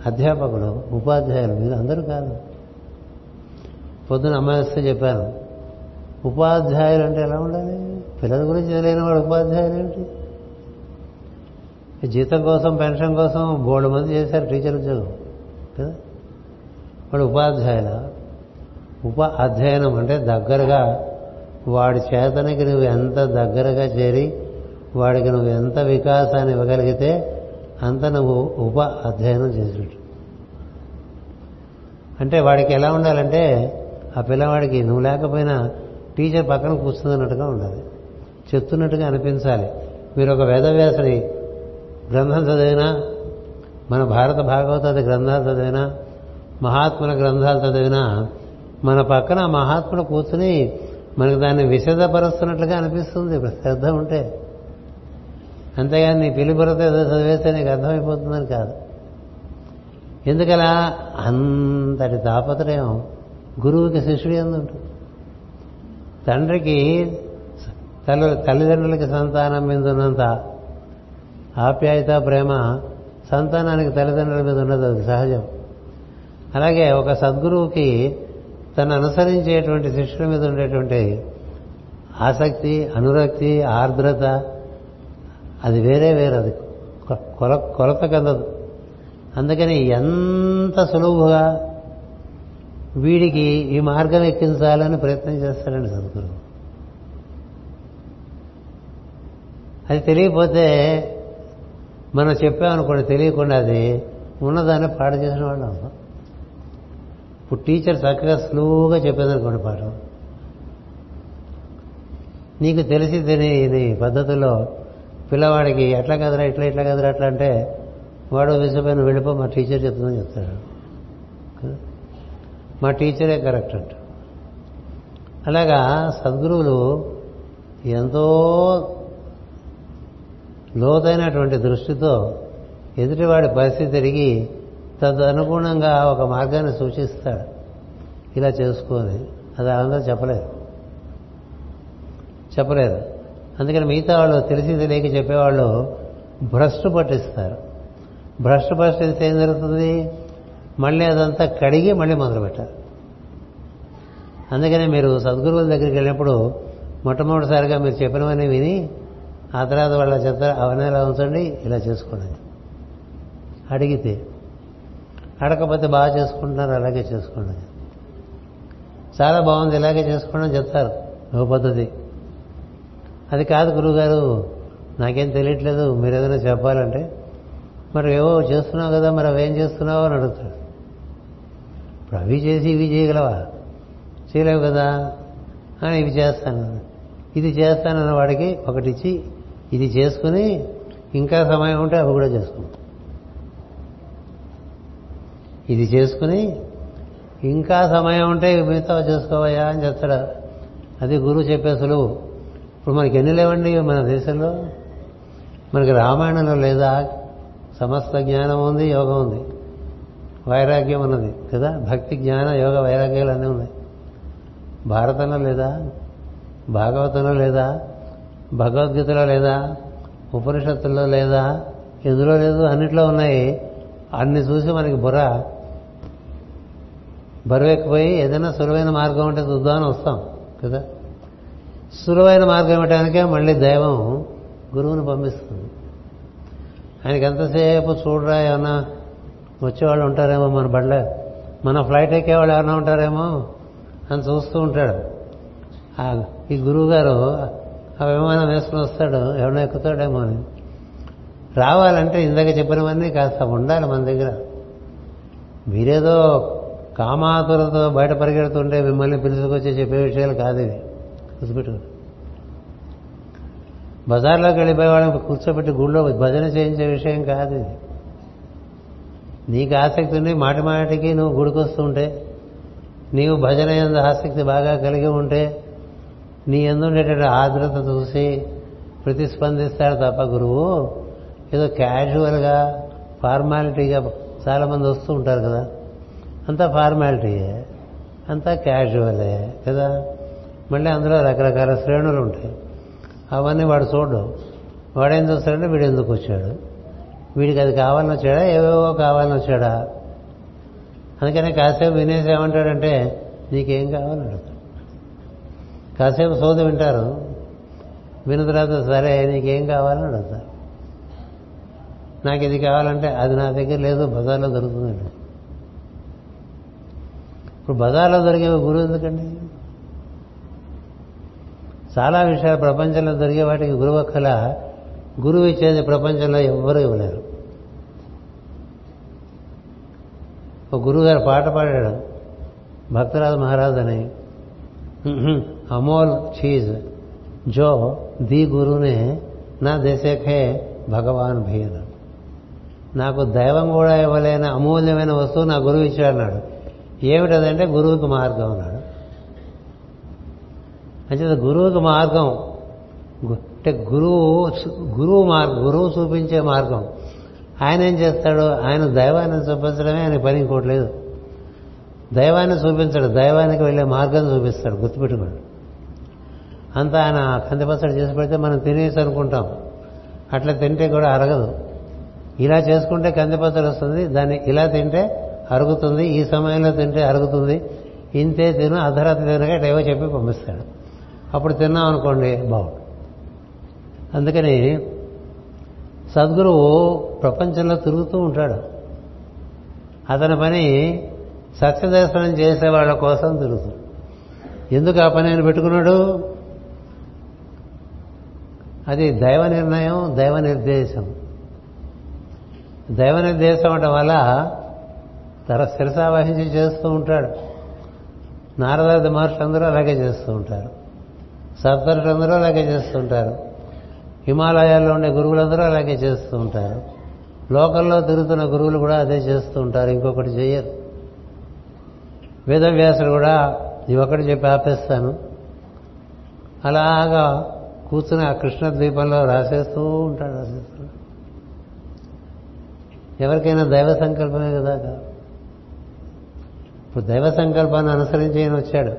అధ్యాపకులు ఉపాధ్యాయులు మీరు అందరూ కాదు. పొద్దున అమ్మాయిస్తే చెప్పాను. ఉపాధ్యాయులు అంటే ఎలా ఉండాలి? పిల్లల గురించి తెలియని వాడు ఉపాధ్యాయులు ఏమిటి జీతం కోసం పెన్షన్ కోసం బోర్డు మంది చేశారు టీచర్ ఉద్యోగం కదా? వాడు ఉపాధ్యాయుల? ఉప అధ్యయనం అంటే దగ్గరగా వాడి చేతనికి నువ్వు ఎంత దగ్గరగా చేరి వాడికి నువ్వు ఎంత వికాసాన్ని ఇవ్వగలిగితే అంత నువ్వు ఉప అధ్యయనం చేసినట్టు. అంటే వాడికి ఎలా ఉండాలంటే ఆ పిల్లవాడికి నువ్వు లేకపోయినా టీచర్ పక్కన కూర్చున్నట్టుగా ఉండాలి. చెప్తున్నట్టుగా అనిపించాలి. మీరు ఒక వేదవ్యాసుని గ్రంథం చదివినా మన భారత భాగవతాది గ్రంథాలు చదివినా మహాత్ముల గ్రంథాలు చదివినా మన పక్కన మహాత్ముడు కూర్చుని మనకు దాన్ని విషదపరుస్తున్నట్లుగా అనిపిస్తుంది. శ్రద్ధ ఉంటే. అంతేగాని నీ పిలిపురత ఏదో చదివేస్తే నీకు అర్థమైపోతుందని కాదు. ఎందుకలా? అంతటి తాపత్రయం గురువుకి శిష్యుడి ఎందుంటుంది? తండ్రికి తల్లి తల్లిదండ్రులకి సంతానం మీద ఉన్నంత ఆప్యాయత ప్రేమ సంతానానికి తల్లిదండ్రుల మీద ఉన్నది అది సహజం. అలాగే ఒక సద్గురువుకి తను అనుసరించేటువంటి శిష్యుల మీద ఉండేటువంటి ఆసక్తి అనురక్తి ఆర్ద్రత అది వేరే వేరే అది కొల కొలత కదదు. అందుకని ఎంత సులువుగా వీడికి ఈ మార్గం ఎక్కించాలని ప్రయత్నం చేస్తారండి సద్గురు అది తెలియకపోతే మనం చెప్పామనుకోండి తెలియకుండా అది ఉన్నదాన్ని పాడు చేసిన వాళ్ళం ఇప్పుడు టీచర్ చక్కగా స్లోగా చెప్పేదనుకోండి పాఠం. నీకు తెలిసి తెలియని పద్ధతిలో పిల్లవాడికి ఎట్లా కదరా ఇట్లా ఇట్లా కదరా అట్లా అంటే వాడు విసిపోయిన వెళ్ళిపో మా టీచర్ చెప్తుందని చెప్తాడు. మా టీచరే కరెక్ట్ అంట. అలాగా సద్గురువులు ఎంతో లోతైనటువంటి దృష్టితో ఎదుటివాడి పరిస్థితి తిరిగి తదనుగుణంగా ఒక మార్గాన్ని సూచిస్తాడు. ఇలా చేసుకొని అది అందరూ చెప్పలేదు. చెప్పలేదు. అందుకని మిగతా వాళ్ళు తెలిసి తెలియక చెప్పేవాళ్ళు భ్రష్టు పట్టిస్తారు. భ్రష్టు పట్టిస్తే ఏం జరుగుతుంది? మళ్ళీ అదంతా కడిగి మళ్ళీ మొదలు పెట్టాలి అందుకనే మీరు సద్గురువుల దగ్గరికి వెళ్ళినప్పుడు మొట్టమొదటిసారిగా మీరు చెప్పినవన్నీ విని ఆ తర్వాత వాళ్ళ చెత్త అవన్నీ ఇలా ఉంచండి ఇలా చేసుకోండి. అడిగితే అడగకపోతే బాగా చేసుకుంటున్నారు అలాగే చేసుకోండి. చాలా బాగుంది ఇలాగే చేసుకోండి చెప్తారు. ఒక పద్ధతి. అది కాదు గురువుగారు నాకేం తెలియట్లేదు మీరు ఏదైనా చెప్పాలంటే మరి ఏవో చేస్తున్నావు కదా మరి అవేం చేస్తున్నావు అని అడుగుతాడు ఇప్పుడు అవి చేసి ఇవి చేయగలవా? చేయలేవు కదా? అని ఇవి చేస్తాను. ఇది చేస్తానన్న వాడికి ఒకటి ఇచ్చి ఇది చేసుకుని ఇంకా సమయం ఉంటే అవి కూడా చేసుకుంటాం. ఇది చేసుకుని ఇంకా సమయం ఉంటే మిగతా చేసుకోవయ్యా అని చెప్తాడు. అది గురువు చెప్పే సులువు. ఇప్పుడు మనకి ఎన్ని లేవండి మన దేశంలో? మనకి రామాయణంలో లేదా? సమస్త జ్ఞానం ఉంది యోగం ఉంది. వైరాగ్యం ఉన్నది కదా? భక్తి జ్ఞాన యోగ వైరాగ్యాలు అన్నీ ఉన్నాయి. భారతంలో లేదా? భాగవతంలో లేదా? భగవద్గీతలో లేదా? ఉపనిషత్తుల్లో లేదా? ఎందులో లేదు? అన్నిట్లో ఉన్నాయి. అన్ని చూసి మనకి బుర్ర బరువెక్కిపోయి ఏదైనా సులువైన మార్గం ఉంటే చూద్దామని వస్తాం కదా? సులువైన మార్గం ఇవ్వడానికే మళ్ళీ దైవం గురువుని పంపిస్తుంది. ఆయనకి ఎంతసేపు చూడరా ఏమన్నా వచ్చేవాళ్ళు ఉంటారేమో మన బడ్ల. మన ఫ్లైట్ ఎక్కేవాళ్ళు ఎవరైనా ఉంటారేమో అని చూస్తూ ఉంటాడు. ఈ గురువు గారు ఆ విమానం వేసుకుని వస్తాడు ఎవరైనా ఎక్కుతాడేమో అని. రావాలంటే ఇందాక చెప్పినవన్నీ కాస్త ఉండాలి మన దగ్గర. మీరేదో కామాతులతో బయట పరిగెడుతుంటే మిమ్మల్ని పిలుచుకొచ్చి చెప్పే విషయాలు కాదు ఇవి. గుర్తుపెట్టుకోండి బజార్లోకి వెళ్ళిపోయే వాళ్ళని కూర్చోబెట్టి గుళ్ళో భజన చేయించే విషయం కాదు ఇది. నీకు ఆసక్తి ఉండి మాటి మాటికి నువ్వు గుడికొస్తుంటే నీవు భజన ఎందు ఆసక్తి బాగా కలిగి ఉంటే నీ ఎందుండేటువంటి ఆర్ద్రత చూసి ప్రతిస్పందిస్తాడు తప్ప గురువు. ఏదో క్యాజువల్గా ఫార్మాలిటీగా చాలామంది వస్తూ ఉంటారు కదా. అంతా ఫార్మాలిటీయే అంతా క్యాజువలే కదా. మళ్ళీ అందులో రకరకాల శ్రేణులు ఉంటాయి. అవన్నీ వాడు చూడడం. వాడేం చూస్తాడంటే వీడు ఎందుకు వచ్చాడు? వీడికి అది కావాలని వచ్చాడా? ఏవేవో కావాలని వచ్చాడా? అందుకనే కాసేపు వినేసి ఏమంటాడంటే నీకేం కావాలని అడుగుతాడు. కాసేపు సోద వింటారు. విన్న తర్వాత సరే నీకేం కావాలని అడుగుతారు నాకు ఇది కావాలంటే అది నా దగ్గర లేదు బజార్లో దొరుకుతుందండి ఇప్పుడు బజార్లో దొరికే గురువు ఎందుకండి? చాలా విషయాలు ప్రపంచంలో దొరికే వాటికి గురువు ఒక్కలా గురువు ఇచ్చేది ప్రపంచంలో ఎవ్వరూ ఇవ్వలేరు. ఒక గురువుగారు పాట పాడాడు. భక్తరాజు మహారాజ్ అని. అమోల్ చీజ్. జో ది గురువునే నా దేశకే భగవాన్ భీన నాకు దైవం కూడా ఇవ్వలేని అమూల్యమైన వస్తువు నా గురువు ఇచ్చాడన్నాడు ఏమిటదంటే గురువుకి మార్గం అన్నాడు. అంటే గురువుకి మార్గం. అంటే గురువు గురువు మార్గం గురువు చూపించే మార్గం. ఆయన ఏం చేస్తాడు ఆయన దైవాన్ని చూపించడమే ఆయన పని ఇంకోటి లేదు. దైవాన్ని చూపించడు దైవానికి వెళ్ళే మార్గం చూపిస్తాడు గుర్తుపెట్టుకోండి. అంతా ఆయన కందిపచ్చడి చేసి పెడితే మనం తినేసి అనుకుంటాం. అట్లా తింటే కూడా అరగదు. ఇలా చేసుకుంటే కందిపచ్చడి వస్తుంది దాన్ని ఇలా తింటే అరుగుతుంది ఈ సమయంలో తింటే అరుగుతుంది. ఇంతే తిను అర్ధరాత్రి తినగా ఏవో చెప్పి పంపిస్తాడు. అప్పుడు తిన్నాం అనుకోండి బాగుంది అందుకని సద్గురువు ప్రపంచంలో తిరుగుతూ ఉంటాడు. అతని పని సత్యదర్శనం చేసే వాళ్ళ కోసం తిరుగుతుంది ఎందుకు ఆ పని ఆయన పెట్టుకున్నాడు? అది దైవ నిర్ణయం దైవ నిర్దేశం. దైవ నిర్దేశం అవడం వల్ల తన శిరసావహించి చేస్తూ ఉంటాడు. నారదాది మహర్షులు అందరూ అలాగే చేస్తూ ఉంటారు. సప్తరుషులు అందరూ అలాగే చేస్తూ ఉంటారు. హిమాలయాల్లో ఉండే గురువులందరూ అలాగే చేస్తూ ఉంటారు. లోకల్లో తిరుగుతున్న గురువులు కూడా అదే చేస్తూ ఉంటారు. ఇంకొకటి చేయరు వేదవ్యాసులు కూడా ఇది ఒకటి చెప్పి ఆపేస్తాను. అలాగా కూర్చుని ఆ కృష్ణ ద్వీపంలో రాసేస్తూ ఉంటాడు రాసేస్తూ ఎవరికైనా దైవ సంకల్పమే కదా ఇప్పుడు దైవ సంకల్పాన్ని అనుసరించి ఆయన వచ్చాడు.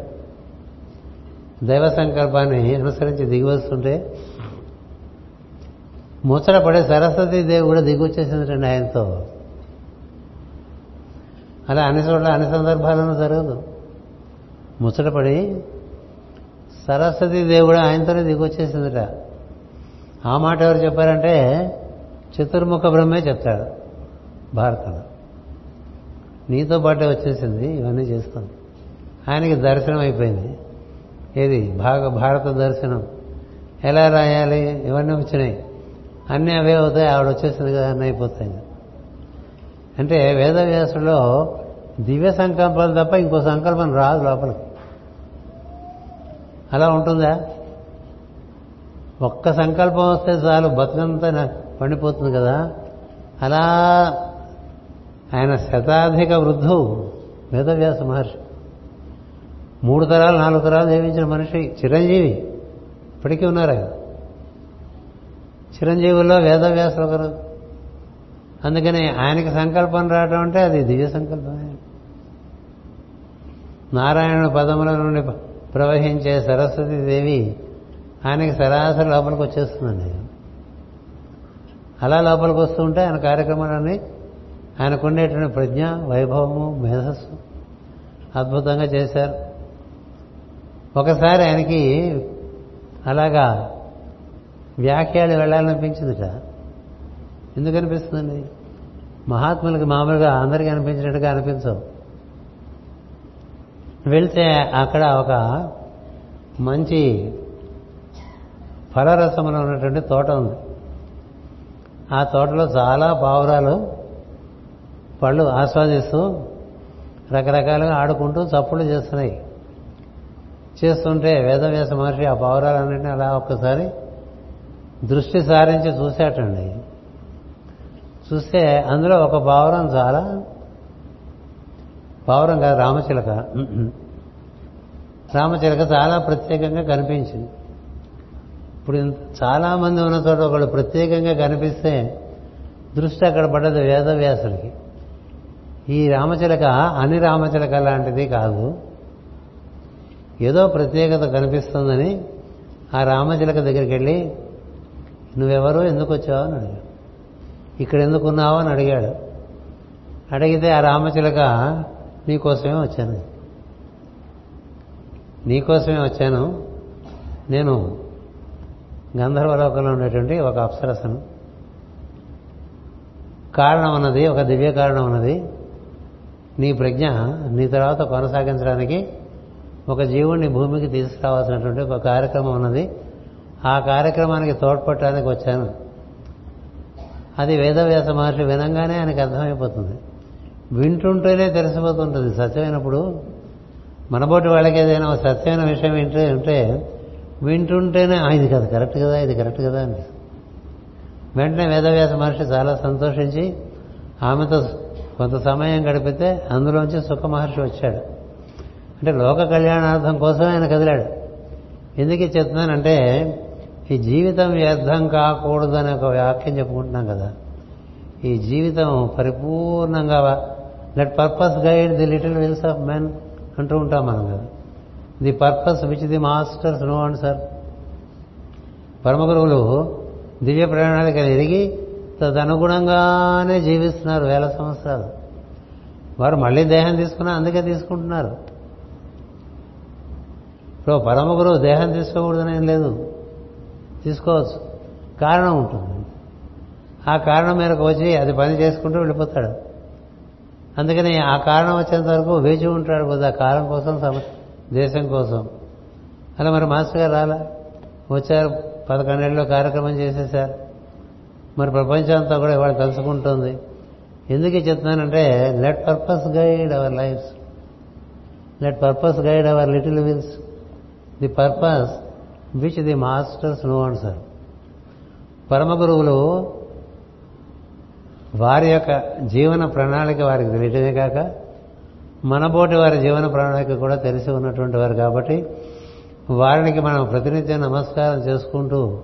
దైవ సంకల్పాన్ని అనుసరించి దిగి వస్తుంటే ముచ్చట పడే సరస్వతి కూడా దిగొచ్చేసిందండి ఆయనతో అలా అన్ని చోట్ల అన్ని సందర్భాలను జరగదు. ముచ్చటపడి సరస్వతి దేవుడు ఆయనతోనే దిగొచ్చేసిందిట ఆ మాట ఎవరు చెప్పారంటే చతుర్ముఖ బ్రహ్మే చెప్తాడు భారతంలో. నీతో పాటే వచ్చేసింది ఇవన్నీ చేస్తుంది ఆయనకి దర్శనం అయిపోయింది. ఏది? భాగ భారత దర్శనం. ఎలా రాయాలి? ఇవన్నీ వచ్చినాయి. అన్నీ అవే అవుతాయి ఆవిడ వచ్చేసింది కదా అన్నీ అయిపోతాయి. అంటే వేదవ్యాసులో దివ్య సంకల్పాలు తప్ప ఇంకో సంకల్పం రాదు లోపలికి. అలా ఉంటుందా? ఒక్క సంకల్పం వస్తే చాలు బతుకంతా పండిపోతుంది కదా. అలా ఆయన శతాధిక వృద్ధు వేదవ్యాస మహర్షి. మూడు తరాలు నాలుగు తరాలు జీవించిన మనిషి చిరంజీవి. ఇప్పటికీ ఉన్నారు ఆయన. చిరంజీవుల్లో వేదవ్యాసులు ఒకరు అందుకని ఆయనకి సంకల్పం రావడం అంటే అది దివ్య సంకల్పమే. నారాయణ పదముల నుండి ప్రవహించే సరస్వతి దేవి ఆయనకి సరాసరి లోపలికి వచ్చేస్తుందండి. అలా లోపలికి వస్తూ ఉంటే ఆయన కార్యక్రమాలన్నీ ఆయనకుండేటువంటి ప్రజ్ఞ వైభవము మేధస్సు అద్భుతంగా చేశారు. ఒకసారి ఆయనకి అలాగా వ్యాఖ్యలు వెళ్ళాలనిపించిందిట. ఎందుకు అనిపిస్తుందండి మహాత్ములకి మామూలుగా అందరికీ అనిపించినట్టుగా అనిపించవు. వెళ్తే అక్కడ ఒక మంచి ఫలరసములో ఉన్నటువంటి తోట ఉంది. ఆ తోటలో చాలా పావురాలు పళ్ళు ఆస్వాదిస్తూ రకరకాలుగా ఆడుకుంటూ చప్పులు చేస్తున్నాయి. చేస్తుంటే వేదవ్యాస మహర్షి ఆ పావురాలన్నింటినీ అలా ఒక్కసారి దృష్టి సారించి చూసేటండి. చూస్తే అందులో ఒక పావురం చాలా పావురం కాదు రామచిలక. రామచిలక చాలా ప్రత్యేకంగా కనిపించింది. ఇప్పుడు చాలామంది ఉన్న చోట ఒకళ్ళు ప్రత్యేకంగా కనిపిస్తే దృష్టి అక్కడ పడ్డది వేదవ్యాసుడికి ఈ రామచిలక అన్ని రామచిలక లాంటిది కాదు. ఏదో ప్రత్యేకత కనిపిస్తుందని ఆ రామచిలక దగ్గరికి వెళ్ళి నువ్వెవరు ఎందుకు వచ్చావు అని అడిగాడు. ఇక్కడ ఎందుకున్నావు అని అడిగాడు. అడిగితే ఆ రామచిలక నీకోసమే వచ్చాను. నీకోసమే వచ్చాను. నేను గంధర్వలోకంలో ఉండేటువంటి ఒక అప్సరసను. కారణం ఉన్నది ఒక దివ్య కారణం ఉన్నది నీ ప్రజ్ఞ నీ తర్వాత కొనసాగించడానికి ఒక జీవుణ్ణి భూమికి తీసుకురావాల్సినటువంటి ఒక కార్యక్రమం ఉన్నది ఆ కార్యక్రమానికి తోడ్పడటానికి వచ్చాను. అది వేదవ్యాస మహర్షి వినంగానే ఆయనకు అర్థమైపోతుంది. వింటుంటేనే తెలిసిపోతుంటుంది. సత్యమైనప్పుడు మనబోటి వాళ్ళకి ఏదైనా సత్యమైన విషయం వింటే ఉంటే వింటుంటేనే "ఆ, ఇది కదా కరెక్ట్ కదా ఇది కరెక్ట్ కదా అని. వెంటనే వేదవ్యాస మహర్షి చాలా సంతోషించి ఆమెతో కొంత సమయం గడిపితే అందులోంచి సుఖ మహర్షి వచ్చాడు. అంటే లోక కళ్యాణార్థం కోసం ఆయన కదిలాడు. ఎందుకు ఇది చెప్తున్నానంటే ఈ జీవితం వ్యర్థం కాకూడదని ఒక వాక్యం చెప్పుకుంటున్నాం కదా. ఈ జీవితం పరిపూర్ణంగా let purpose guide the little wills of men అంటూ ఉంటాం మనం కదా. The purpose which the masters know and serve పరమగురువులు దివ్య ప్రణాళికలు ఎరిగి తదనుగుణంగానే జీవిస్తున్నారు వేల సంవత్సరాలు. వారు మళ్ళీ దేహం తీసుకున్నా అందుకే తీసుకుంటున్నారు. ఇప్పుడు పరమ గురువు దేహం తీసుకోకూడదని ఏం లేదు. తీసుకోవచ్చు. కారణం ఉంటుంది. ఆ కారణం మేరకు వచ్చి అది పని చేసుకుంటూ వెళ్ళిపోతాడు. అందుకని ఆ కారణం వచ్చేంత వరకు వేచి ఉంటాడు కదా ఆ కాలం కోసం దేశం కోసం. అలా మరి మాస్టర్ గారు రాలా? వచ్చారు పదకొండేళ్ళలో కార్యక్రమం చేసేసారు. మరి ప్రపంచం అంతా కూడా ఇవాళ కలుసుకుంటుంది. ఎందుకు చెప్తున్నానంటే let purpose guide our lives let purpose guide our little wills the purpose which the masters know and serve పరమ గురువులు వారి యొక్క జీవన ప్రణాళిక వారికి తెలియటమే కాక మనబోటి వారి జీవన ప్రణాళిక కూడా తెలిసి ఉన్నటువంటి వారు కాబట్టి వారికి మనం ప్రతినిత్యం నమస్కారం చేసుకుంటూ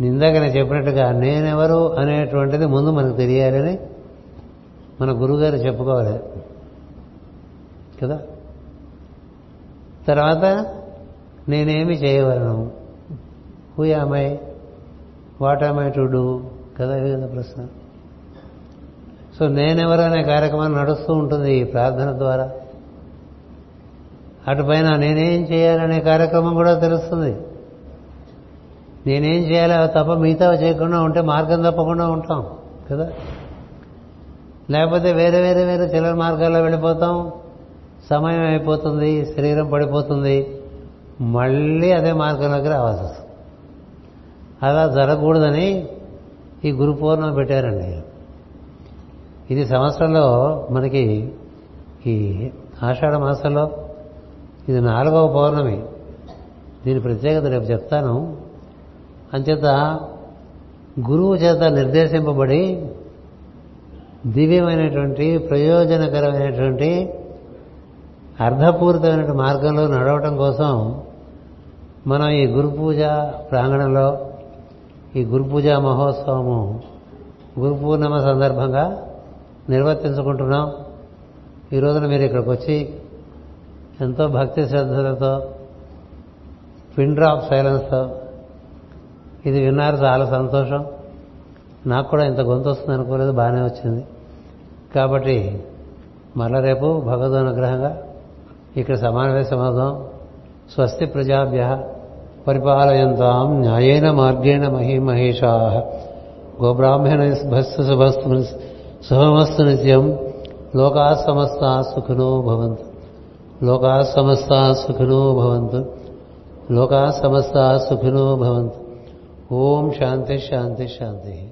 ఇందాక నేను చెప్పినట్టుగా నేనెవరు అనేటువంటిది ముందు మనకు తెలియాలని మన గురువుగారు చెప్పుకోవాలి. కదా? తర్వాత నేనేమి చేయవలను who am I what am I to do కదా కదా ప్రశ్న. సో నేనెవరు అనే కార్యక్రమం నడుస్తూ ఉంటుంది ఈ ప్రార్థన ద్వారా. అటుపైన నేనేం చేయాలనే కార్యక్రమం కూడా తెలుస్తుంది. నేనేం చేయాలి తప్ప మిగతా చేయకుండా ఉంటే మార్గం తప్పకుండా ఉంటాం కదా? లేకపోతే వేరే వేరే వేరే చిల్లర మార్గాల్లో వెళ్ళిపోతాం. సమయం అయిపోతుంది శరీరం పడిపోతుంది. మళ్ళీ అదే మార్గంలోకి రావాల్సి వస్తుంది. అలా జరగకూడదని ఈ గురు పౌర్ణమి పెట్టారండి. ఇది సంవత్సరంలో మనకి ఈ ఆషాఢ మాసంలో ఇది నాలుగవ పౌర్ణమి. దీని ప్రత్యేకత రేపు చెప్తాను. అంచేత గురువు చేత నిర్దేశింపబడి దివ్యమైనటువంటి ప్రయోజనకరమైనటువంటి అర్థపూరితమైన మార్గంలో నడవటం కోసం మనం ఈ గురు పూజ ప్రాంగణంలో ఈ గురు పూజ మహోత్సవము గురు పూర్ణిమ సందర్భంగా నిర్వర్తించుకుంటున్నాం. ఈ రోజున మీరు ఇక్కడికి వచ్చి ఎంతో భక్తి శ్రద్ధలతో పిన్ డ్రాప్ సైలెన్స్తో ఇది విన్నారు చాలా సంతోషం. నాకు కూడా ఇంత గొంతు వస్తుంది అనుకోలేదు బాగానే వచ్చింది. కాబట్టి మళ్ళా రేపు భగవద్ అనుగ్రహంగా ఇక్కడ సమావేశమవుదాం. స్వస్తి ప్రజాభ్య. పరిపాలయంతాం న్యాయేన మార్గేణ మహిమహేషా. గోబ్రాహ్మణ భస్సు శుభస్తు శుభమస్తు నిత్యం. లోకా సమస్త సుఖినో భవంతు. లోకా సమస్త సుఖినో భవంతు. లోకా సమస్త సుఖినో భవంతు. ఓం శాంతి శాంతి శాంతి.